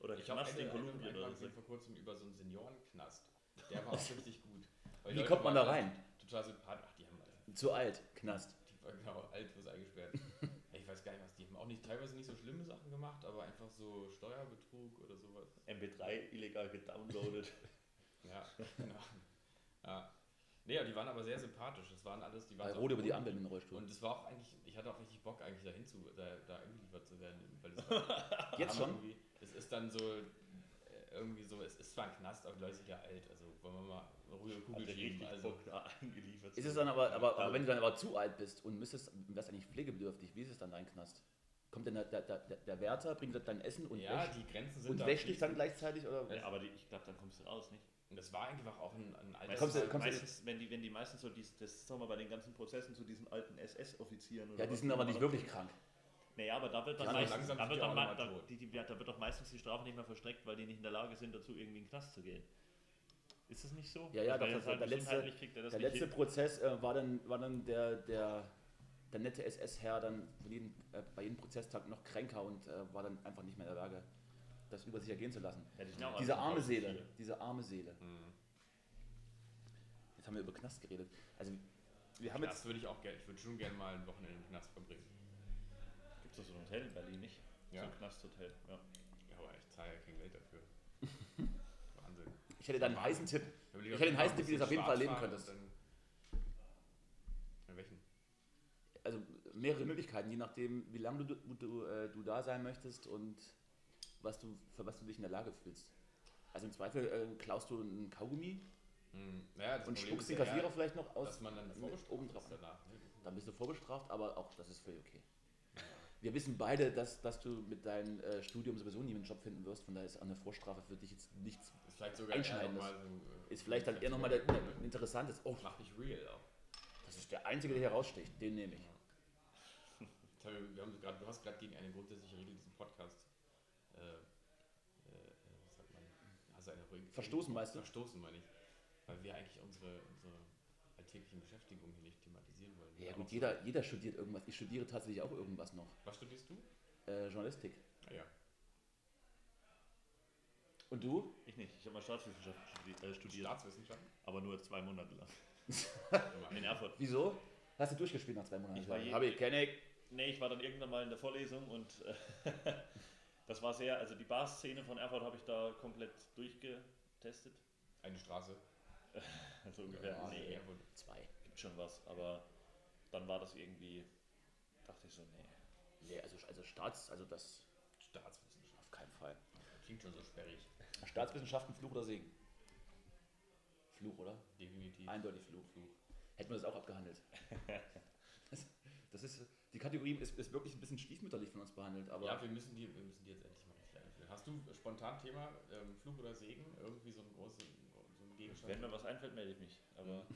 Oder Ich Knast in Kolumbien oder so. gesehen vor kurzem über so einen Seniorenknast. Der war auch richtig gut. Wie Leute kommt man da rein? Total sympathisch. Ach, die haben also, Zu alt, Knast. Genau alt, was eingesperrt. ich weiß gar nicht was. Die haben auch nicht teilweise nicht so schlimme Sachen gemacht, aber einfach so Steuerbetrug oder sowas. MP3 illegal gedownloadet. Ja, genau. Ja. Aber die waren aber sehr sympathisch. Das waren alles, die waren Rot über die. Ampel mit dem Rollstuhl. Und es war auch eigentlich, ich hatte auch richtig Bock eigentlich dahin zu, da, da eingeliefert zu werden, Jetzt schon? Es ist dann so, irgendwie so, es ist zwar ein Knast, aber die Leute sind ja alt, also wollen wir mal ruhige Kugel Hatte schieben. Also, eingeliefert. Ist es dann aber, aber, aber wenn du dann aber zu alt bist und müsstest, wärst eigentlich pflegebedürftig, wie ist es dann dein Knast? Kommt denn der, der, der, der Wärter, bringt dir dein Essen und ja, wäscht, die Grenzen sind und da wäscht dich dann gleichzeitig? Oder? Ja, aber die, ich glaube, dann kommst du raus, nicht? Und das war einfach auch ein, ein alter Kommst du- Meistens, kommst du- meistens wenn, die, wenn die meistens so, dies, das sagen wir bei den ganzen Prozessen zu diesen alten SS-Offizieren Ja, die sind aber nicht wirklich krank. Naja, aber da wird dann, Ja, meistens, da wird die dann auch mei- noch mal da, tot. die, die, ja, da wird doch meistens die Strafe nicht mehr verstreckt, weil die nicht in der Lage sind, dazu irgendwie in den Knast zu gehen. Ist das nicht so? Ja, ja, doch, das das- halt der letzte- kriegt er das Der nicht letzte hin. Prozess äh, war dann, war dann der, der, der nette SS-Herr dann von jedem, äh, bei jedem Prozesstag noch kränker und äh, war dann einfach nicht mehr in der Lage, das über sich ergehen zu lassen. Ja, Diese arme Seele, viele. diese arme Seele. Mhm. Jetzt haben wir über Knast geredet. Also wir haben jetzt Das würde ich auch gerne, ich würde schon gerne mal ein Wochenende im Knast verbringen. Es so ein Hotel in Berlin, nicht? Ja. So ein Knasthotel, ja. Ja, aber ich zahle ja kein Geld dafür. Wahnsinn. Ich hätte da einen heißen Tipp. Ich Ich hätte einen heißen Tipp, wie du das auf jeden Fall erleben könntest. Ja, welchen? Also mehrere Möglichkeiten, je nachdem, wie lange du, du, du, äh, du da sein möchtest und was du, für was du dich in der Lage fühlst. Also im Zweifel äh, klaust du einen Kaugummi Hm, naja, das und spuckst den ja Kassierer eher, vielleicht noch aus. dass man dann vorbestraft oben drauf. danach. Ne? Dann bist du vorbestraft, aber auch das ist völlig okay. Wir wissen beide, dass, dass du mit deinem äh, Studium sowieso nie einen Job finden wirst, von daher ist eine Vorstrafe für dich jetzt nichts. Vielleicht sogar eher Einschneidendes. mal so, äh, Ist vielleicht dann eher nochmal der, der interessantes. Oh, Mach dich real auch. das ist der Einzige, der hier raussticht. Den nehme ich. Wir haben grad, du hast gerade gegen eine grundsätzliche Regel diesen Podcast, äh, äh, was sagt man, du eine? Verstoßen, meinst du? Verstoßen, meine ich. Weil wir eigentlich unsere, unsere alltäglichen Beschäftigungen hier nicht thematisieren wollen. Ja gut, jeder, jeder studiert irgendwas. Ich studiere tatsächlich auch irgendwas noch. Was studierst du? Äh, Journalistik. Ah ja. Und du? Ich nicht. Ich habe mal Staatswissenschaften studi äh, studiert, Staatswissenschaften? aber nur zwei Monate lang. In Erfurt. Wieso? Hast du durchgespielt nach zwei Monaten? Ich war je- Habe ich, kenne ich. Nee, ich war dann irgendwann mal in der Vorlesung und äh, das war sehr, also die Bar-Szene von Erfurt habe ich da komplett durchgetestet. Eine Straße. Also ungefähr, Ja, nee, Erfurt. Zwei. gibt schon was, aber dann war das irgendwie, dachte ich so, nee. Nee, also, also Staats, also das Staatswissenschaft. auf keinen Fall. Klingt schon so sperrig. Staatswissenschaften, Fluch oder Segen? Fluch, oder? Definitiv. Eindeutig Fluch. Hätten wir das auch abgehandelt. Das, das ist, die Kategorie ist, ist wirklich ein bisschen stiefmütterlich von uns behandelt, aber ja, wir müssen, die, wir müssen die jetzt endlich mal richtig einführen. Hast du spontan Thema ähm, Flug oder Segen? Irgendwie so ein großes Gegenstand? Wenn mir was einfällt, melde ich mich. Aber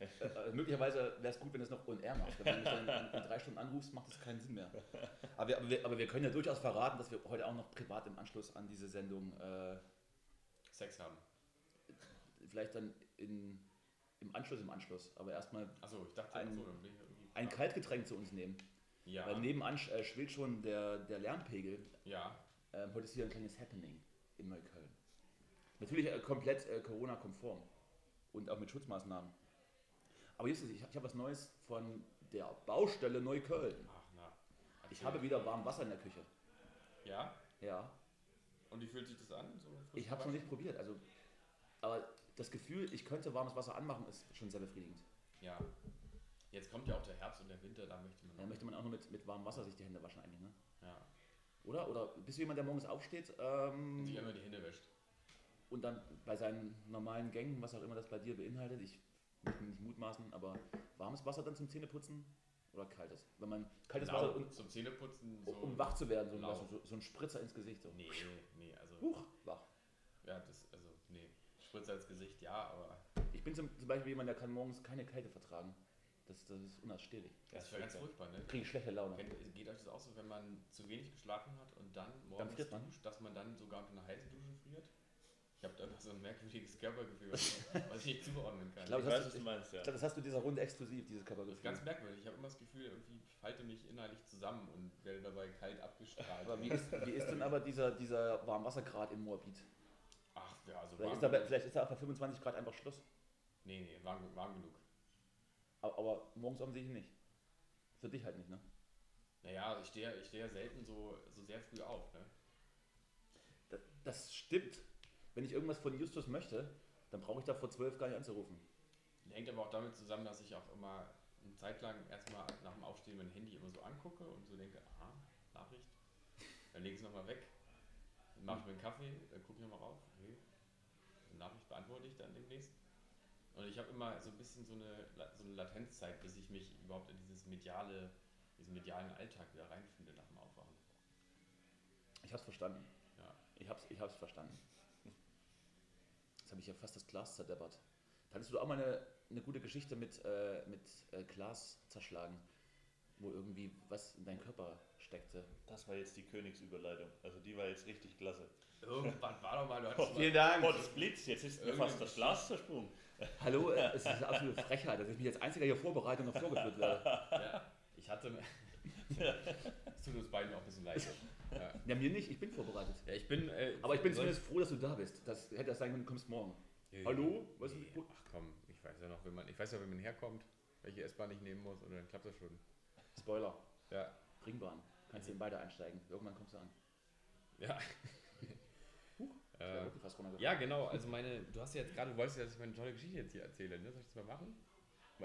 äh, möglicherweise wäre es gut, wenn es noch on air macht. Wenn du mich dann in, in drei Stunden anrufst, macht das keinen Sinn mehr. Aber wir, aber, wir, aber wir können ja durchaus verraten, dass wir heute auch noch privat im Anschluss an diese Sendung äh, Sex haben. vielleicht dann in, im Anschluss im Anschluss, aber erstmal dachte, Ein- irgendwie. ein Kaltgetränk zu uns nehmen. Ja. Weil nebenan äh, schwillt schon der, der Lärmpegel. ja. Ähm, heute ist hier ein kleines Happening in Neukölln. Natürlich äh, komplett äh, Corona-konform und auch mit Schutzmaßnahmen. Aber jetzt, ich, ich habe was Neues von der Baustelle Neukölln. Ach na. Ich Erzähl. habe wieder warm Wasser in der Küche. Ja. Ja, Und wie fühlt sich das an? So ich habe es noch nicht probiert. Also, aber das Gefühl, ich könnte warmes Wasser anmachen, ist schon sehr befriedigend. Ja. Jetzt kommt ja auch der Herbst und der Winter, da möchte man. Da möchte man auch nur mit, mit warmem Wasser sich die Hände waschen eigentlich, ne? Ja. Oder? Oder bist du jemand, der morgens aufsteht ähm, Und sich einmal die Hände wäscht. Und dann bei seinen normalen Gängen, was auch immer das bei dir beinhaltet, ich möchte nicht mutmaßen, aber warmes Wasser dann zum Zähneputzen oder kaltes? Wenn man kaltes Wasser, Lau, um, zum Zähneputzen. So um wach zu werden, so ein, so, so ein Spritzer ins Gesicht. So. Nee, nee, also. Huch, wach. Ja, das, also, nee. Spritzer ins Gesicht, ja, aber. Ich bin zum, zum Beispiel jemand, der kann morgens keine Kälte vertragen. Das, das ist unausstehlich. Das ist ja ganz furchtbar, ne? Kriege schlechte Laune. Geht euch das auch so, wenn man zu wenig geschlafen hat und dann morgens man? duscht, dass man dann sogar unter einer heißen Dusche friert? Ich habe da noch so ein merkwürdiges Körpergefühl, was ich nicht zuordnen kann. Ich glaube, das, ja. glaub, das hast du dieser Runde exklusiv, dieses das Körpergefühl. ist ganz merkwürdig. Ich habe immer das Gefühl, irgendwie ich falte mich innerlich zusammen und werde dabei kalt abgestrahlt. Aber wie ist, wie ist denn aber dieser, dieser Warmwassergrad in Moabit? Ach, ja, also Vielleicht warm ist, da, vielleicht ist da auch bei 25 Grad einfach Schluss. Nee, nee, warm, warm genug. Aber, aber morgens offensichtlich nicht. Für dich halt nicht, ne? Naja, ich stehe ich steh ja selten so, so sehr früh auf, ne? Das, das stimmt. Wenn ich irgendwas von Justus möchte, dann brauche ich da vor 12 gar nicht anzurufen. Hängt aber auch damit zusammen, dass ich auch immer eine Zeit lang erstmal nach dem Aufstehen mein Handy immer so angucke und so denke, aha, Nachricht. Dann lege ich es nochmal weg. Dann mache ich mir einen Kaffee, dann gucke ich nochmal rauf. Okay. Die Nachricht beantworte ich dann demnächst. Und ich habe immer so ein bisschen so eine, so eine Latenzzeit, bis ich mich überhaupt in dieses mediale, diesen medialen Alltag wieder reinfinde nach dem Aufwachen. Ich hab's verstanden. Ja. Ich hab's, ich hab's verstanden. Jetzt habe ich ja fast das Glas zerdeppert. Da hattest du auch mal eine, eine gute Geschichte mit, äh, mit äh, Glas zerschlagen, wo irgendwie was in deinen Körper steckte. Das war jetzt die Königsüberleitung. Also die war jetzt richtig klasse. Irgendwann war doch mal, du hattest mal, Dank. Oh, das Blitz, jetzt ist mir fast das Glas zersprungen. Hallo, äh, es ist eine absolute Frechheit, dass ich mich als einziger hier vorbereite und noch vorgeführt werde. ja, ich hatte, es tut uns beiden auch ein bisschen leid. Ja. Ja, mir nicht, ich bin vorbereitet. Ja, ich bin. Äh, Aber ich bin zumindest froh, dass du da bist. Das hätte das sein können, du kommst morgen. Hallo? Was nee, ist Ach komm, ich weiß ja noch, wenn man, ich weiß ja, wenn man herkommt, welche S-Bahn ich nehmen muss und dann klappt das schon. Spoiler, Ja, Ringbahn. Kannst du in beide einsteigen. Irgendwann kommst du an. ja. Ja, äh, ja, genau. Also meine, du hast ja jetzt gerade, du wolltest ja, dass ich meine tolle Geschichte jetzt hier erzähle. Ne? Soll ich das mal machen?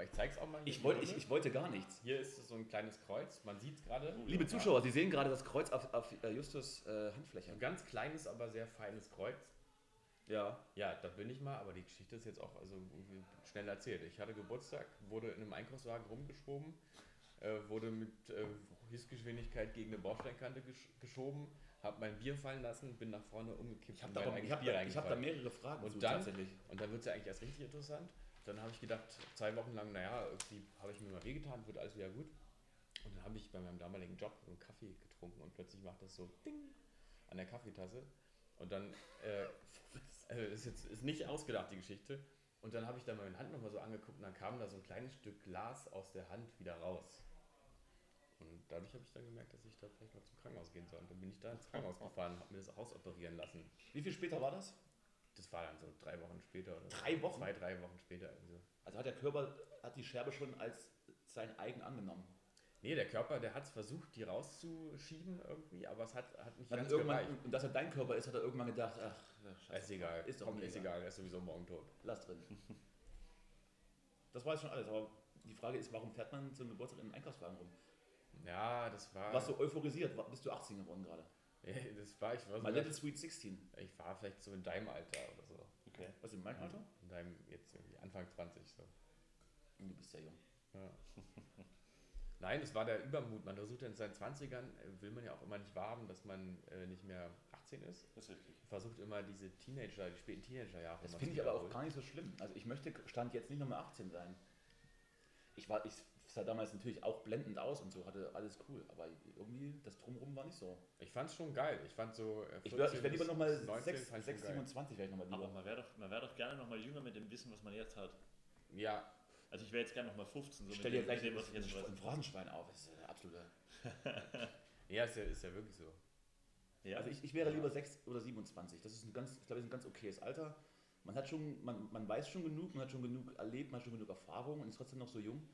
Ich zeig's auch mal. Ich, in wollt, die ich, ich wollte gar nichts. Hier ist so ein kleines Kreuz, man sieht es gerade. Liebe Zuschauer, Sie sehen gerade das Kreuz auf, auf äh, Justus äh, Handfläche. Ein ganz kleines, aber sehr feines Kreuz. Ja. Ja, da bin ich mal, aber die Geschichte ist jetzt auch also schnell erzählt. Ich hatte Geburtstag, wurde in einem Einkaufswagen rumgeschoben, äh, wurde mit äh, Höchstgeschwindigkeit gegen eine Bordsteinkante gesch geschoben, habe mein Bier fallen lassen, bin nach vorne umgekippt Ich habe da, hab da, ich hab da mehrere Fragen Und zu dann- tatsächlich. Und dann wird es ja eigentlich erst richtig interessant. Dann habe ich gedacht, zwei Wochen lang, naja, irgendwie habe ich mir mal wehgetan, wird alles wieder gut. Und dann habe ich bei meinem damaligen Job einen Kaffee getrunken und plötzlich macht das so Ding an der Kaffeetasse. Und dann, äh, äh, ist jetzt ist nicht ausgedacht, die Geschichte. Und dann habe ich da meine Hand nochmal so angeguckt und dann kam da so ein kleines Stück Glas aus der Hand wieder raus. Und dadurch habe ich dann gemerkt, dass ich da vielleicht mal zum Krankenhaus gehen soll. Und dann bin ich da ins Krankenhaus gefahren, habe mir das ausoperieren lassen. Wie viel später war das? Das war dann so drei Wochen später oder so. Drei Wochen? Zwei, drei Wochen später. irgendwie so. Also hat der Körper hat die Scherbe schon als sein eigen angenommen. Nee, der Körper, der hat es versucht, die rauszuschieben irgendwie, aber es hat, hat nicht Hat ganz irgendwann, gereicht. und dass er dein Körper ist, hat er irgendwann gedacht, ach, ach Ist egal, Ist doch Komm, ist egal. er ist sowieso morgen tot. lass drin. Das war jetzt schon alles, aber die Frage ist, warum fährt man zum Geburtstag in einem Einkaufswagen rum? Ja, das war. Warst du euphorisiert? Bist du 18 geworden gerade? Das war, ich war, My Little Sweet 16. ich war vielleicht so in deinem Alter oder so. Okay. Was in meinem Alter? In deinem, jetzt irgendwie Anfang 20 so. Du bist ja jung. Ja. Nein, es war der Übermut. Man versucht in seinen 20ern, äh, will man ja auch immer nicht wahrhaben, dass man äh, nicht mehr 18 ist. Das ist richtig. Versucht immer diese Teenager, die späten Teenagerjahre. Das finde ich aber auch gar nicht so schlimm. Also ich möchte Stand jetzt nicht nochmal 18 sein. Ich war, ich sah damals natürlich auch blendend aus und so, hatte alles cool, aber irgendwie das Drumherum war nicht so. Ich fand's schon geil. Ich fand so. äh, Ich wäre 14 ich wär lieber nochmal 19 6, fand ich schon 6 geil. 27 wäre ich nochmal Aber lieber. man wäre doch, man wär doch gerne noch mal jünger mit dem Wissen, was man jetzt hat. Ja, Also ich wäre jetzt gerne noch mal 15, so Ich mit stell dir dem, gleich mit dem, was ich ein, jetzt weiß. ein Phrasenschwein auf. Das ist der absolute. ja, ist ja, ist ja wirklich so. Ja, Also ich, ich wäre lieber 6 oder 27. Das ist ein ganz, ich glaube, das ist ein ganz okayes Alter. Man hat schon, man, man weiß schon genug, man hat schon genug erlebt, man hat schon genug Erfahrung und ist trotzdem noch so jung,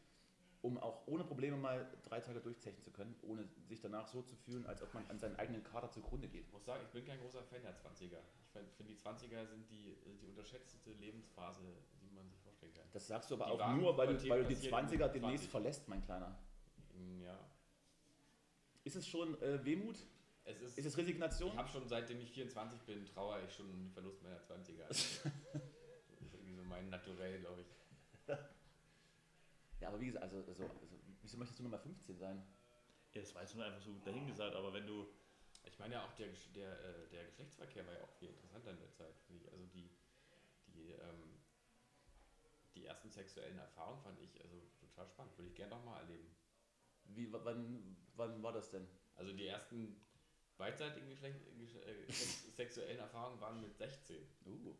um auch ohne Probleme mal drei Tage durchzechen zu können, ohne sich danach so zu fühlen, als ob man an seinen eigenen Kader zugrunde geht. Ich muss sagen, ich bin kein großer Fan der 20er. Ich finde, die 20er sind die, die unterschätzte Lebensphase, die man sich vorstellen kann. Das sagst du aber Die auch nur, weil du, weil du die passiert 20er mit demnächst 20. verlässt, mein Kleiner. Ja. Ist es schon äh, Wehmut? Es ist, Ist es Resignation? ich habe schon, seitdem ich 24 bin, trauere ich schon den Verlust meiner 20er. das ist irgendwie so mein Naturell, glaube ich. Ja, aber wie gesagt, also, also, also wieso möchtest du Nummer 15 sein? ja, das war jetzt nur einfach so dahingesagt, aber wenn du, Ich meine ja auch, der, der, äh, der Geschlechtsverkehr war ja auch viel interessanter in der Zeit, finde ich. Also die, die, ähm, die ersten sexuellen Erfahrungen fand ich also total spannend. Würde ich gerne nochmal erleben. Wie, wann, wann war das denn? Also die ersten beidseitigen Geschlecht, Gesch- äh, sex- sexuellen Erfahrungen waren mit 16. Uh,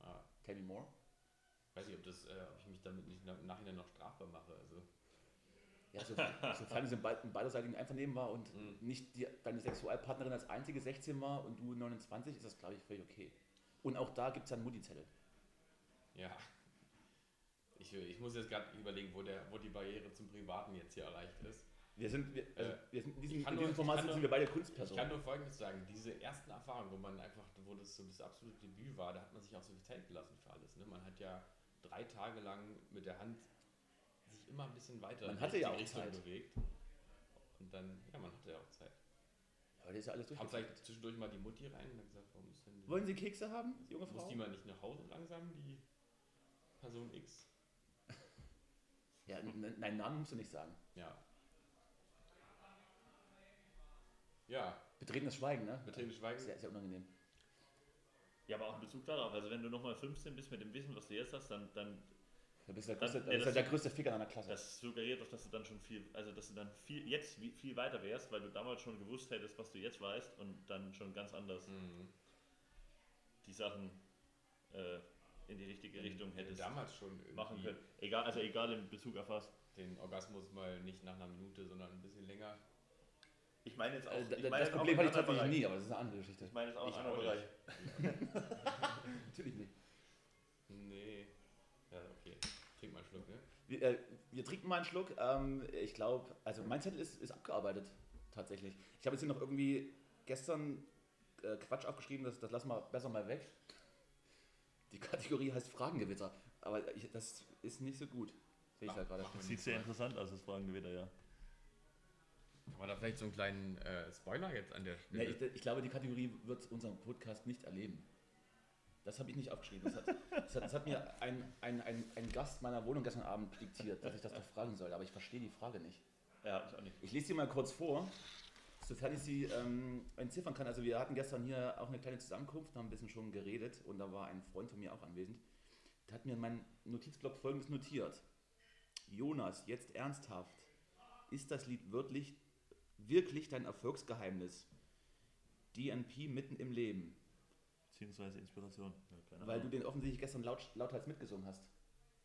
Ah, me more. Weiß nicht, ob, das, äh, ob ich mich damit nicht im Nachhinein noch strafbar mache. Also Ja, so, sofern es im im beidseitigen Einvernehmen war und Mhm. nicht die, deine Sexualpartnerin als einzige 16 war und du 29, ist das, glaube ich, völlig okay. Und auch da gibt es einen Mutti-Zettel. ja. Ich, ich muss jetzt gerade überlegen, wo, der, wo die Barriere zum Privaten jetzt hier erreicht ist. Wir sind, wir, also, Äh, wir sind in diesem, ich in nur- diesem ich Format sind nur- wir beide Ich Kunstpersonen. kann nur Folgendes sagen, diese ersten Erfahrungen, wo man einfach, wo das so das absolute Debüt war, da hat man sich auch so viel Zeit gelassen für alles. Ne? Man hat ja drei Tage lang mit der Hand sich immer ein bisschen weiter Man hatte die ja auch Richtung Zeit. bewegt. Und dann, ja, man hatte ja auch Zeit. Aber das ist ja alles Haben durchgefallen. vielleicht zwischendurch mal die Mutti rein und dann gesagt, warum ist denn die, Wollen Sie Kekse haben, junge muss Frau? die mal nicht nach Hause langsam, die Person X? Ja, n- nein, Namen musst du nicht sagen. Ja. Ja, Betretenes Schweigen, ne? betretenes Schweigen. Sehr, sehr unangenehm. Ja, aber auch in Bezug darauf, also wenn du nochmal 15 bist mit dem Wissen, was du jetzt hast, dann, dann Du bist der Dann- größte, nee, du bist das- ja der größte Ficker deiner Klasse. das suggeriert doch, dass du dann schon viel, also dass du dann viel, jetzt viel weiter wärst, weil du damals schon gewusst hättest, was du jetzt weißt und dann schon ganz anders Mhm. die Sachen äh, in die richtige Richtung hättest damals schon irgendwie machen können. Egal, also egal in Bezug auf was. den Orgasmus mal nicht nach einer Minute, sondern ein bisschen länger. Ich meine jetzt auch, Äh, ich meine das Problem hatte ich anderen tatsächlich Bereichen. nie, aber das ist eine andere Geschichte. Ich meine jetzt auch in Ich anderen auch Bereichen. Natürlich nicht. Nee. Ja, okay. Trink mal einen Schluck, ne? Wir, äh, wir trinken mal einen Schluck. Ähm, ich glaube, also mein Zettel ist, ist abgearbeitet, tatsächlich. Ich habe jetzt hier noch irgendwie gestern äh, Quatsch aufgeschrieben, das, das lassen wir besser mal weg. Die Kategorie heißt Fragengewitter, aber ich, das ist nicht so gut. Sehe ich da gerade. Sieht sehr interessant aus, das Fragengewitter, ja. Kann man da vielleicht so einen kleinen äh, Spoiler jetzt an der Nee, Stelle? ich, ich glaube, die Kategorie wird unseren Podcast nicht erleben. Das habe ich nicht aufgeschrieben. Das hat, das hat, das hat mir ein, ein, ein, ein Gast meiner Wohnung gestern Abend diktiert, dass ich das doch fragen soll. Aber ich verstehe die Frage nicht. Ja, ich auch nicht. Ich lese sie mal kurz vor, sofern ich sie ähm, entziffern kann. Also wir hatten gestern hier auch eine kleine Zusammenkunft, haben ein bisschen schon geredet und da war ein Freund von mir auch anwesend. Der hat mir in meinen Notizblock folgendes notiert. Jonas, jetzt ernsthaft. Ist das Lied wirklich, wirklich dein Erfolgsgeheimnis? DNP mitten im Leben. Beziehungsweise Inspiration. Ja, keine Weil du den offensichtlich gestern laut, lauthals mitgesungen hast.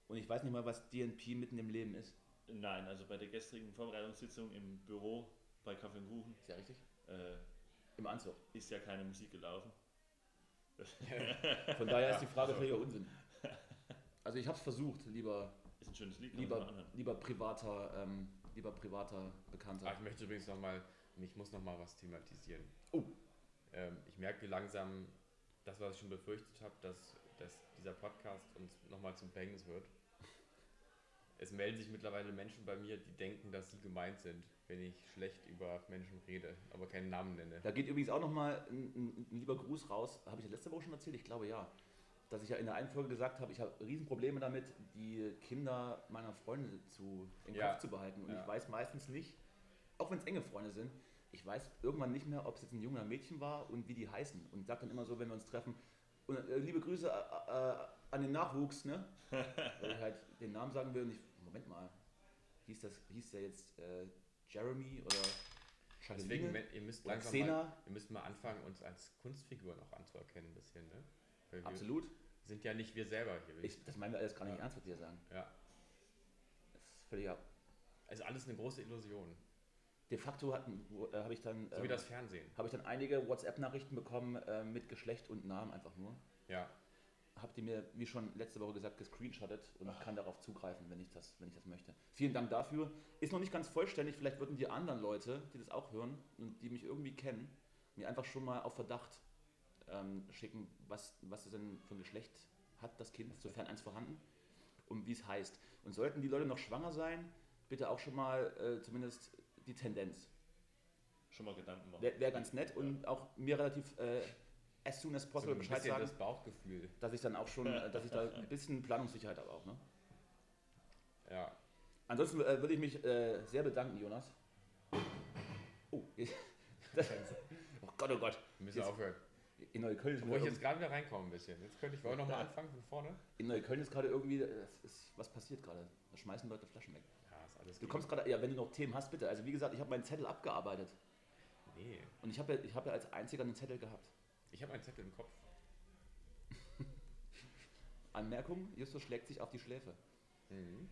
Und ich weiß nicht mal, was DNP mitten im Leben ist. Nein, also bei der gestrigen Vorbereitungssitzung im Büro bei Kaffee und Kuchen Ist ja richtig? äh, Im Anzug. ist ja keine Musik gelaufen. Von daher ist die Frage völliger Unsinn. Also ich habe es versucht, lieber, Ist ein schönes Lied, lieber, lieber privater, ähm, lieber privater Bekannter. Ah, ich möchte übrigens nochmal, ich muss nochmal was thematisieren. Oh. Ähm, ich merke langsam, das, was ich schon befürchtet habe, dass, dass dieser Podcast uns nochmal zum Verhängnis wird. Es melden sich mittlerweile Menschen bei mir, die denken, dass sie gemeint sind, wenn ich schlecht über Menschen rede, aber keinen Namen nenne. Da geht übrigens auch nochmal ein, ein, ein lieber Gruß raus. Habe ich ja letzte Woche schon erzählt? Ich glaube ja. Dass ich ja in der einen Folge gesagt habe, ich habe Riesenprobleme damit, die Kinder meiner Freunde zu, im Ja. Kopf zu behalten. Und Ja. ich weiß meistens nicht, auch wenn es enge Freunde sind, ich weiß irgendwann nicht mehr, ob es jetzt ein Junge oder ein Mädchen war und wie die heißen. Und sage dann immer so, wenn wir uns treffen, und, äh, liebe Grüße äh, äh, an den Nachwuchs, ne? Weil ich halt den Namen sagen will und ich, Moment mal, hieß, das, hieß der jetzt äh, Jeremy oder Deswegen, Jacqueline? wenn- ihr müsst langsam mal, ihr müsst mal anfangen, uns als Kunstfiguren auch anzuerkennen ein bisschen, ne? Absolut. Sind ja nicht wir selber hier. Ich, das meinen wir alles gar nicht Ja. ernst, was wir sagen. ja, Das ist völlig ab. also alles eine große Illusion. De facto äh, habe ich dann So wie ähm, das Fernsehen. habe ich dann einige WhatsApp-Nachrichten bekommen äh, mit Geschlecht und Namen einfach nur. Ja. Habt ihr mir, wie schon letzte Woche gesagt, gescreenshottet und ich kann darauf zugreifen, wenn ich, das, wenn ich das möchte. Vielen Dank dafür. Ist noch nicht ganz vollständig, vielleicht würden die anderen Leute, die das auch hören und die mich irgendwie kennen, mir einfach schon mal auf Verdacht ähm, schicken, was, was es denn für ein Geschlecht hat, das Kind, sofern eins vorhanden, und wie es heißt. Und sollten die Leute noch schwanger sein, bitte auch schon mal äh, zumindest die Tendenz. Schon mal Gedanken machen. Wäre wär ganz nett und auch mir relativ äh, as soon as So possible ein Bescheid sagen, das Bauchgefühl. dass ich dann auch schon, dass ich da ein bisschen Planungssicherheit habe auch. Ne? Ja. Ansonsten äh, würde ich mich äh, sehr bedanken, Jonas. Oh, das, oh Gott, oh Gott. Wir müssen Jetzt- aufhören. In Neukölln ist, Wo ich jetzt gerade wieder reinkomme ein bisschen. Jetzt könnte ich wir nochmal anfangen von vorne. in Neukölln ist gerade irgendwie, äh, ist, was passiert gerade? Da schmeißen Leute Flaschen weg. Ja, ist alles Du kommst gerade, ja, wenn du noch Themen hast, bitte. Also wie gesagt, ich habe meinen Zettel abgearbeitet Nee. und ich habe ja, ich habe ja als einziger einen Zettel gehabt. Ich habe einen Zettel im Kopf. Anmerkung, Justus schlägt sich auf die Schläfe. Mhm.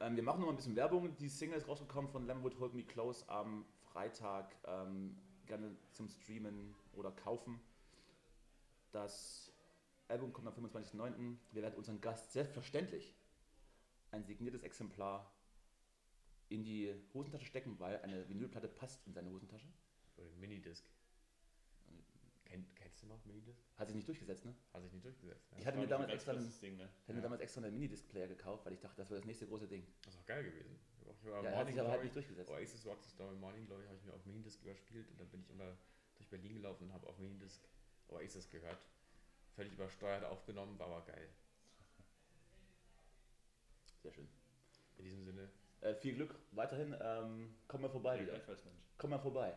Ähm, wir machen noch ein bisschen Werbung. Die Single ist rausgekommen von Lemwood Hold Me Close am Freitag. Ähm, gerne zum Streamen oder kaufen. Das Album kommt am 25.09. Wir werden unseren Gast selbstverständlich ein signiertes Exemplar in die Hosentasche stecken, weil eine Vinylplatte passt in seine Hosentasche. Oder den Minidisc. Kenn, kennst du noch Minidisc? Hat sich nicht durchgesetzt, ne? Hat sich nicht durchgesetzt. Ne? Ich hatte War mir damals ein extra, einen, Ding, ne? hatte mir damals extra einen Minidisc-Player gekauft, weil ich dachte, das wäre das nächste große Ding. Das ist auch geil gewesen. Ich ich Ja, er hat Morning sich aber halt Glory- nicht durchgesetzt. Oasis Watch the Story Morning Glory habe ich mir auf Minidisc überspielt und dann bin ich immer durch Berlin gelaufen und habe auf Minidisc Oasis gehört. Völlig übersteuert aufgenommen, war aber geil. Sehr schön. In diesem Sinne, Äh, viel Glück weiterhin. Ähm, komm mal vorbei Ja, wieder. Mensch. Komm mal vorbei.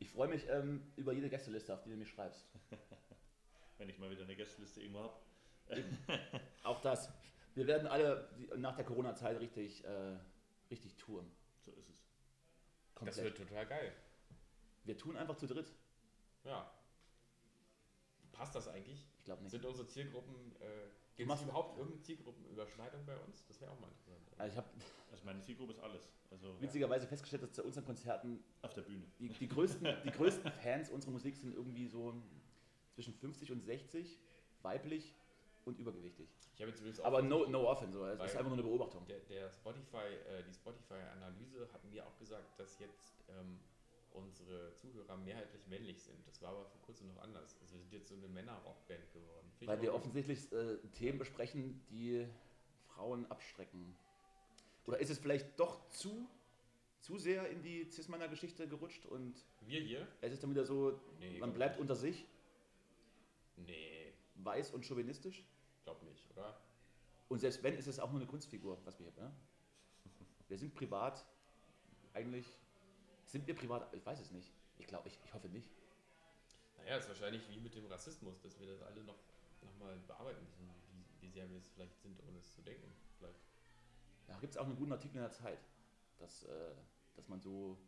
Ich freue mich ähm, über jede Gästeliste, auf die du mich schreibst. Wenn ich mal wieder eine Gästeliste irgendwo habe. Auch das. Wir werden alle nach der Corona-Zeit richtig, äh, richtig touren. So ist es. Komplett. das wird total geil. Wir tun einfach zu dritt. Ja. Passt das eigentlich? Ich glaube nicht. Sind unsere Zielgruppen, äh, gibt es überhaupt irgendeine Zielgruppenüberschneidung bei uns? Das wäre auch mal interessant. Also ich habe Also meine Zielgruppe ist alles. Also witzigerweise festgestellt, dass zu unseren Konzerten auf der Bühne. die, die, größten, die größten Fans unserer Musik sind irgendwie so zwischen 50 und 60, weiblich und übergewichtig. Ich habe jetzt übrigens auch Aber no, no offense, so. es ist einfach nur eine Beobachtung. Der, der Spotify, äh, die Spotify-Analyse hat mir auch gesagt, dass jetzt ähm, unsere Zuhörer mehrheitlich männlich sind. Das war aber vor kurzem noch anders. Also wir sind jetzt so eine Männer-Rockband geworden. Finde ich Weil wir offensichtlich äh, Themen besprechen, die Frauen abschrecken. Oder ist es vielleicht doch zu, zu sehr in die Cis-Männer Geschichte gerutscht und Wir hier? es ist dann wieder so, Nee, man bleibt nicht. unter sich, Nee, weiß und chauvinistisch? glaub nicht, oder? Und selbst wenn, ist es auch nur eine Kunstfigur, was wir hier. Ne? Wir sind privat, eigentlich, sind wir privat, ich weiß es nicht. Ich glaube, ich, ich hoffe nicht. Naja, ist wahrscheinlich wie mit dem Rassismus, dass wir das alle noch, noch mal bearbeiten müssen, wie, wie sehr wir es vielleicht sind, ohne es zu denken. Vielleicht. Da gibt es auch einen guten Artikel in der Zeit, dass, äh, dass man so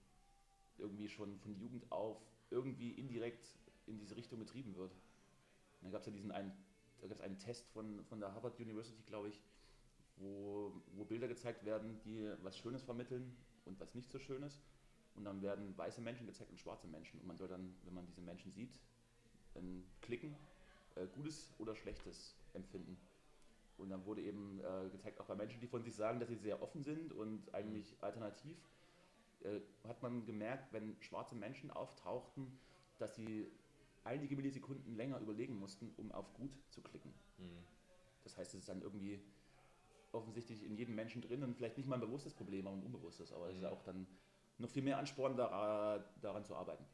irgendwie schon von Jugend auf irgendwie indirekt in diese Richtung getrieben wird. Und da gab es ja diesen einen, da gab es einen Test von, von der Harvard University, glaube ich, wo, wo Bilder gezeigt werden, die was Schönes vermitteln und was nicht so Schönes. Und dann werden weiße Menschen gezeigt und schwarze Menschen. Und man soll dann, wenn man diese Menschen sieht, dann klicken, äh, Gutes oder Schlechtes empfinden. Und dann wurde eben äh, gezeigt, auch bei Menschen, die von sich sagen, dass sie sehr offen sind und eigentlich alternativ, äh, hat man gemerkt, wenn schwarze Menschen auftauchten, dass sie einige Millisekunden länger überlegen mussten, um auf gut zu klicken. Hm. Das heißt, es ist dann irgendwie offensichtlich in jedem Menschen drin und vielleicht nicht mal ein bewusstes Problem, aber ein unbewusstes. Aber es ist Mhm. auch dann noch viel mehr Ansporn, dara- daran zu arbeiten.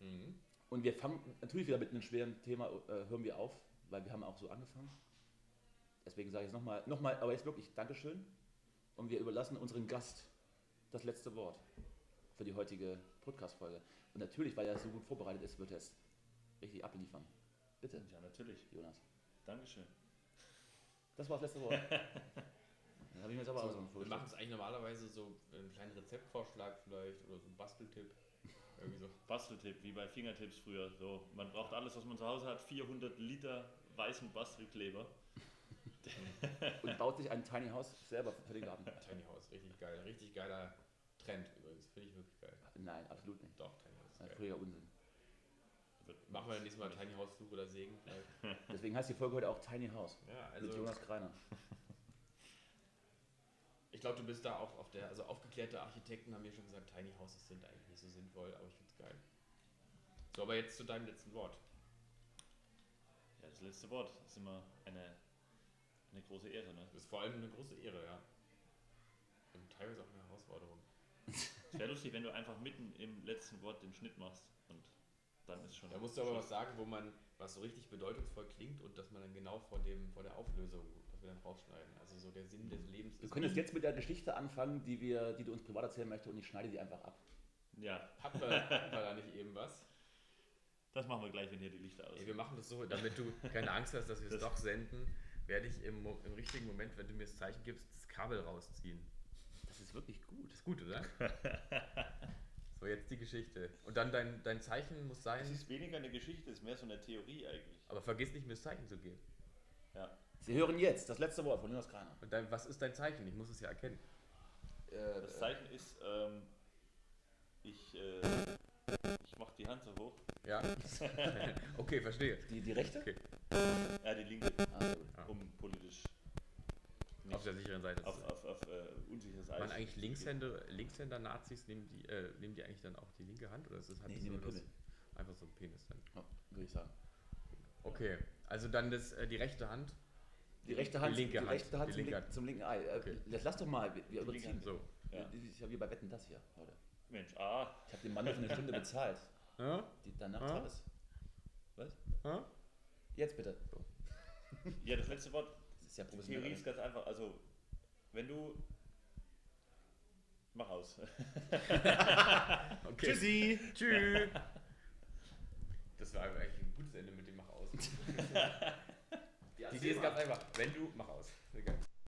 Mhm. Und wir fangen natürlich wieder mit einem schweren Thema, äh, hören wir auf, weil wir haben auch so angefangen. Deswegen sage ich es nochmal, nochmal, aber jetzt wirklich Dankeschön. Und wir überlassen unseren Gast das letzte Wort für die heutige Podcast-Folge. Und natürlich, weil er so gut vorbereitet ist, wird er es richtig abliefern. Bitte, Ja, natürlich. Jonas. Dankeschön. Das war das letzte Wort. Dann habe ich mir jetzt aber auch so wir vorgestellt. machen es eigentlich normalerweise so einen kleinen Rezeptvorschlag vielleicht oder so einen Basteltipp. Irgendwie so. Basteltipp, wie bei Fingertips früher. So, man braucht alles, was man zu Hause hat. 400 Liter weißen Bastelkleber. Und baut sich ein Tiny House selber für den Garten. Tiny House, richtig geil. Richtig geiler Trend übrigens. Finde ich wirklich geil. Nein, absolut nicht. Doch, Tiny House ist Das ist geil. völliger Unsinn. Machen wir nächstes Mal Tiny House Fluch oder Segen vielleicht. Deswegen heißt die Folge heute auch Tiny House. Ja, Mit also Jonas Kreiner. Ich glaube, du bist da auch auf der, also aufgeklärte Architekten haben mir schon gesagt, Tiny Houses sind eigentlich nicht so sinnvoll, aber ich finde es geil. So, aber jetzt zu deinem letzten Wort. Ja, das letzte Wort ist immer eine, eine große Ehre. Ne? Das ist vor allem eine große Ehre, ja. Und teilweise auch eine Herausforderung. Es wäre lustig, wenn du einfach mitten im letzten Wort den Schnitt machst und dann ist schon. Da musst du aber was Schluss. sagen, wo man, was so richtig bedeutungsvoll klingt und dass man dann genau vor dem, vor der Auflösung, wir dann rausschneiden. Also so der Sinn des Lebens Wir ist. können jetzt, jetzt mit der Geschichte anfangen, die, wir, die du uns privat erzählen möchtest und ich schneide die einfach ab. Ja, Hatten wir, hatten wir da nicht eben was? das machen wir gleich, wenn hier die Lichter aus Ey, wir machen das so, damit du keine Angst hast, dass wir es Das- doch senden, werde ich im, im richtigen Moment, wenn du mir das Zeichen gibst, das Kabel rausziehen. Das ist wirklich gut. Ist gut, oder? so, jetzt die Geschichte. Und dann dein, dein Zeichen muss sein, Es ist weniger eine Geschichte, es ist mehr so eine Theorie eigentlich. aber vergiss nicht, mir das Zeichen zu geben. Ja. Sie hören jetzt das letzte Wort von Jonas Kreiner. Und dein, was ist dein Zeichen? Ich muss es ja erkennen. Äh, Das Zeichen ist, ähm, ich, äh, ich mache die Hand so hoch. Ja? okay, verstehe. die, die rechte? Okay. Ja, die linke, Ah. Ja. um politisch nicht Auf der sicheren Seite. auf, auf, auf äh, unsicheres Eis. Waren eigentlich Linkshänder, Linkshänder-Nazis, nehmen die, äh, nehmen die eigentlich dann auch die linke Hand? Oder ist das halt Nee, so das- einfach so ein Penis dann? Ja, würde ich sagen. Okay, also dann das, äh, die rechte Hand. Die rechte Hand, Die linke die Hand. rechte Hand Die zum, linke link, Hand. zum linken Ei. Äh, Okay. Jetzt lass doch mal, wir, wir überziehen. Hand, So. Ja. Das ist ja wie bei Wetten das hier heute. Mensch, ah, Ich habe den Mann für eine Stunde bezahlt. Ja? Die, danach Ja. es. Was? Ja? Jetzt bitte. ja, das letzte Wort Das ist ja Die professionell. Theorie ist ganz einfach. Also, wenn du. Mach aus. Okay. Tschüssi! Tschüss. Das war eigentlich ein gutes Ende mit dem Mach aus. Die Idee ist ganz einfach. Wenn du, mach aus.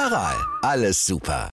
Aral, alles super.